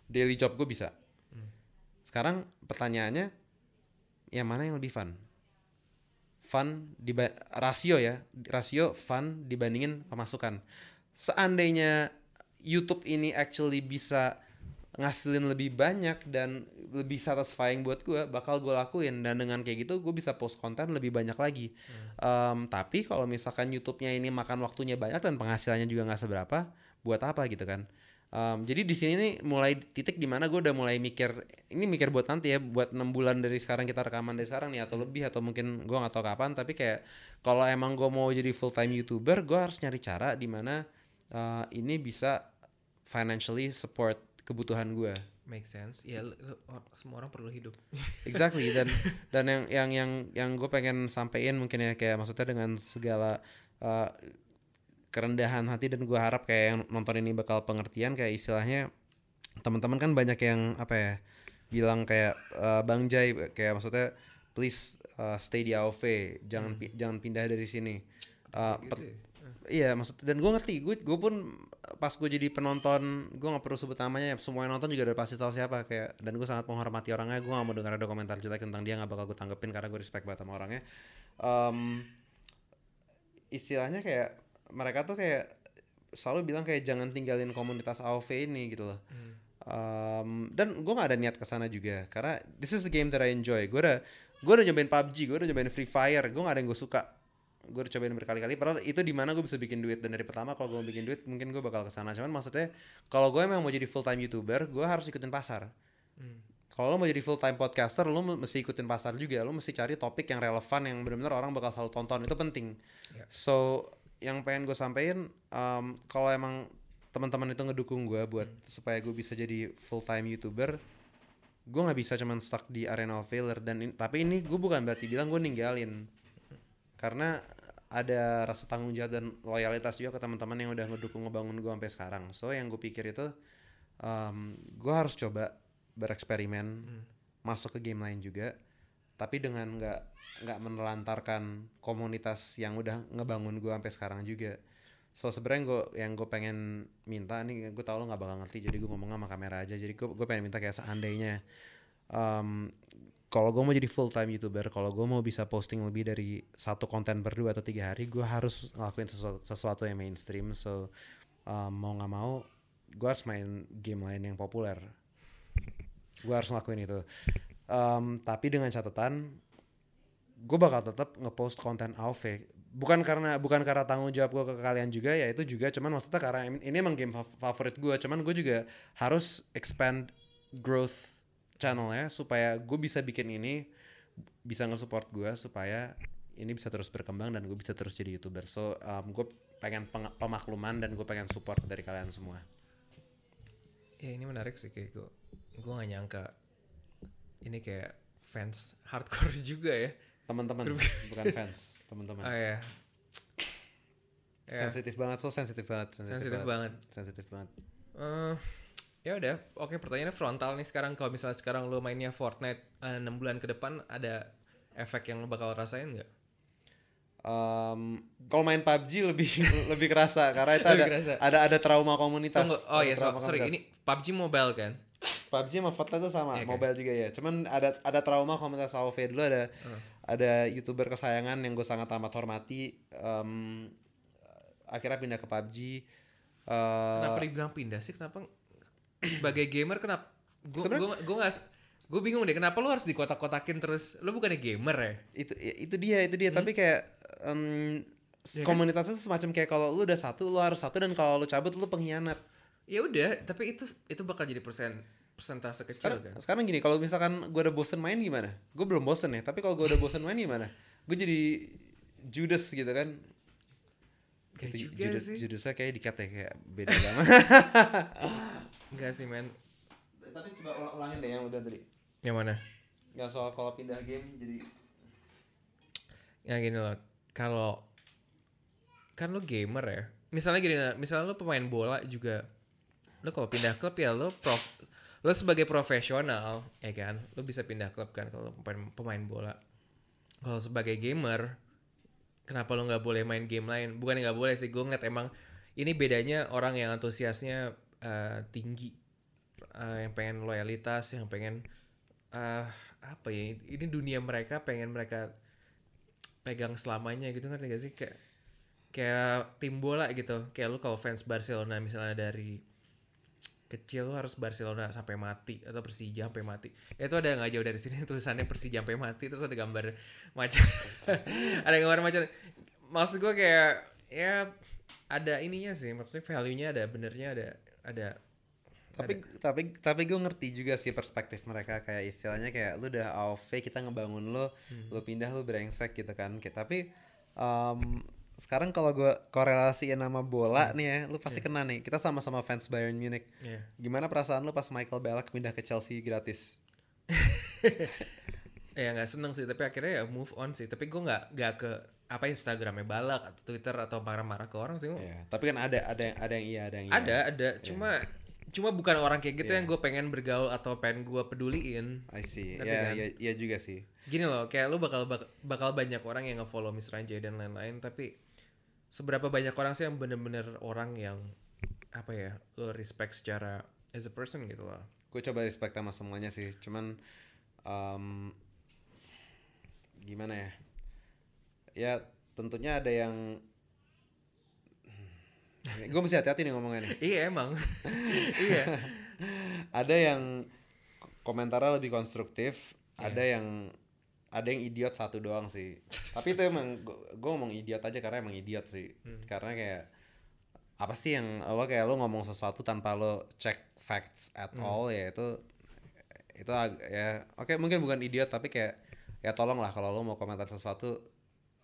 daily job gue bisa. Hmm. Sekarang pertanyaannya, yang mana yang lebih fun? Fun di rasio ya, rasio fun dibandingin pemasukan. Seandainya YouTube ini actually bisa ngasilin lebih banyak dan lebih satisfying buat gue bakal gue lakuin dan dengan kayak gitu gue bisa post konten lebih banyak lagi Em, tapi kalau misalkan YouTube-nya ini makan waktunya banyak dan penghasilannya juga nggak seberapa buat apa gitu kan Em, jadi di sini nih mulai titik di mana gue udah mulai mikir ini mikir buat nanti ya buat enam bulan dari sekarang kita rekaman dari sekarang nih atau lebih atau mungkin gue nggak tahu kapan tapi kayak kalau emang gue mau jadi full time youtuber gue harus nyari cara di mana eh, ini bisa financially support kebutuhan gue Make sense. Ya lu- lu- or- semua orang perlu hidup. exactly dan dan yang yang yang yang gue pengen sampein mungkin ya kayak maksudnya dengan segala uh, kerendahan hati dan gue harap kayak yang nonton ini bakal pengertian kayak istilahnya teman-teman kan banyak yang apa ya bilang kayak uh, bang Jai kayak maksudnya please uh, stay di AOV jangan pi- jangan pindah dari sini. Uh, Gitu ya. Iya maksud dan gue ngerti gue gue pun pas gue jadi penonton gue nggak perlu sebut namanya semua yang nonton juga udah pasti tahu siapa kayak dan gue sangat menghormati orangnya gue gak mau dengar ada komentar jelek tentang dia nggak bakal gue tanggepin karena gue respect banget sama orangnya. Em, istilahnya kayak mereka tuh kayak selalu bilang kayak jangan tinggalin komunitas AOV ini gitu loh. Em, dan gue gak ada niat ke sana juga karena this is the game that I enjoy. Gue udah gue udah nyobain PUBG gue udah nyobain Free Fire gue gak ada yang gue suka. Gue udah cobain berkali-kali padahal itu di mana gue bisa bikin duit. Dan dari pertama kalau gue mau bikin duit mungkin gue bakal ke sana cuman maksudnya kalau gue emang mau jadi full time youtuber gue harus ikutin pasar. Hmm. kalau lo mau jadi full time podcaster lo mesti ikutin pasar juga. Lo mesti cari topik yang relevan yang benar-benar orang bakal selalu tonton. Itu penting. Ya. so yang pengen gue sampein um, kalau emang teman-teman itu ngedukung gue buat supaya gue bisa jadi full time youtuber gue nggak bisa cuman stuck di arena of failure dan in- tapi ini gue bukan berarti bilang gue ninggalin. Karena ada rasa tanggung jawab dan loyalitas juga ke teman-teman yang udah ngedukung ngebangun gue sampai sekarang. So yang gue pikir itu um, gue harus coba bereksperimen masuk ke game lain juga tapi dengan nggak nggak menelantarkan komunitas yang udah ngebangun gue sampai sekarang juga. So sebenarnya gue yang gue pengen minta nih gue tau lo nggak bakal ngerti jadi gue ngomong sama kamera aja. Jadi gue gue pengen minta kayak seandainya um, kalau gue mau jadi full time youtuber kalau gue mau bisa posting lebih dari satu konten per dua atau tiga hari gue harus ngelakuin sesuatu, sesuatu yang mainstream. So um, mau nggak mau gue harus main game lain yang populer. Gue harus ngelakuin itu um, tapi dengan catatan gue bakal tetap ngepost konten AOV bukan karena bukan karena tanggung jawab gue ke kalian juga ya itu juga cuman maksudnya karena ini emang game favorit gue cuman gue juga harus expand growth channel ya supaya gue bisa bikin ini bisa nge-support gue supaya ini bisa terus berkembang dan gue bisa terus jadi youtuber. So um, gue pengen pemakluman dan gue pengen support dari kalian semua. Ya ini menarik sih kayak gue gue gak nyangka ini kayak fans hardcore juga ya. Teman-teman bukan fans teman-teman. Oh ya. Sensitif banget so sensitif banget sensitif banget. sensitif banget. Uh, ya udah. Oke pertanyaannya frontal nih sekarang. Kalau misalnya sekarang lo mainnya Fortnite eh, enam uh, bulan ke depan ada efek yang lo bakal rasain nggak um, kalau main PUBG lebih lebih kerasa karena itu ada, kerasa. ada ada trauma komunitas. Tunggu, oh iya, so, sorry ini PUBG mobile kan? PUBG sama Fortnite itu sama, yeah, mobile okay. juga ya. Cuman ada ada trauma komunitas AoV dulu ada uh ada youtuber kesayangan yang gue sangat amat hormati um, akhirnya pindah ke PUBG uh, eh, kenapa dibilang pindah sih kenapa sebagai gamer kenapa gue gue gue nggak gue bingung deh kenapa lu harus dikotak-kotakin terus lu bukannya gamer ya itu itu dia itu dia hmm? tapi kayak um, ya kan? komunitasnya semacam kayak kalau lu udah satu lu harus satu dan kalau lu cabut lu pengkhianat ya udah tapi itu itu bakal jadi persen persentase kecil sekarang, kan. Sekarang gini, kalau misalkan gue udah bosen main gimana? Gue belum bosen ya, tapi kalau gue udah bosen main gimana? Gue jadi Judas gitu kan. Gak gitu, juga Judas, sih. Judasnya kayak dikat ya, kayak beda banget. Enggak sih men. Tapi coba ulang ulangin deh yang udah tadi. Yang mana? Yang soal kalau pindah game jadi. Yang gini loh, kalau kan lo gamer ya. Misalnya gini, misalnya lo pemain bola juga, lo kalau pindah klub ya lo prof, lo sebagai profesional ya kan? Lo bisa pindah klub kan kalau pemain pemain bola. Kalau sebagai gamer kenapa lo nggak boleh main game lain? Bukan nggak boleh sih gue ngeliat emang ini bedanya orang yang antusiasnya uh, tinggi uh, yang pengen loyalitas yang pengen uh, apa ya ini dunia mereka pengen mereka pegang selamanya gitu kan gak sih? Kayak kayak tim bola gitu. Kayak lu kalau fans Barcelona misalnya dari kecil lo harus Barcelona sampai mati atau Persija sampai mati. Itu ada nggak jauh dari sini tulisannya Persija sampai mati terus ada gambar macam ada gambar macam maksud gue kayak ya ada ininya sih. Maksudnya value-nya ada benernya ada ada tapi ada. tapi tapi gue ngerti juga sih perspektif mereka kayak istilahnya kayak lu udah AOV kita ngebangun lo hmm. lu pindah lu brengsek gitu kan tapi um, sekarang kalau gue korelasiin nama bola hmm. nih ya, lu pasti yeah. kena nih. Kita sama-sama fans Bayern Munich. Yeah. Gimana perasaan lu pas Michael Ballack pindah ke Chelsea gratis? ya nggak seneng sih, tapi akhirnya ya move on sih. Tapi gue nggak nggak ke apa Instagramnya Balak atau Twitter atau marah-marah ke orang sih. Yeah. Tapi kan ada ada yang ada yang iya ada yang iya. Ada ada, yeah. Cuma bukan orang kayak gitu yeah. yang gue pengen bergaul atau pengen gue peduliin. I see. Ya, kan, ya, ya juga sih. Gini loh, kayak lu bakal bakal banyak orang yang nge-follow Miss Ranjay dan lain-lain, tapi seberapa banyak orang sih yang bener-bener orang yang apa ya lo respect secara as a person gitu loh gue coba respect sama semuanya sih cuman um, gimana ya ya tentunya ada yang gue mesti hati-hati nih ngomongnya nih iya emang iya ada yang komentarnya lebih konstruktif yeah. ada yang ada yang idiot satu doang sih tapi itu emang gue ngomong idiot aja karena emang idiot sih hmm. karena kayak apa sih yang lo kayak lo ngomong sesuatu tanpa lo cek facts at hmm. all ya itu itu ya oke okay, mungkin bukan idiot tapi kayak ya tolong lah kalau lo mau komentar sesuatu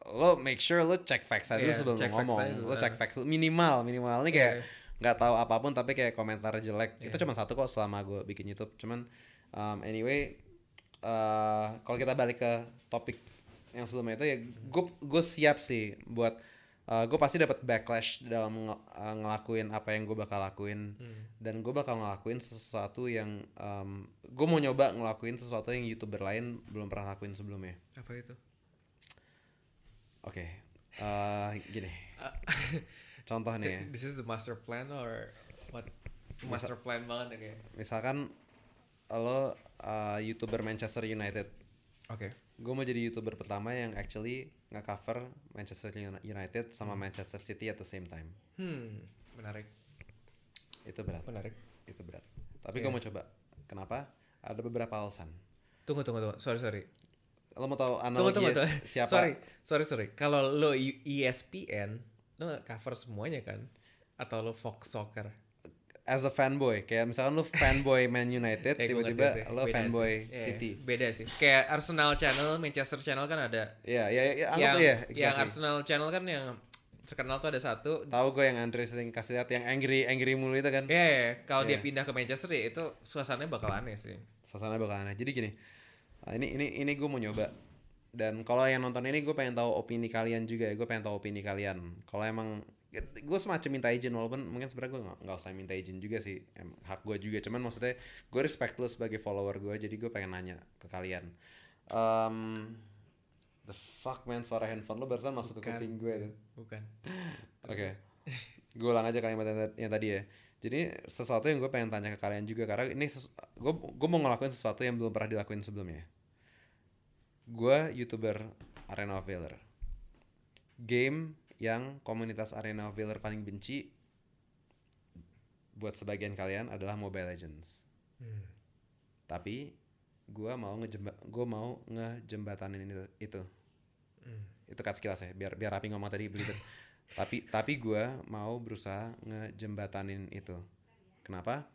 lo make sure lo cek facts aja yeah, sebelum lo ngomong. lo cek facts minimal minimal. Ini kayak nggak yeah. tahu apa pun tapi kayak komentar jelek. Yeah. itu cuma satu kok selama gue bikin YouTube. Cuman um, anyway uh, kalau kita balik ke topik yang sebelumnya itu ya gue gue siap sih buat uh, gue pasti dapat backlash dalam ng uh, ngelakuin apa yang gue bakal lakuin. Hmm. dan gue bakal ngelakuin sesuatu yang um, gue mau nyoba ngelakuin sesuatu yang youtuber lain belum pernah lakuin sebelumnya. Apa itu oke okay. uh, gini contoh nih ya. This is the master plan or what? Master plan banget ya kayak. Misalkan lo uh, youtuber Manchester United. Oke. Gue mau jadi youtuber pertama yang actually nge-cover Manchester United sama Manchester City at the same time. Hmm, menarik. Itu berat. Menarik. Itu berat. Tapi gue Iya. mau coba. Kenapa? Ada beberapa alasan. Tunggu tunggu tunggu. Sorry sorry. Lo mau tahu Tunggu analogi tunggu tunggu. siapa? Sorry sorry sorry. Kalau lo E- ESPN, lo nggak cover semuanya kan? Atau lo Fox Soccer? As a fanboy, kayak misalkan lo fanboy Man United, Eh, tiba-tiba sih. lo Beda fanboy sih. Iya, City. Beda sih. Kayak Arsenal Channel, Manchester Channel kan ada. Iya, iya, iya, yang ya, yang exactly. Arsenal Channel kan yang terkenal tuh ada satu. Tahu gue yang Andre sering kasih lihat yang angry angry mulu itu kan. Ya, ya, kalau dia Iya. pindah ke Manchester ya itu suasananya bakal aneh sih. Suasana bakal aneh. Jadi gini, nah, ini ini ini gue mau nyoba. Dan kalau yang nonton ini gue pengen tahu opini kalian juga ya. Gue pengen tahu opini kalian. Kalau emang gue semacam minta izin walaupun mungkin sebenarnya gue nggak usah minta izin juga sih Em, hak gue juga cuman maksudnya gue respect lo sebagai follower gue jadi gue pengen nanya ke kalian um, the fuck man suara handphone lo barusan masuk ke Bukan. kuping gue tuh Bukan. Oke. Gue ulang aja kalimat yang, yang tadi ya. Jadi sesuatu yang gue pengen tanya ke kalian juga karena ini gue gue mau ngelakuin sesuatu yang belum pernah dilakuin sebelumnya. Gue youtuber Arena of Valor. Game yang komunitas Arena of Valor paling benci buat sebagian kalian adalah Mobile Legends. Hmm. Tapi gue mau ngejemba gue mau ngejembatanin itu. itu Hmm. itu cut sekilas ya biar biar rapi ngomong tadi begitu tapi tapi gue mau berusaha ngejembatanin itu. Kenapa?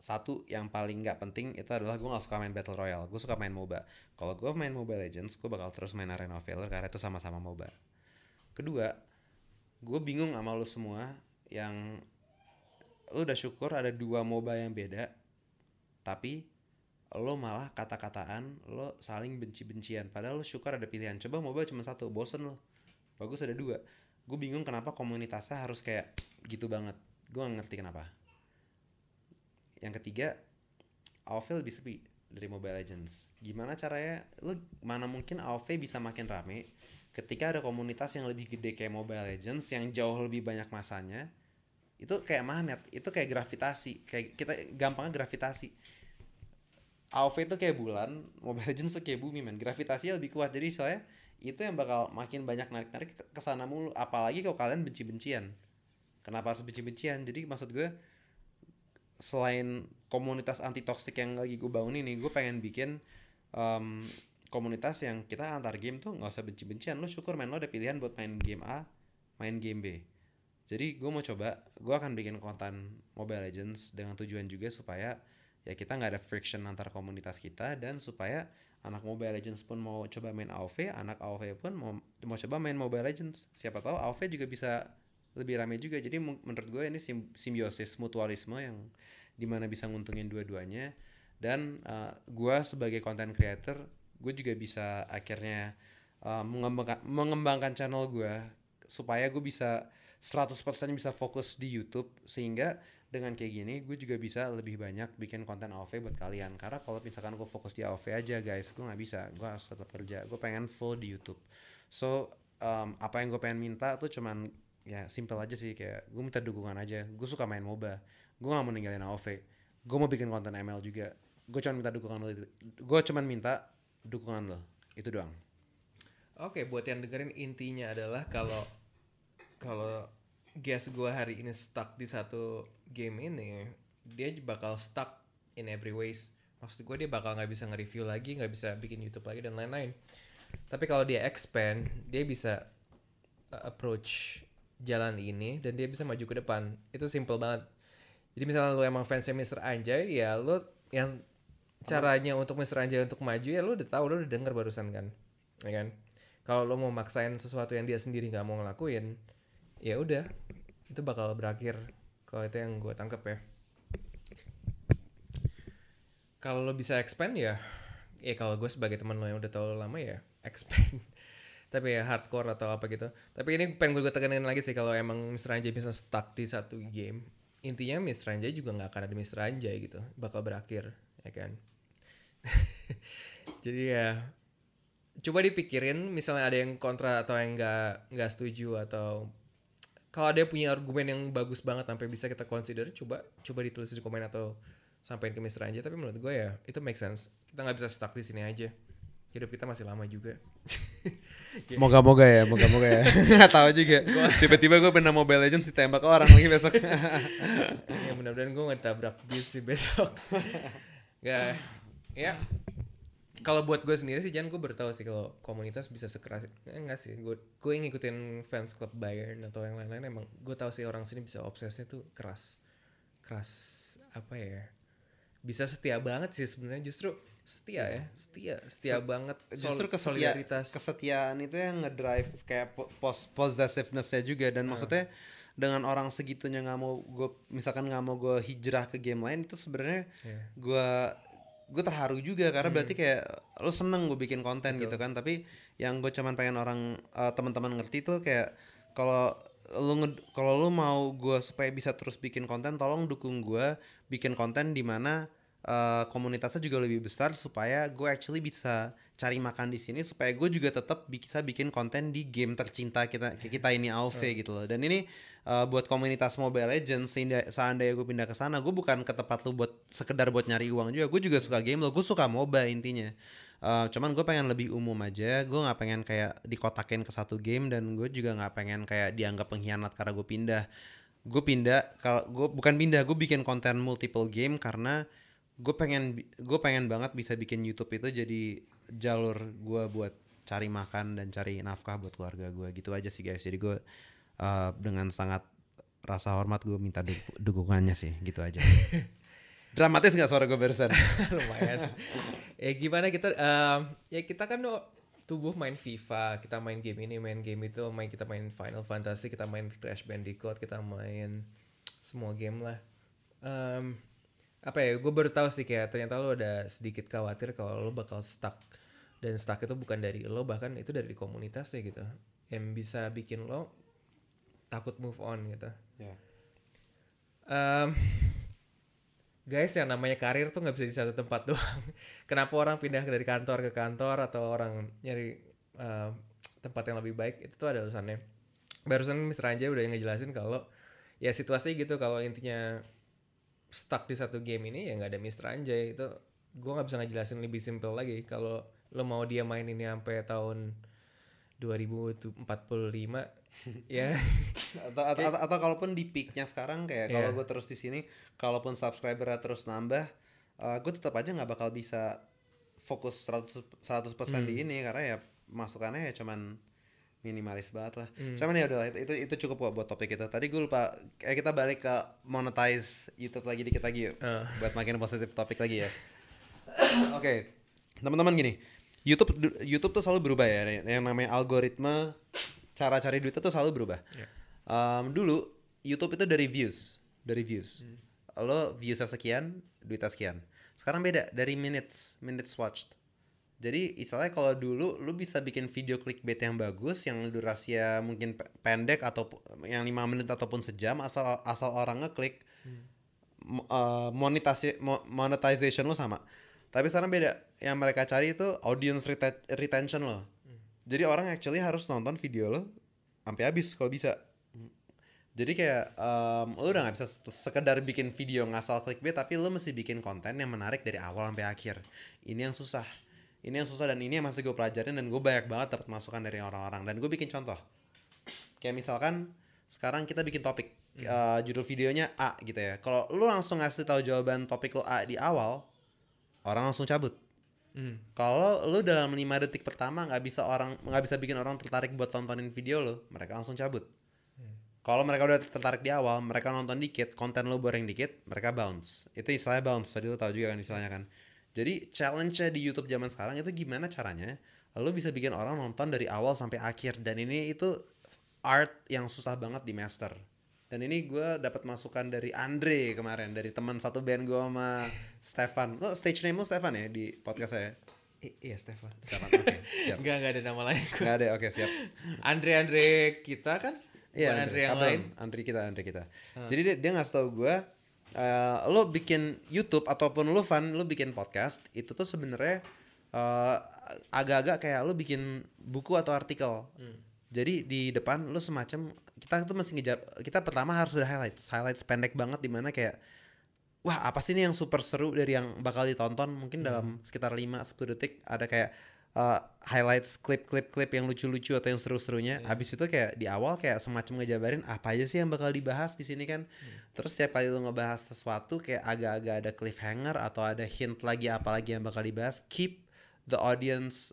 Satu yang paling nggak penting itu adalah gue nggak suka main battle royale gue suka main moba. Kalau gue main mobile legends gue bakal terus main arena of valor karena itu sama-sama moba. Kedua gue bingung sama lu semua yang lu udah syukur ada dua moba yang beda tapi lo malah kata-kataan lo saling benci-bencian. Padahal lo syukur ada pilihan. Coba moba cuma satu bosen lo bagus ada dua gue bingung kenapa komunitasnya harus kayak gitu banget. Gue gak ngerti kenapa. Yang ketiga AoV lebih sepi dari Mobile Legends. Gimana caranya? Lo mana mungkin AoV bisa makin rame ketika ada komunitas yang lebih gede kayak Mobile Legends yang jauh lebih banyak masanya. Itu kayak magnet itu kayak gravitasi kayak kita gampangnya gravitasi. AoV itu kayak bulan, Mobile Legends tuh kayak bumi men. Gravitasinya lebih kuat. Jadi soalnya itu yang bakal makin banyak narik-narik ke sana mulu. Apalagi kalau kalian benci-bencian. Kenapa harus benci-bencian? Jadi maksud gue selain komunitas anti toxic yang lagi gue bangun ini, gue pengen bikin em, komunitas yang kita antar game tuh nggak usah benci-bencian. Lo syukur main lo ada pilihan buat main game A, main game B. Jadi gue mau coba, gue akan bikin konten Mobile Legends dengan tujuan juga supaya ya kita nggak ada friction antar komunitas kita dan supaya anak Mobile Legends pun mau coba main AoV, anak AoV pun mau mau coba main Mobile Legends. Siapa tahu AoV juga bisa lebih ramai juga. Jadi menurut gue ini sim- simbiosis mutualisme yang di mana bisa nguntungin dua-duanya dan uh, gue sebagai content creator gue juga bisa akhirnya uh, mengembangkan mengembangkan channel gue supaya gue bisa 100% bisa fokus di YouTube sehingga dengan kayak gini gue juga bisa lebih banyak bikin konten AOV buat kalian. Karena kalau misalkan gue fokus di AOV aja guys gue nggak bisa. Gue harus tetap kerja. Gue pengen full di YouTube. So um, apa yang gue pengen minta tuh cuman ya simple aja sih. Kayak gue minta dukungan aja. Gue suka main MOBA gue gak mau ninggalin AOV gue mau bikin konten ML juga. Gue cuma minta dukungan lo gue cuman minta dukungan lo itu doang. Oke, buat yang dengerin intinya adalah kalau kalau guest gue hari ini stuck di satu game ini, dia bakal stuck in every ways. Maksud gue dia bakal nggak bisa nge-review lagi, nggak bisa bikin YouTube lagi dan lain-lain. Tapi kalau dia expand, dia bisa uh, approach jalan ini dan dia bisa maju ke depan. Itu simple banget. Jadi misalnya lu emang fansnya Mr. Anjay, ya lu yang caranya untuk Mr. Anjay untuk maju ya lu udah tahu, lu udah denger barusan kan, ya kan? Kalau lu mau maksain sesuatu yang dia sendiri nggak mau ngelakuin, ya udah itu bakal berakhir. Kalau itu yang gue tangkep ya. Kalau lo bisa expand ya, ya kalau gue sebagai teman lo yang udah tau lama ya expand. Tapi ya hardcore atau apa gitu. Tapi ini pengen gue tekenin lagi sih kalau emang Mr. Anjay bisa stuck di satu game. Intinya Mr. Anjay juga nggak akan ada Mr. Anjay gitu. Bakal berakhir, ya kan? Jadi ya coba dipikirin misalnya ada yang kontra atau yang nggak nggak setuju atau kalau ada punya argumen yang bagus banget sampai bisa kita consider coba coba ditulis di komen atau sampein ke Mister aja tapi menurut gue ya itu make sense. Kita nggak bisa stuck di sini aja. Hidup kita masih lama juga. Moga-moga ya, moga-moga ya. Nggak tahu juga. Tiba-tiba gue pernah Mobile Legends ditembak orang lagi besok. ya mudah-mudahan gue nggak tabrak bis sih besok. Gak ya kalau buat gue sendiri sih jangan gue bertahu sih kalau komunitas bisa sekeras eh, enggak sih gue gue ngikutin fans club Bayern atau yang lain-lain emang gue tahu sih orang sini bisa obsesnya tuh keras. Keras apa ya bisa setia banget sih sebenarnya justru setia ya setia setia Se- banget Justru kesetia, solidaritas. kesetiaan itu yang ngedrive kayak po- pos possessiveness-nya juga dan maksudnya dengan orang segitunya nggak mau gue misalkan nggak mau gue hijrah ke game lain itu sebenarnya Iya. gue gue terharu juga karena berarti kayak lo seneng gue bikin konten gitu kan. Tapi yang gue cuman pengen orang eh, teman-teman ngerti tuh kayak kalau lu kalau lu mau gue supaya bisa terus bikin konten tolong dukung gue bikin konten di mana eh, komunitasnya juga lebih besar supaya gue actually bisa cari makan di sini supaya gue juga tetap bisa bikin konten di game tercinta kita kita ini AOV gitu loh. Dan ini eh, buat komunitas Mobile Legends seandainya gue pindah ke sana gue bukan ke tempat lu buat sekedar buat nyari uang juga. Gue juga suka game lo gue suka MOBA intinya. Eh, cuman gue pengen lebih umum aja. Gue nggak pengen kayak dikotakin ke satu game dan gue juga nggak pengen kayak dianggap pengkhianat karena gue pindah. Gue pindah kalau gue bukan pindah gue bikin konten multiple game karena gue pengen gue pengen banget bisa bikin YouTube itu jadi jalur gue buat cari makan dan cari nafkah buat keluarga gue gitu aja sih guys. Jadi gue eh, dengan sangat rasa hormat gue minta du- dukungannya sih. Gitu aja. Dramatis nggak suara gue barusan? Lumayan. Ya gimana kita em, ya kita kan tubuh main FIFA kita main game ini main game itu main kita main Final Fantasy kita main Crash Bandicoot kita main semua game lah. Em, apa ya gue baru tahu sih kayak ternyata lo ada sedikit khawatir kalau lo bakal stuck dan stuck itu bukan dari lo bahkan itu dari komunitasnya gitu yang bisa bikin lo takut move on gitu Ya. Em, guys yang namanya karir tuh nggak bisa di satu tempat doang. Kenapa orang pindah dari kantor ke kantor atau orang nyari em, tempat yang lebih baik itu tuh ada alasannya. Barusan Mr. Anjay udah ngejelasin kalau ya situasi gitu kalau intinya stuck di satu game ini ya nggak ada Mr. Anjay itu gue nggak bisa ngejelasin lebih simple lagi kalau lo mau dia main ini sampai tahun 2045 ya atau, atau, atau, atau kalaupun di peaknya sekarang kayak kalau Iya. gue terus di sini kalaupun subscribernya terus nambah gue tetap aja nggak bakal bisa fokus 100 100% di Hmm. ini karena ya masukannya ya cuman minimalis banget lah Hmm. cuman ya udahlah itu, itu itu cukup buat topik kita tadi gue lupa kayak kita balik ke monetize YouTube lagi dikit lagi yuk Eh. buat makin positif topik lagi ya oke teman-teman gini YouTube YouTube tuh selalu berubah ya yang namanya algoritma cara cari duit itu selalu berubah Iya. Um, dulu YouTube itu dari views, dari views. Hmm. Lo viewsnya sekian, duitnya sekian. Sekarang beda dari minutes, minutes watched. Jadi istilahnya kalau dulu lu bisa bikin video clickbait yang bagus, yang durasinya mungkin pe- pendek atau yang lima menit ataupun sejam, asal asal orang ngeklik, mo- uh, monetasi mo- monetization lo sama. Tapi sekarang beda. Yang mereka cari itu audience rete- retention lo. Jadi orang actually harus nonton video lo sampai habis kalau bisa. Jadi kayak em, lo udah nggak bisa se- sekedar bikin video ngasal clickbait tapi lo mesti bikin konten yang menarik dari awal sampai akhir. Ini yang susah. Ini yang susah dan ini yang masih gue pelajarin dan gue banyak banget dapat masukan dari orang-orang dan gue bikin contoh. Kayak misalkan sekarang kita bikin topik eh, judul videonya A gitu ya. Kalau lo langsung ngasih tahu jawaban topik lo A di awal, orang langsung cabut. Hmm. Kalau lu dalam 5 detik pertama nggak bisa orang nggak bisa bikin orang tertarik buat tontonin video lu, mereka langsung cabut. Kalau mereka udah tertarik di awal, mereka nonton dikit, konten lu boring dikit, mereka bounce. Itu istilahnya bounce. Tadi lu tahu juga kan istilahnya kan. Jadi challenge-nya di YouTube zaman sekarang itu gimana caranya lu bisa bikin orang nonton dari awal sampai akhir dan ini itu art yang susah banget di master. Dan ini gue dapat masukan dari Andre kemarin dari teman satu band gue sama Stefan. Lo stage name lu Stefan ya di podcast saya? I- iya Stefan. Stefan, oke. siap. Enggak enggak ada nama lain. Nggak ada, oke siap. Andre Andre kita kan? Iya, Andre, Andre yang Kabron. lain. Andre kita, Andre kita. Jadi dia, dia ngasih tau gue, eh, lo bikin YouTube ataupun lo fun, lo bikin podcast, itu tuh sebenarnya eh, agak-agak kayak lo bikin buku atau artikel. Hmm. Jadi di depan lo semacam kita tuh mesti ngejar kita pertama harus ada highlights highlights pendek banget di mana kayak wah apa sih ini yang super seru dari yang bakal ditonton mungkin dalam sekitar 5-10 detik ada kayak uh, highlights klip klip klip yang lucu-lucu atau yang seru-serunya habis itu kayak di awal kayak semacam ngejabarin apa aja sih yang bakal dibahas di sini kan. Terus setiap kali lu ngebahas sesuatu kayak agak-agak ada cliffhanger atau ada hint lagi apa lagi yang bakal dibahas keep the audience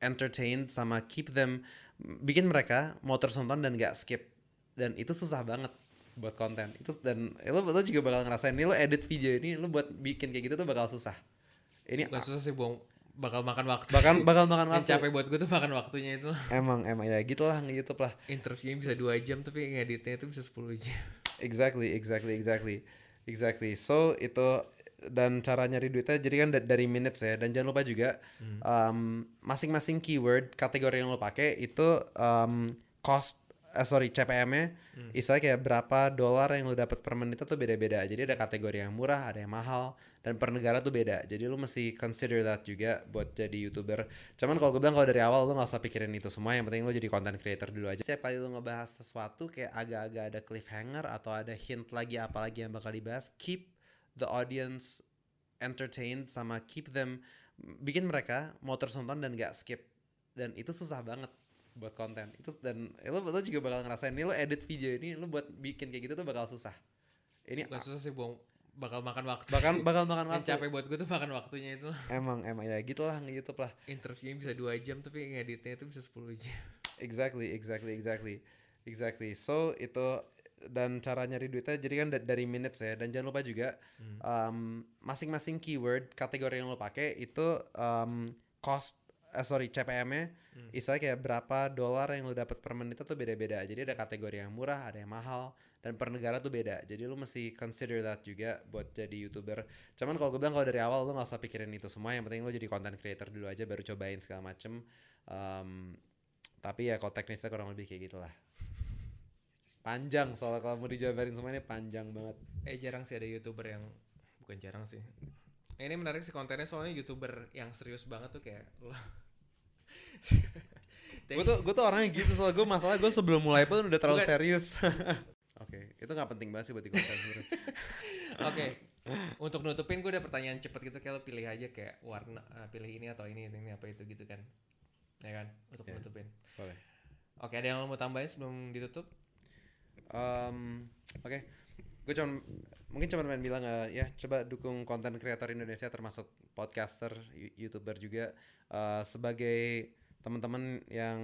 entertained sama keep them bikin mereka mau terus nonton dan gak skip. Dan itu susah banget buat konten. Itu dan lo, lo juga bakal ngerasain ini lo edit video ini lo buat bikin kayak gitu tuh bakal susah. Ini Bukan susah sih buang bakal makan waktu bakal sih. bakal makan Yang waktu. capek buat gue tuh makan waktunya itu. Emang emang ya gitulah nge YouTube lah. Interviewnya bisa dua jam tapi ngeditnya itu bisa 10 jam. Exactly exactly exactly. Exactly. So itu dan cara nyari duitnya jadi kan da- dari minutes ya. Dan jangan lupa juga um, masing-masing keyword kategori yang lo pakai itu um, cost eh, sorry CPM-nya istilahnya kayak berapa dolar yang lo dapat per menit itu beda-beda. Jadi ada kategori yang murah ada yang mahal dan per negara tuh beda. Jadi lo mesti consider that juga buat jadi youtuber. Cuman kalau gue bilang kalau dari awal lo nggak usah pikirin itu semua. Yang penting lo jadi content creator dulu aja. Setiap kali lo ngebahas sesuatu kayak agak-agak ada cliffhanger atau ada hint lagi apa lagi yang bakal dibahas keep the audience entertained sama keep them bikin mereka mau terus nonton dan gak skip. Dan itu susah banget buat konten. Itu dan lo, lo juga bakal ngerasain ini lo edit video ini lo buat bikin kayak gitu tuh bakal susah. Ini Bukan susah sih buang bakal makan waktu bakal sih. bakal makan Yang waktu. capek buat gue tuh makan waktunya itu. Emang emang ya gitulah nge YouTube lah interviewnya bisa dua jam tapi ngeditnya itu bisa 10 jam. Exactly exactly exactly. Exactly. So itu dan cara nyari duitnya jadi kan da- dari minutes ya. Dan jangan lupa juga um, masing-masing keyword kategori yang lo pakai itu um, cost eh, sorry CPM-nya istilahnya kayak berapa dolar yang lo dapat per menit itu beda-beda. Jadi ada kategori yang murah ada yang mahal dan per negara tuh beda. Jadi lo mesti consider that juga buat jadi youtuber. Cuman kalau gue bilang kalau dari awal lo nggak usah pikirin itu semua yang penting lo jadi content creator dulu aja baru cobain segala macem. Um, tapi ya kalau teknisnya kurang lebih kayak gitulah. Panjang soalnya kalau mau dijabarin semuanya panjang banget. Eh jarang sih ada youtuber yang bukan jarang sih ini menarik sih kontennya soalnya youtuber yang serius banget tuh kayak lo gue tuh gue tuh orangnya gitu soalnya gue masalah gue sebelum mulai pun udah terlalu Bukan. serius oke itu nggak penting banget sih buat di konten sebenarnya Oke, untuk nutupin gue ada pertanyaan cepet gitu kayak lo pilih aja kayak warna, eh, pilih ini atau ini, ini apa itu gitu kan, ya kan, untuk Oke. nutupin. boleh Oke, ada yang lo mau tambahin sebelum ditutup? Um, oke gue cuman mungkin cuma pengen bilang eh, ya coba dukung konten kreator Indonesia termasuk podcaster you- youtuber juga Eh, sebagai teman-teman yang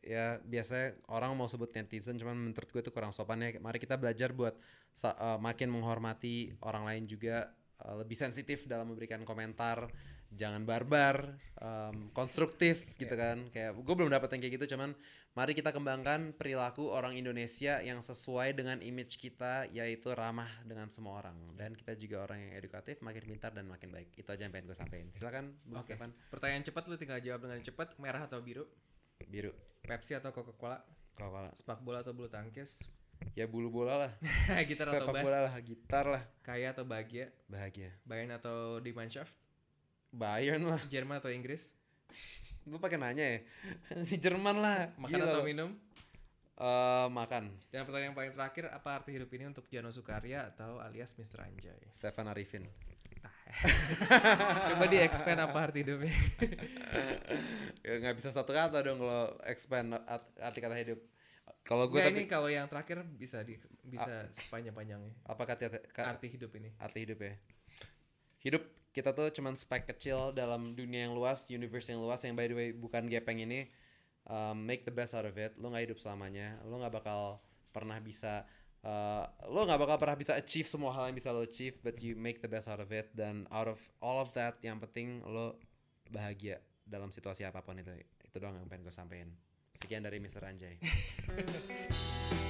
ya biasanya orang mau sebut netizen cuman menurut gue itu kurang sopan ya. Mari kita belajar buat eh, makin menghormati orang lain juga eh, lebih sensitif dalam memberikan komentar jangan barbar em, konstruktif gitu kan. Kayak gue belum dapat yang kayak gitu cuman mari kita kembangkan perilaku orang Indonesia yang sesuai dengan image kita yaitu ramah dengan semua orang. Dan kita juga orang yang edukatif makin pintar dan makin baik. Itu aja yang pengen gue sampaikan. Silakan Bung Oke. Stefan. Pertanyaan cepat lo tinggal jawab dengan cepat, merah atau biru, biru. Pepsi atau Coca-Cola, kalah sepak bola atau bulu tangkis, ya bulu bola lah. Gitar atau sepak bass, bola lah gitar lah. Kaya atau bahagia, bahagia. Bayern atau Die Mannschaft, Bayern lah Jerman atau Inggris, lu pakai nanya ya di Jerman lah makan Gila atau lu. minum, Eh, makan dan pertanyaan yang paling terakhir, apa arti hidup ini untuk Jano Sukarya atau alias Mr. Anjay? Stefan Arifin Coba di expand apa arti hidupnya. ya nggak bisa satu kata dong kalau expand art- arti kata hidup kalau gue Nggak, tapi ini kalau yang terakhir bisa di bisa sepanjang-panjangnya. apa kata ka- Arti hidup ini. arti hidup ya hidup kita tuh cuman spek kecil dalam dunia yang luas universe yang luas yang by the way bukan gepeng ini um, make the best out of it. Lo nggak hidup selamanya. Lo nggak bakal pernah bisa uh, lo nggak bakal pernah bisa achieve semua hal yang bisa lo achieve but you make the best out of it. Dan out of all of that yang penting lo bahagia dalam situasi apa pun itu. Itu doang yang pengen gue sampein. Sekian dari Mr. Anjay